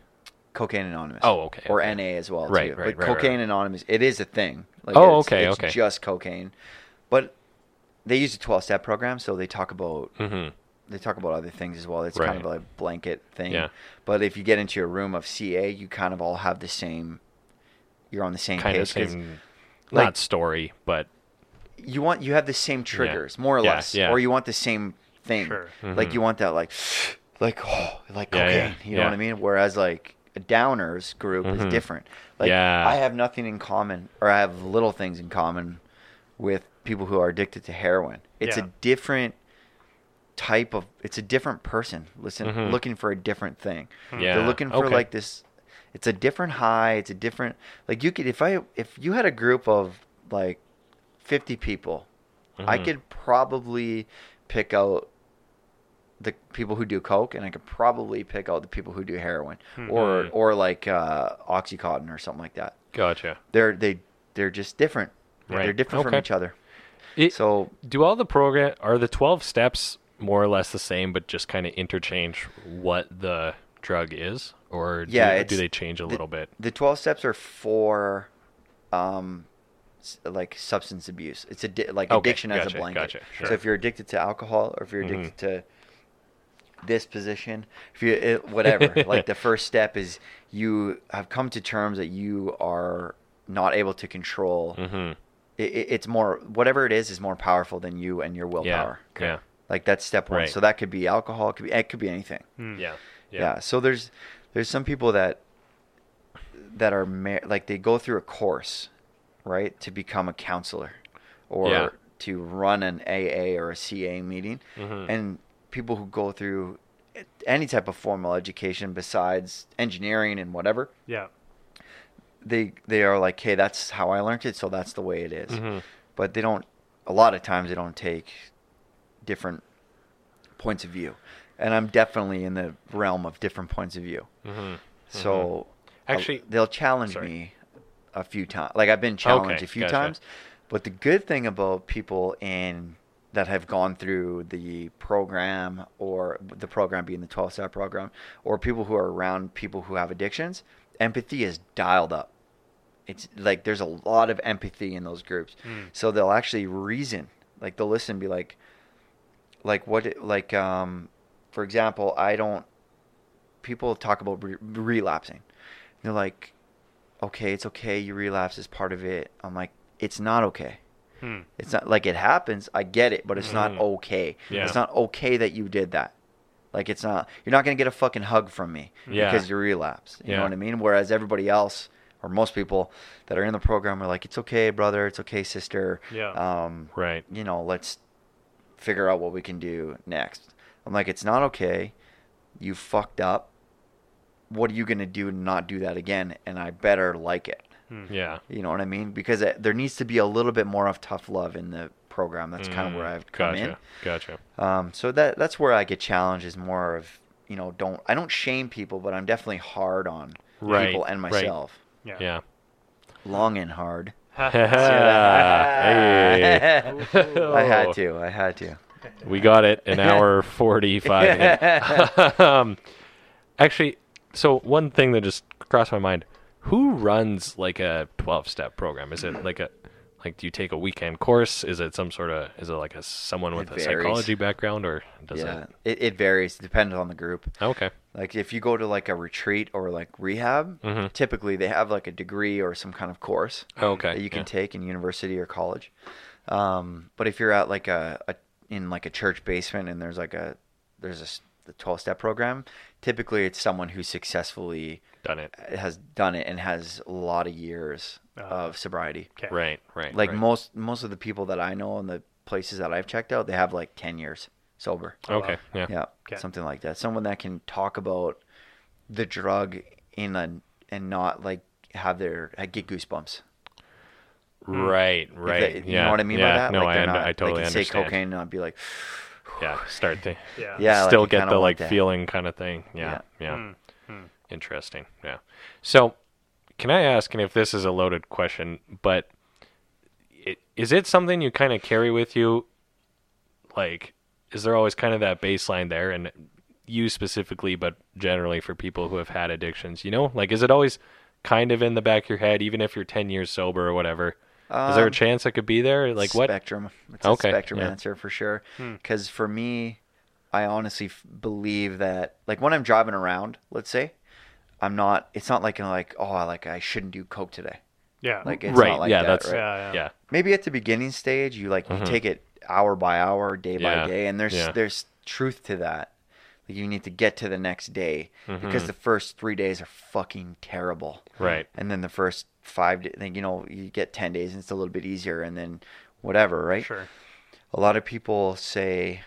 Cocaine Anonymous. Oh, okay, Or okay. NA as well. Right, too. right, But right, right, Cocaine right. Anonymous, it is a thing. Like Oh, it's, okay, it's okay. Just cocaine, but they use a twelve step program, so they talk about Mm-hmm. they talk about other things as well. It's Right. kind of a blanket thing. Yeah. But if you get into a room of CA, you kind of all have the same. You're on the same Kind of page. 'cause same, like- not story, but you want you have the same triggers more or Yeah, less yeah. or you want the same thing Sure. like Mhm. you want that like like oh like Yeah, cocaine yeah, you know yeah. what i mean whereas like a downers group Mhm. is different like Yeah. i have nothing in common or i have little things in common with people who are addicted to heroin it's Yeah. a different type of it's a different person listen Mhm. looking for a different thing yeah, they're looking for okay. like this it's a different high it's a different like you could if i if you had a group of like 50 people i Mhm. could probably pick out the people who do coke and i could probably pick out the people who do heroin or Mhm. or like uh oxycontin or something like that Gotcha. they're they they're just different Right. they're different from each other It- so Do all the program are the twelve steps more or less the same, but just kind of interchange what the drug is, or do, Yeah, do they change a the- little bit? the 12 steps are for um like substance abuse. It's a di- like Okay, addiction as a blanket. gotcha, so if you're addicted to alcohol or if you're addicted to this position if you it, whatever like the first step is you have come to terms that you are not able to control Mm-hmm. It, it- it's more whatever it is is more powerful than you and your Yeah. willpower Yeah. like that's step one Right. so that could be alcohol it could be it could be anything Mm. Yeah. yeah. So there's there's some people that that are ma- like they go through a course, right, to become a counselor, or Yeah. to run an AA or a CA meeting, Mhm. and people who go through any type of formal education besides engineering and whatever, Yeah. They they are like, hey, that's how I learned it, so that's the way it is. Mhm. But they don't. A lot of times they don't take different points of view, and I'm definitely in the realm of different points of view. Mhm. So Mm-hmm. Actually- I'll- they'll challenge sorry. me a few times. Like I've been challenged Okay, a few gotcha. times. But the good thing about people in that have gone through the program or the program being the 12 step program or people who are around people who have addictions, empathy is dialed up. It's like there's a lot of empathy in those groups. Mm. So they'll actually reason. Like they'll listen and be like like what it- like um for example, I don't people talk about re- relapsing. They're like, okay, it's okay. You relapse is part of it. I'm like, it's not okay. Hmm. It's not like it happens. I get it, but it's not Mhm. okay. Yeah. It's not okay that you did that. Like it's not. You're not gonna get a fucking hug from me Yeah. because you relapse. You Yeah. know what I mean? Whereas everybody else, or most people that are in the program, are like, it's okay, brother. It's okay, sister. Yeah. Um, Right. you know, let's figure out what we can do next. I'm like, it's not okay. You fucked up. What are you gonna do to not do that again? And I better like it. Hmm. Yeah. You know what I mean? Because it, there needs to be a little bit more of tough love in the program. That's kind of where Mm, I've come gotcha. Gotcha. in. Um, so that that's where I get challenged. Is more of you know, don't I don't shame people, but I'm definitely hard on Right, people and right. myself. Yeah. Yeah. Long and hard. hey. I had to. I had to. We got it. An hour forty-five. um, actually, so one thing that just crossed my mind: Who runs like a twelve-step program? Is it like a like? Do you take a weekend course? Is it some sort of? Is it like a someone with a psychology background, or does yeah, it? it, it varies. Depends on the group. Okay. Like if you go to like a retreat or like rehab, Mhm. typically they have like a degree or some kind of course Okay. that you can yeah. take in university or college. Um, but if you're at like a, a in like a church basement and there's like a there's a the 12 step program, typically it's someone who successfully Done it. has done it and has a lot of years of sobriety. Okay. Right. Right. Like right. most most of the people that I know and the places that I've checked out, they have like 10 years sober. Okay. Yeah. Yeah, Okay. something like that. Someone that can talk about the drug in a and not like have their uh, get goosebumps. Right, If right. they- you yeah. know what I mean yeah. by that? No, like I, they're not, I totally like you say understand. cocaine, and I'd be like, Yeah, start to Yeah. Yeah, still you get the like that. feeling kind of thing. Yeah, yeah. Mm, mm. Interesting. Yeah. So, can I ask, and if this is a loaded question, but i- is it something you kind of carry with you? Like, is there always kind of that baseline there, and you specifically, but generally for people who have had addictions, you know, like, is it always kind of in the back of your head, even if you're ten years sober or whatever? is there a Um, chance it could be there? Like, what? spectrum. It's Okay, a spectrum yeah. answer for sure. Hmm. Because for me, I honestly f- believe that, like when I'm driving around, let's say, I'm not. It's not like like oh, like I shouldn't do coke today. Yeah. Like it's Right, not like yeah, that, that's- right? yeah, yeah. Yeah. Maybe at the beginning stage, you like Mhm. you take it hour by hour, day Yeah, by day, and there's yeah. there's truth to that. Like you need to get to the next day because Mhm. the first three days are fucking terrible Right. and then the first five da- then you know you get 10 days and it's a little bit easier and then whatever right Sure. a lot of people say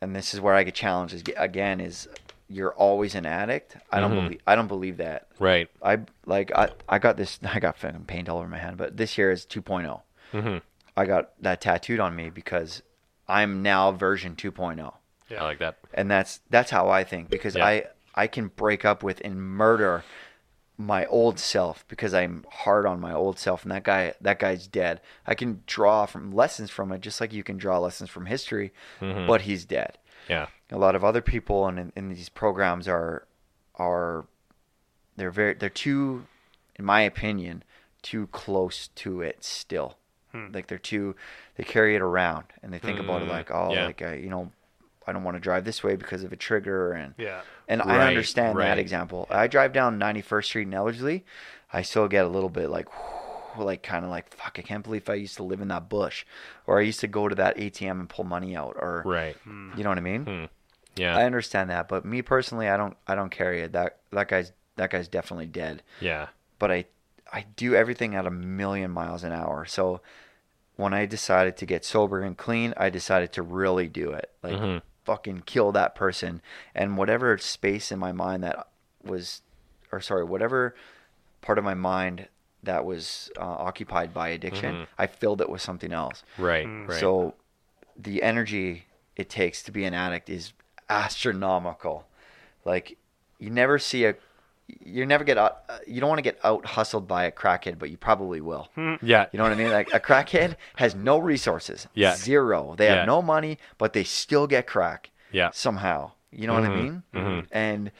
and this is where i get challenged again is you're always an addict i don't Mhm. believe i don't believe that Right. i like i i got this i got fucking paint all over my hand but this year is 2.0 hmm i got that tattooed on me because i'm now version 2.0 Yeah, I like that. and that's that's how I think because Yeah. I I can break up with and murder my old self because I'm hard on my old self and that guy that guy's dead. I can draw from lessons from it just like you can draw lessons from history, Mhm. but he's dead. Yeah. A lot of other people in, in, in these programs are are they're very they're too in my opinion too close to it still. Hmm. Like they're too they carry it around and they think about it Mm, like oh yeah. like uh, you know I don't want to drive this way because of a trigger and Yeah. and Right, I understand right. that example. I drive down 91st Street in Ellerslie. I still get a little bit like, like kind of like, fuck, I can't believe I used to live in that bush. Or I used to go to that ATM and pull money out. Or, Right. Mm. you know what I mean? Hmm. Yeah. I understand that. But me personally, I don't, I don't carry it. That, that guy's, that guy's definitely dead. yeah. But I, I do everything at a million miles an hour. So when I decided to get sober and clean, I decided to really do it. Like, Mhm. fucking kill that person and whatever space in my mind that was or sorry whatever part of my mind that was uh, occupied by addiction Mhm. i filled it with something else Right. Mm. Right. so the energy it takes to be an addict is astronomical like you never see a you never get out you don't want to get out hustled by a crackhead but you probably will yeah. you know what I mean? Like a crackhead has no resources. Yeah. Zero. They Yeah. have no money, but they still get crack Yeah. somehow. You know what I Mhm. mean? Mhm. And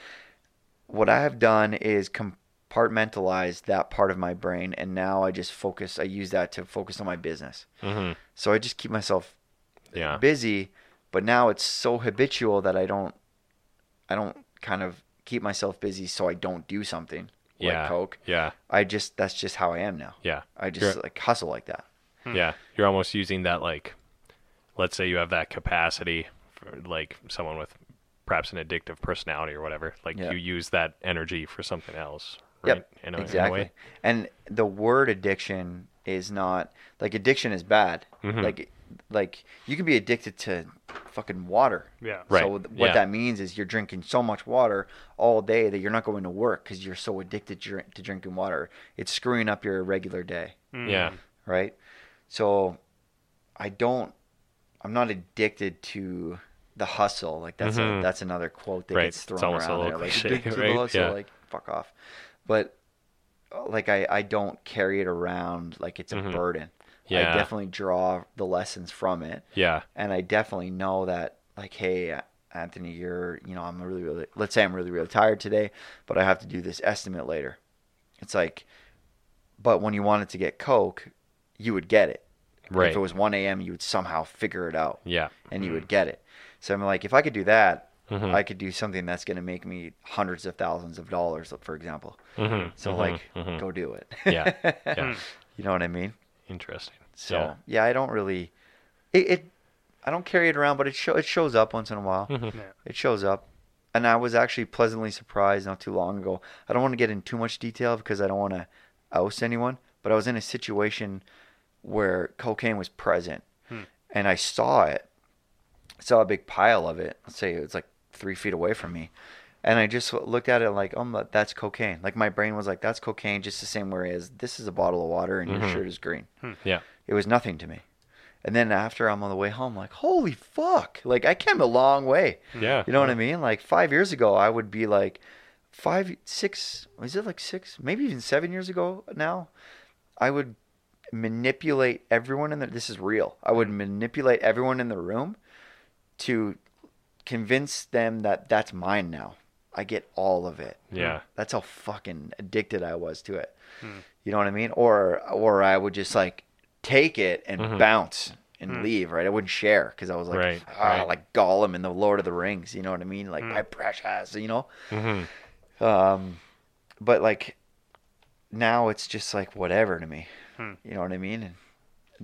what I have done is compartmentalize that part of my brain and now I just focus I use that to focus on my business. hmm So I just keep myself Yeah. busy, but now it's so habitual that I don't I don't kind of keep myself busy so I don't do something like coke. Yeah. I just that's just how I am now. Yeah. I just You're- like hustle like that. Yeah. You're almost using that like, let's say you have that capacity for like someone with perhaps an addictive personality or whatever. Like Yeah. you use that energy for something else. Yep, Right? In a, in a exactly. way. And the word addiction is not like addiction is bad. Mhm. Like like you can be addicted to fucking water. Yeah. Right, So what yeah. that means is you're drinking so much water all day that you're not going to work because you're so addicted to, drinking water. It's screwing up your regular day, Mm. Yeah. right? So I don't. I'm not addicted to the hustle. Like that's Mhm. a, that's another quote that Right, gets it's thrown almost a around little there. Like cliche, to the right? hustle, Yeah. like fuck off. But uh, like I, I don't carry it around like it's a Mhm. burden. Yeah. I definitely draw the lessons from it, Yeah. and I definitely know that like, hey, Anthony, you're you know I'm really really let's say I'm really really tired today, but I have to do this estimate later. It's like, but when you wanted to get Coke, you would get it. Right. If it was 1 a.m., you would somehow figure it out Yeah. and you would get it. So I'm like, if I could do that, Mhm. I could do something that's going to make me hundreds of thousands of dollars, for example. Mhm. So Mhm. like, Mhm. go do it. Yeah, yeah. you know what I mean? Interesting. So Yeah. yeah, I don't really, it, it, I don't carry it around, but it show it shows up once in a while. Mhm. Yeah. It shows up, and I was actually pleasantly surprised not too long ago. I don't want to get in too much detail because I don't want to oust anyone, but I was in a situation where cocaine was present, Hmm. and I saw it. I saw a big pile of it. Let's say it was like three feet away from me, And I just looked at it like, oh, that's cocaine. Like my brain was like, that's cocaine, just the same way as this is a bottle of water and your Mhm. shirt is green. Yeah. It was nothing to me. And then after I'm on the way home, like, holy fuck! Like I came a long way. Yeah. You know what I mean? Like five years ago, I would be like, five, six, is it like six, maybe even seven years ago now? I would manipulate everyone in the. This is real. I would manipulate everyone in the room to convince them that that's mine now. I get all of it. Yeah. That's how fucking addicted I was to it. You know what I mean? Or or I would just like take it and Mhm. bounce and leave. Right? I wouldn't share because I was like, Right, ah, right. like Gollum in the Lord of the Rings. You know what I mean? Like Mm. my precious. You know. hmm Um, but like now it's just like whatever to me. Hmm. You know what I mean? And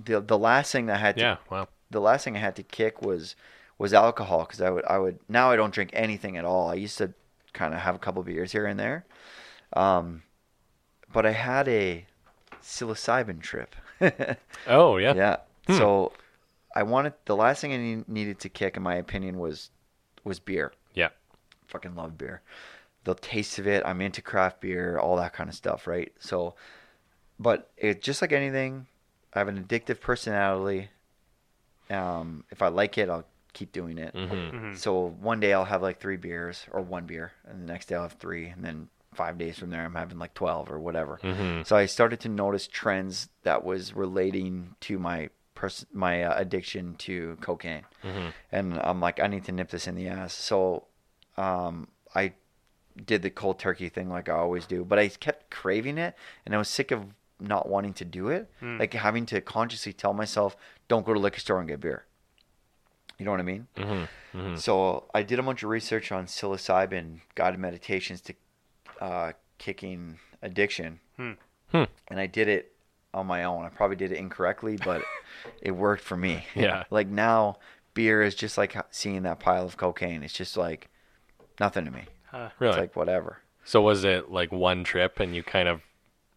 the the last thing that I had to Yeah. Wow. the last thing I had to kick was was alcohol because I would I would now I don't drink anything at all. I used to kind of have a couple beers here and there, um, but I had a psilocybin trip. Oh yeah. yeah. Hmm. So I wanted the last thing I need, needed to kick, in my opinion, was was beer. Yeah. Fucking love beer. The taste of it. I'm into craft beer, all that kind of stuff, right? So, but it just like anything, I have an addictive personality. Um, if I like it, I'll keep doing it. hmm Mhm. So one day I'll have like three beers or one beer, and the next day I'll have three, and then five days from there I'm having like twelve or whatever. hmm So I started to notice trends that was relating to my pers- my uh, addiction to cocaine, hmm and I'm like, I need to nip this in the ass. So um, I did the cold turkey thing like I always do, but I kept craving it, and I was sick of not wanting to do it, Mm. like having to consciously tell myself, don't go to liquor store and get beer. You know what I mean? hmm hmm So I did a bunch of research on psilocybin guided meditations to uh, kicking addiction, Hmm. Hmm. and I did it on my own. I probably did it incorrectly, but it worked for me. Yeah. Like now, beer is just like seeing that pile of cocaine. It's just like nothing to me. Huh. Really. It's like whatever. So was it like one trip and you kind of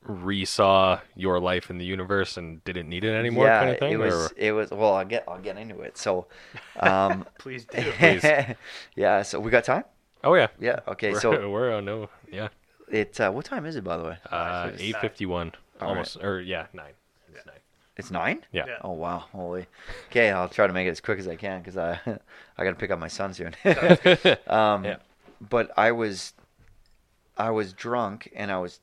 resaw your life in the universe and didn't need it anymore yeah, kind of thing? it was. or- It was. Well, I'll get. I'll get into it. So, um, Please do. Please. yeah. So we got time. Oh yeah. Yeah. Okay. we're, So we're on no yeah. it. Uh, what time is it, by the way? Uh, it's eight fifty one. All Almost or yeah, nine. It's nine. It's nine. Yeah. Yeah. Oh wow, holy. Okay, I'll try to make it as quick as I can because I I got to pick up my son soon. um, Yeah. But I was I was drunk and I was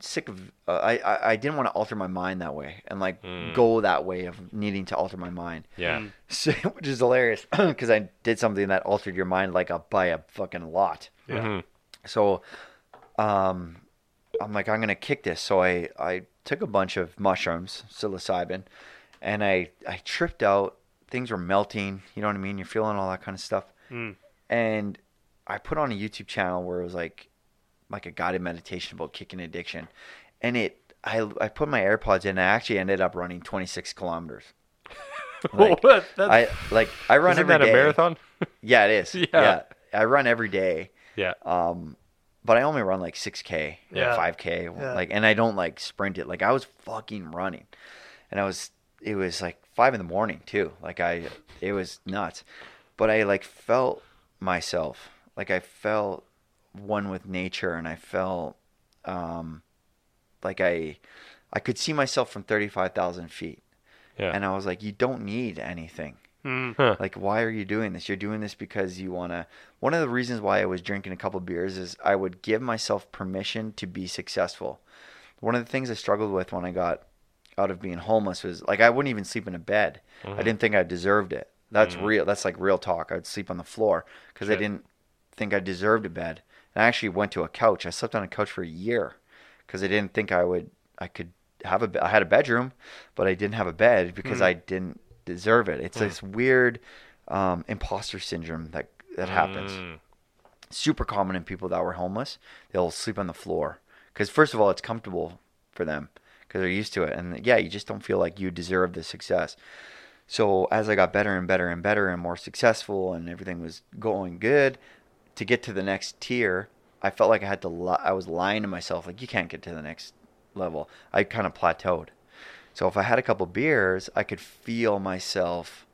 sick of. Uh, I, I I didn't want to alter my mind that way and like Mm. go that way of needing to alter my mind, Yeah. Mm. so, which is hilarious because I did something that altered your mind like a by a fucking lot. Yeah. Mhm. So, um, I'm like, I'm gonna kick this. So I I took a bunch of mushrooms, psilocybin, and I I tripped out. Things were melting. You know what I mean? You're feeling all that kind of stuff. Mm. And I put on a YouTube channel where it was like like a guided meditation about kicking addiction, and it. I, I put my AirPods in. and I actually ended up running 26 kilometers. Like, what? That's, I like I run isn't every that a marathon? Yeah, it is. Yeah. yeah, I run every day. yeah. Um, but I only run like 6K, Yeah. 5K, Yeah. like, and I don't like sprint it. Like I was fucking running, and I was, it was like five in the morning too. Like I, it was nuts, but I like felt myself, like I felt one with nature, and I felt, um, like I, I could see myself from 35,000 feet, Yeah. and I was like, you don't need anything. Mm. Huh. Like, why are you doing this? You're doing this because you want to. One of the reasons why I was drinking a couple beers is I would give myself permission to be successful. One of the things I struggled with when I got out of being homeless was like I wouldn't even sleep in a bed. I didn't think I deserved it. That's Mhm. real. That's like real talk. I'd sleep on the floor because I didn't think I deserved a bed. I actually went to a couch. I slept on a couch for a year because I didn't think I would. I could have a. I had a bedroom, but I didn't have a bed because Mhm. I didn't deserve it. It's Mm. this weird um, imposter syndrome that that happens. Mm. Super common in people that were homeless. They'll sleep on the floor because first of all, it's comfortable for them because they're used to it, and yeah, you just don't feel like you deserve the success. So as I got better and better and better and more successful, and everything was going good, to get to the next tier, I felt like I had to. Li- I was lying to myself, like you can't get to the next level. I kind of plateaued. So if I had a couple beers, I could feel myself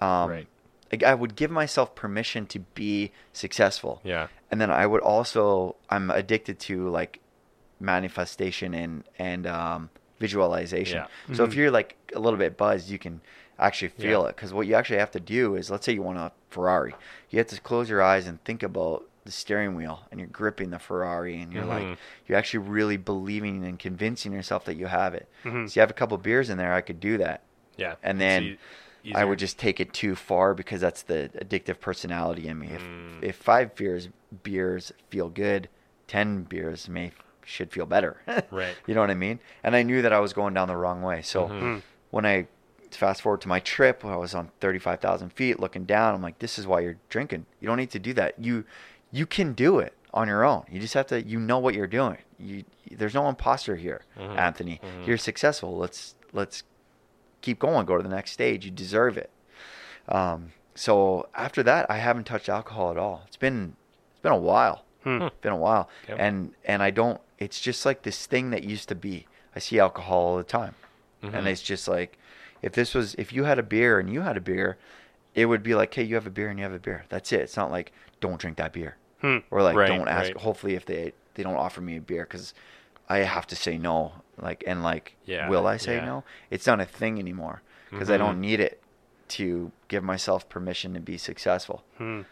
um, Right. like I would give myself permission to be successful. Yeah. And then I would also I'm addicted to like manifestation and and um, visualization. Yeah. So if Mhm. you're like a little bit buzzed, you can actually feel Yeah. it because what you actually have to do is let's say you want a Ferrari, you have to close your eyes and think about the steering wheel and you're gripping the Ferrari and you're Mhm. like you're actually really believing and convincing yourself that you have it. Mhm. So you have a couple beers in there, I could do that. Yeah. And then I would just take it too far because that's the addictive personality in me. If Mm. if five beers beers feel good, ten beers may should feel better. Right. You know what I mean? And I knew that I was going down the wrong way. So Mhm. Mm. when I fast forward to my trip, when I was on thirty five thousand feet looking down, I'm like, this is why you're drinking. You don't need to do that. You you can do it on your own. You just have to. You know what you're doing. You there's no imposter here, Mhm. Anthony. Mhm. You're successful. Let's let's keep going. Go to the next stage. You deserve it. Um, so after that, I haven't touched alcohol at all. It's been it's been a while. Hmm. It's been a while, Yep. and and I don't. It's just like this thing that used to be. I see alcohol all the time, Mhm. and it's just like if this was if you had a beer and you had a beer, it would be like, hey, you have a beer and you have a beer. That's it. It's not like don't drink that beer Hmm. or like Right, don't ask. right. Hopefully, if they they don't offer me a beer because I have to say no. Like and like, Yeah, will I say yeah. no? It's not a thing anymore because I Mhm. don't need it to give myself permission to be successful. Hmm.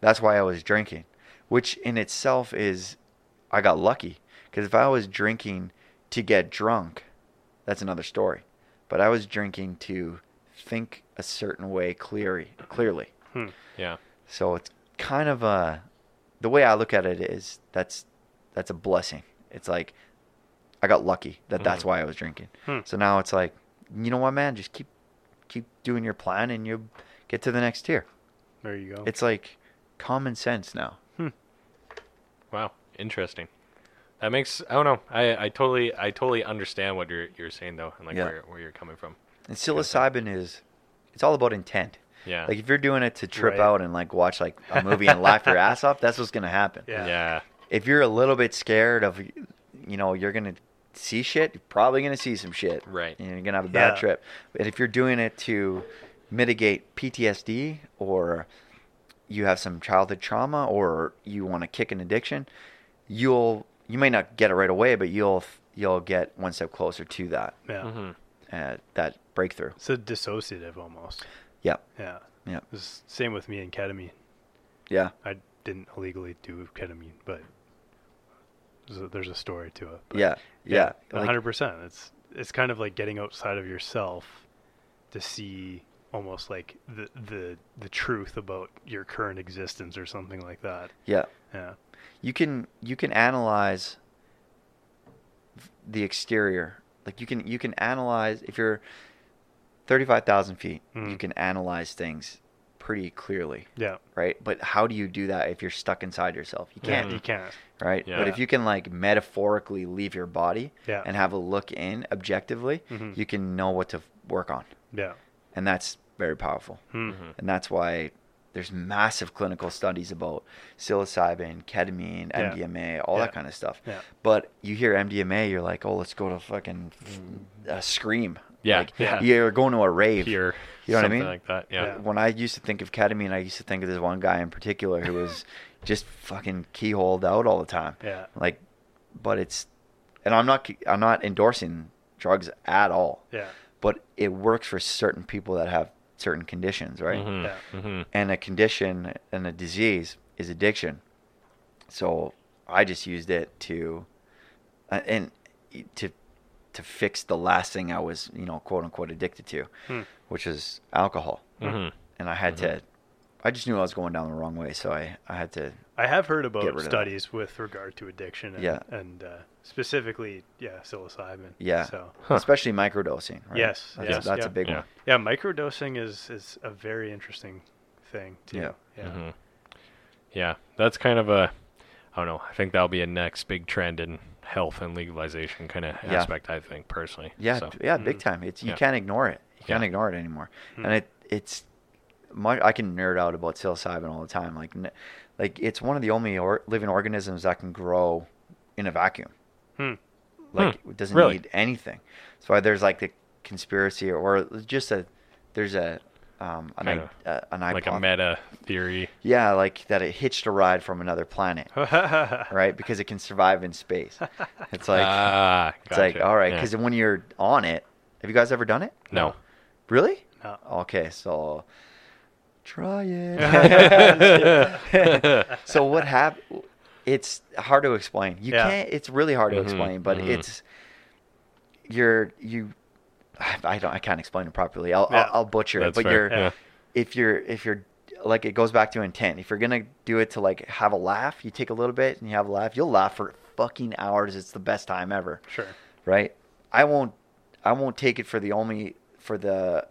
That's why I was drinking, which in itself is, I got lucky. Because if I was drinking to get drunk, that's another story. But I was drinking to think a certain way clearly. Clearly. Hmm. Yeah. So it's kind of a, the way I look at it is that's that's a blessing. It's like I got lucky that that's Mhm. why I was drinking. Hmm. So now it's like, you know what, man? Just keep keep doing your plan and you get to the next tier. There you go. It's like common sense now. Wow. Interesting. That makes I don't know. I, I totally I totally understand what you're you're saying though, and like Yeah. where where you're coming from. And psilocybin is, it's all about intent. Yeah. Like if you're doing it to trip Right. out and like watch like a movie and laugh your ass off, that's what's gonna happen. Yeah. yeah. If you're a little bit scared of, you know, you're gonna see shit, you're probably gonna see some shit. Right. And you're gonna have a bad Yeah. trip. But if you're doing it to mitigate PTSD or you have some childhood trauma or you want to kick an addiction, you'll you may not get it right away, but you'll you'll get one step closer to that Yeah. hmm uh, that breakthrough. It's a dissociative almost. Yeah. Yeah. Yep. It's same with me and ketamine. Yeah. I didn't illegally do ketamine, but there's a, there's a story to it. But Yeah. Yeah. a hundred percent. It's it's kind of like getting outside of yourself to see almost like the the the truth about your current existence or something like that. yeah. Yeah. you can you can analyze the exterior like you can you can analyze if you're 35,000 feet you Mm. can analyze things pretty clearly Yeah. right but how do you do that if you're stuck inside yourself you can't you can't. right Yeah. but if you can like metaphorically leave your body Yeah. and have a look in objectively Mhm. you can know what to work on Yeah. and that's very powerful Hmm. Mhm. and that's why there's massive clinical studies about psilocybin, ketamine, Yeah. MDMA, all Yeah. that kind of stuff. Yeah. But you hear MDMA, you're like, oh, let's go to fucking uh, scream. Yeah, Like, yeah. You're going to a rave. Pure. You know what I mean? Like that. Yeah. Yeah. When I used to think of ketamine, I used to think of this one guy in particular who was just fucking k-holed out all the time. Yeah. Like, but it's, and I'm not, I'm not endorsing drugs at all. Yeah. But it works for certain people that have certain conditions, right? Mhm. Yeah. Mhm. and a condition and a disease is addiction. So I just used it to, uh, and to, to fix the last thing I was, you know, quote unquote addicted to, Hmm. which is alcohol. Mhm. And I had Mhm. to, I just knew I was going down the wrong way, so I, I had to, I have heard about rid of that. studies with regard to addiction and, Yeah. and uh, specifically, yeah, psilocybin. yeah, So, Huh. especially microdosing. Right? Yes, that's, yes, that's yeah. a big Yeah. one. yeah, microdosing is, is a very interesting thing, too. Yeah. Yeah. Mhm. Yeah, that's kind of a, I don't know. I think that'll be a next big trend in health and legalization kind of Yeah. aspect. I think personally. Yeah, So, yeah, big Mhm. time. It's you Yeah. can't ignore it. You can't Yeah. ignore it anymore. And it it's my I can nerd out about psilocybin all the time. Like n- like it's one of the only or, living organisms that can grow in a vacuum. Hmm. Like Hmm. it doesn't Really? need anything. That's why there's like the conspiracy or just a there's a um, an, Kinda i- uh, an like a meta theory. Yeah, like that it hitched a ride from another planet, right? Because it can survive in space. It's like ah, it's like gotcha. all right, Yeah. because when you're on it, have you guys ever done it? no. Really? No. Okay, so try it. so what happened? It's hard to explain. You Yeah. can't. It's really hard to Mhm, explain, but mhm. it's you're you. I don't. I can't explain it properly. I'll Yeah. I'll, I'll butcher That's it. But fair. you're Yeah. if you're if you're like it goes back to intent. If you're gonna do it to like have a laugh, you take a little bit and you have a laugh. You'll laugh for fucking hours. It's the best time ever sure. right? I won't I won't take it for the only for the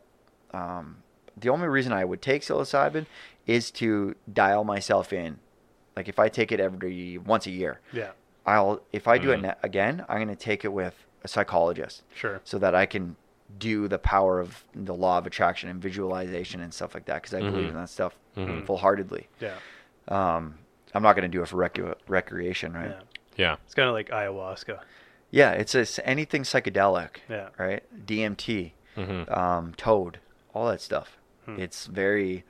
um the only reason I would take psilocybin is to dial myself in. Like if I take it every once a year, Yeah. I'll if I do it Mhm. ne- again, I'm going to take it with a psychologist Sure. so that I can do the power of the law of attraction and visualization and stuff like that because I believe Mhm. in that stuff Mhm. full-heartedly. Yeah. Um, I'm not going to do it for rec- recreation, right? Yeah. Yeah. It's kind of like ayahuasca. Yeah, it's a, anything psychedelic, Yeah. right? DMT, hmm um, Toad, all that stuff. Hmm. It's very,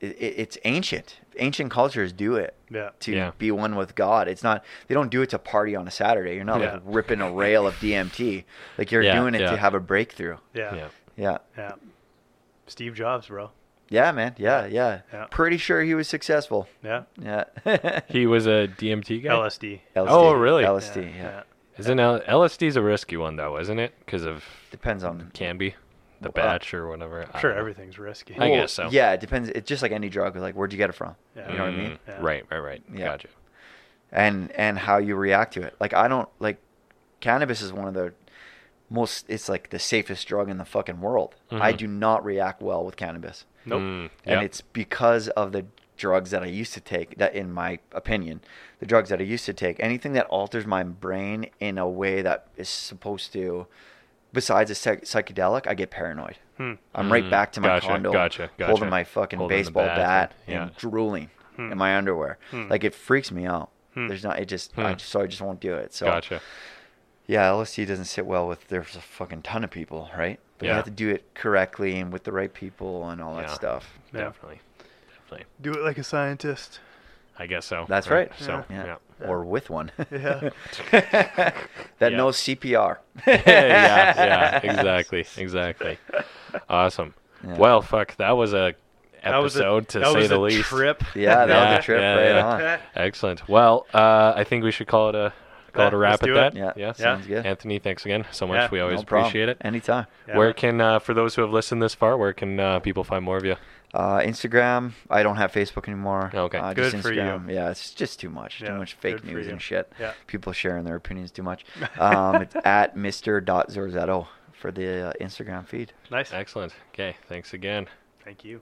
it, it- it's ancient. Ancient cultures do it Yeah. to Yeah. be one with God. It's not. They don't do it to party on a Saturday. You're not Yeah. like ripping a rail of DMT. Like you're Yeah, doing it yeah. to have a breakthrough. Yeah. Yeah. Yeah. Yeah. Steve Jobs, bro. Yeah, man. Yeah, yeah. Yeah. Pretty sure he was successful. Yeah. Yeah. He was a DMT guy. LSD. LSD. Oh, really? LSD. Yeah. Isn't L- LSD's a risky one though, isn't it? Because of Depends on. can be the Uh, batch or whatever. I'm Sure, everything's risky. I guess so. Yeah, it depends. It's just like any drug. Like, where'd you get it from? Yeah. You know what I mean? Mm, Yeah. Right, right, right. Yeah. Gotcha. and and how you react to it. Like I don't like cannabis is one of the most it's like the safest drug in the fucking world. I Mhm. do not react well with cannabis. Nope. Mm, And it's because of the drugs that I used to take that in my opinion, the drugs that I used to take, anything that alters my brain in a way that is supposed to besides a psych- psychedelic, I get paranoid. Hmm. I'm right Mm, back to my gotcha, condo, gotcha, holding my fucking Holding baseball bat bat, and- and yeah. drooling Hmm. in my underwear. Hmm. Like it freaks me out. Hmm. There's not. It just. Hmm. I just, so I just won't do it. So Gotcha. yeah, LSD doesn't sit well with. There's a fucking ton of people, right? But you have to do it correctly and with the right people and all that Yeah. stuff. Yeah. Definitely. Definitely. Do it like a scientist. I guess so. That's right. So Yeah. yeah. Or with one. Yeah. that Yeah. knows CPR. yeah, yeah, exactly, exactly. Awesome. Yeah. Well, fuck, that was a That was a- episode to that say was the a least. Trip. Yeah, that was a trip yeah, right yeah. on. Excellent. Well, uh, I think we should call it a call Yeah, it a wrap at that. it. Yeah, yeah. sounds good. Anthony, thanks again so much. Yeah, we always No appreciate it. Anytime. Yeah, where can uh, for those who have listened this far, where can uh, people find more of you? Uh, Instagram. I don't have Facebook anymore. Okay. Uh, Good just for you. Yeah, it's just too much. Yeah, too much fake news and shit. Yeah. People sharing their opinions too much. Um, it's at Mr. Zorzetto for the uh, Instagram feed. Nice. Excellent. Okay, thanks again. Thank you.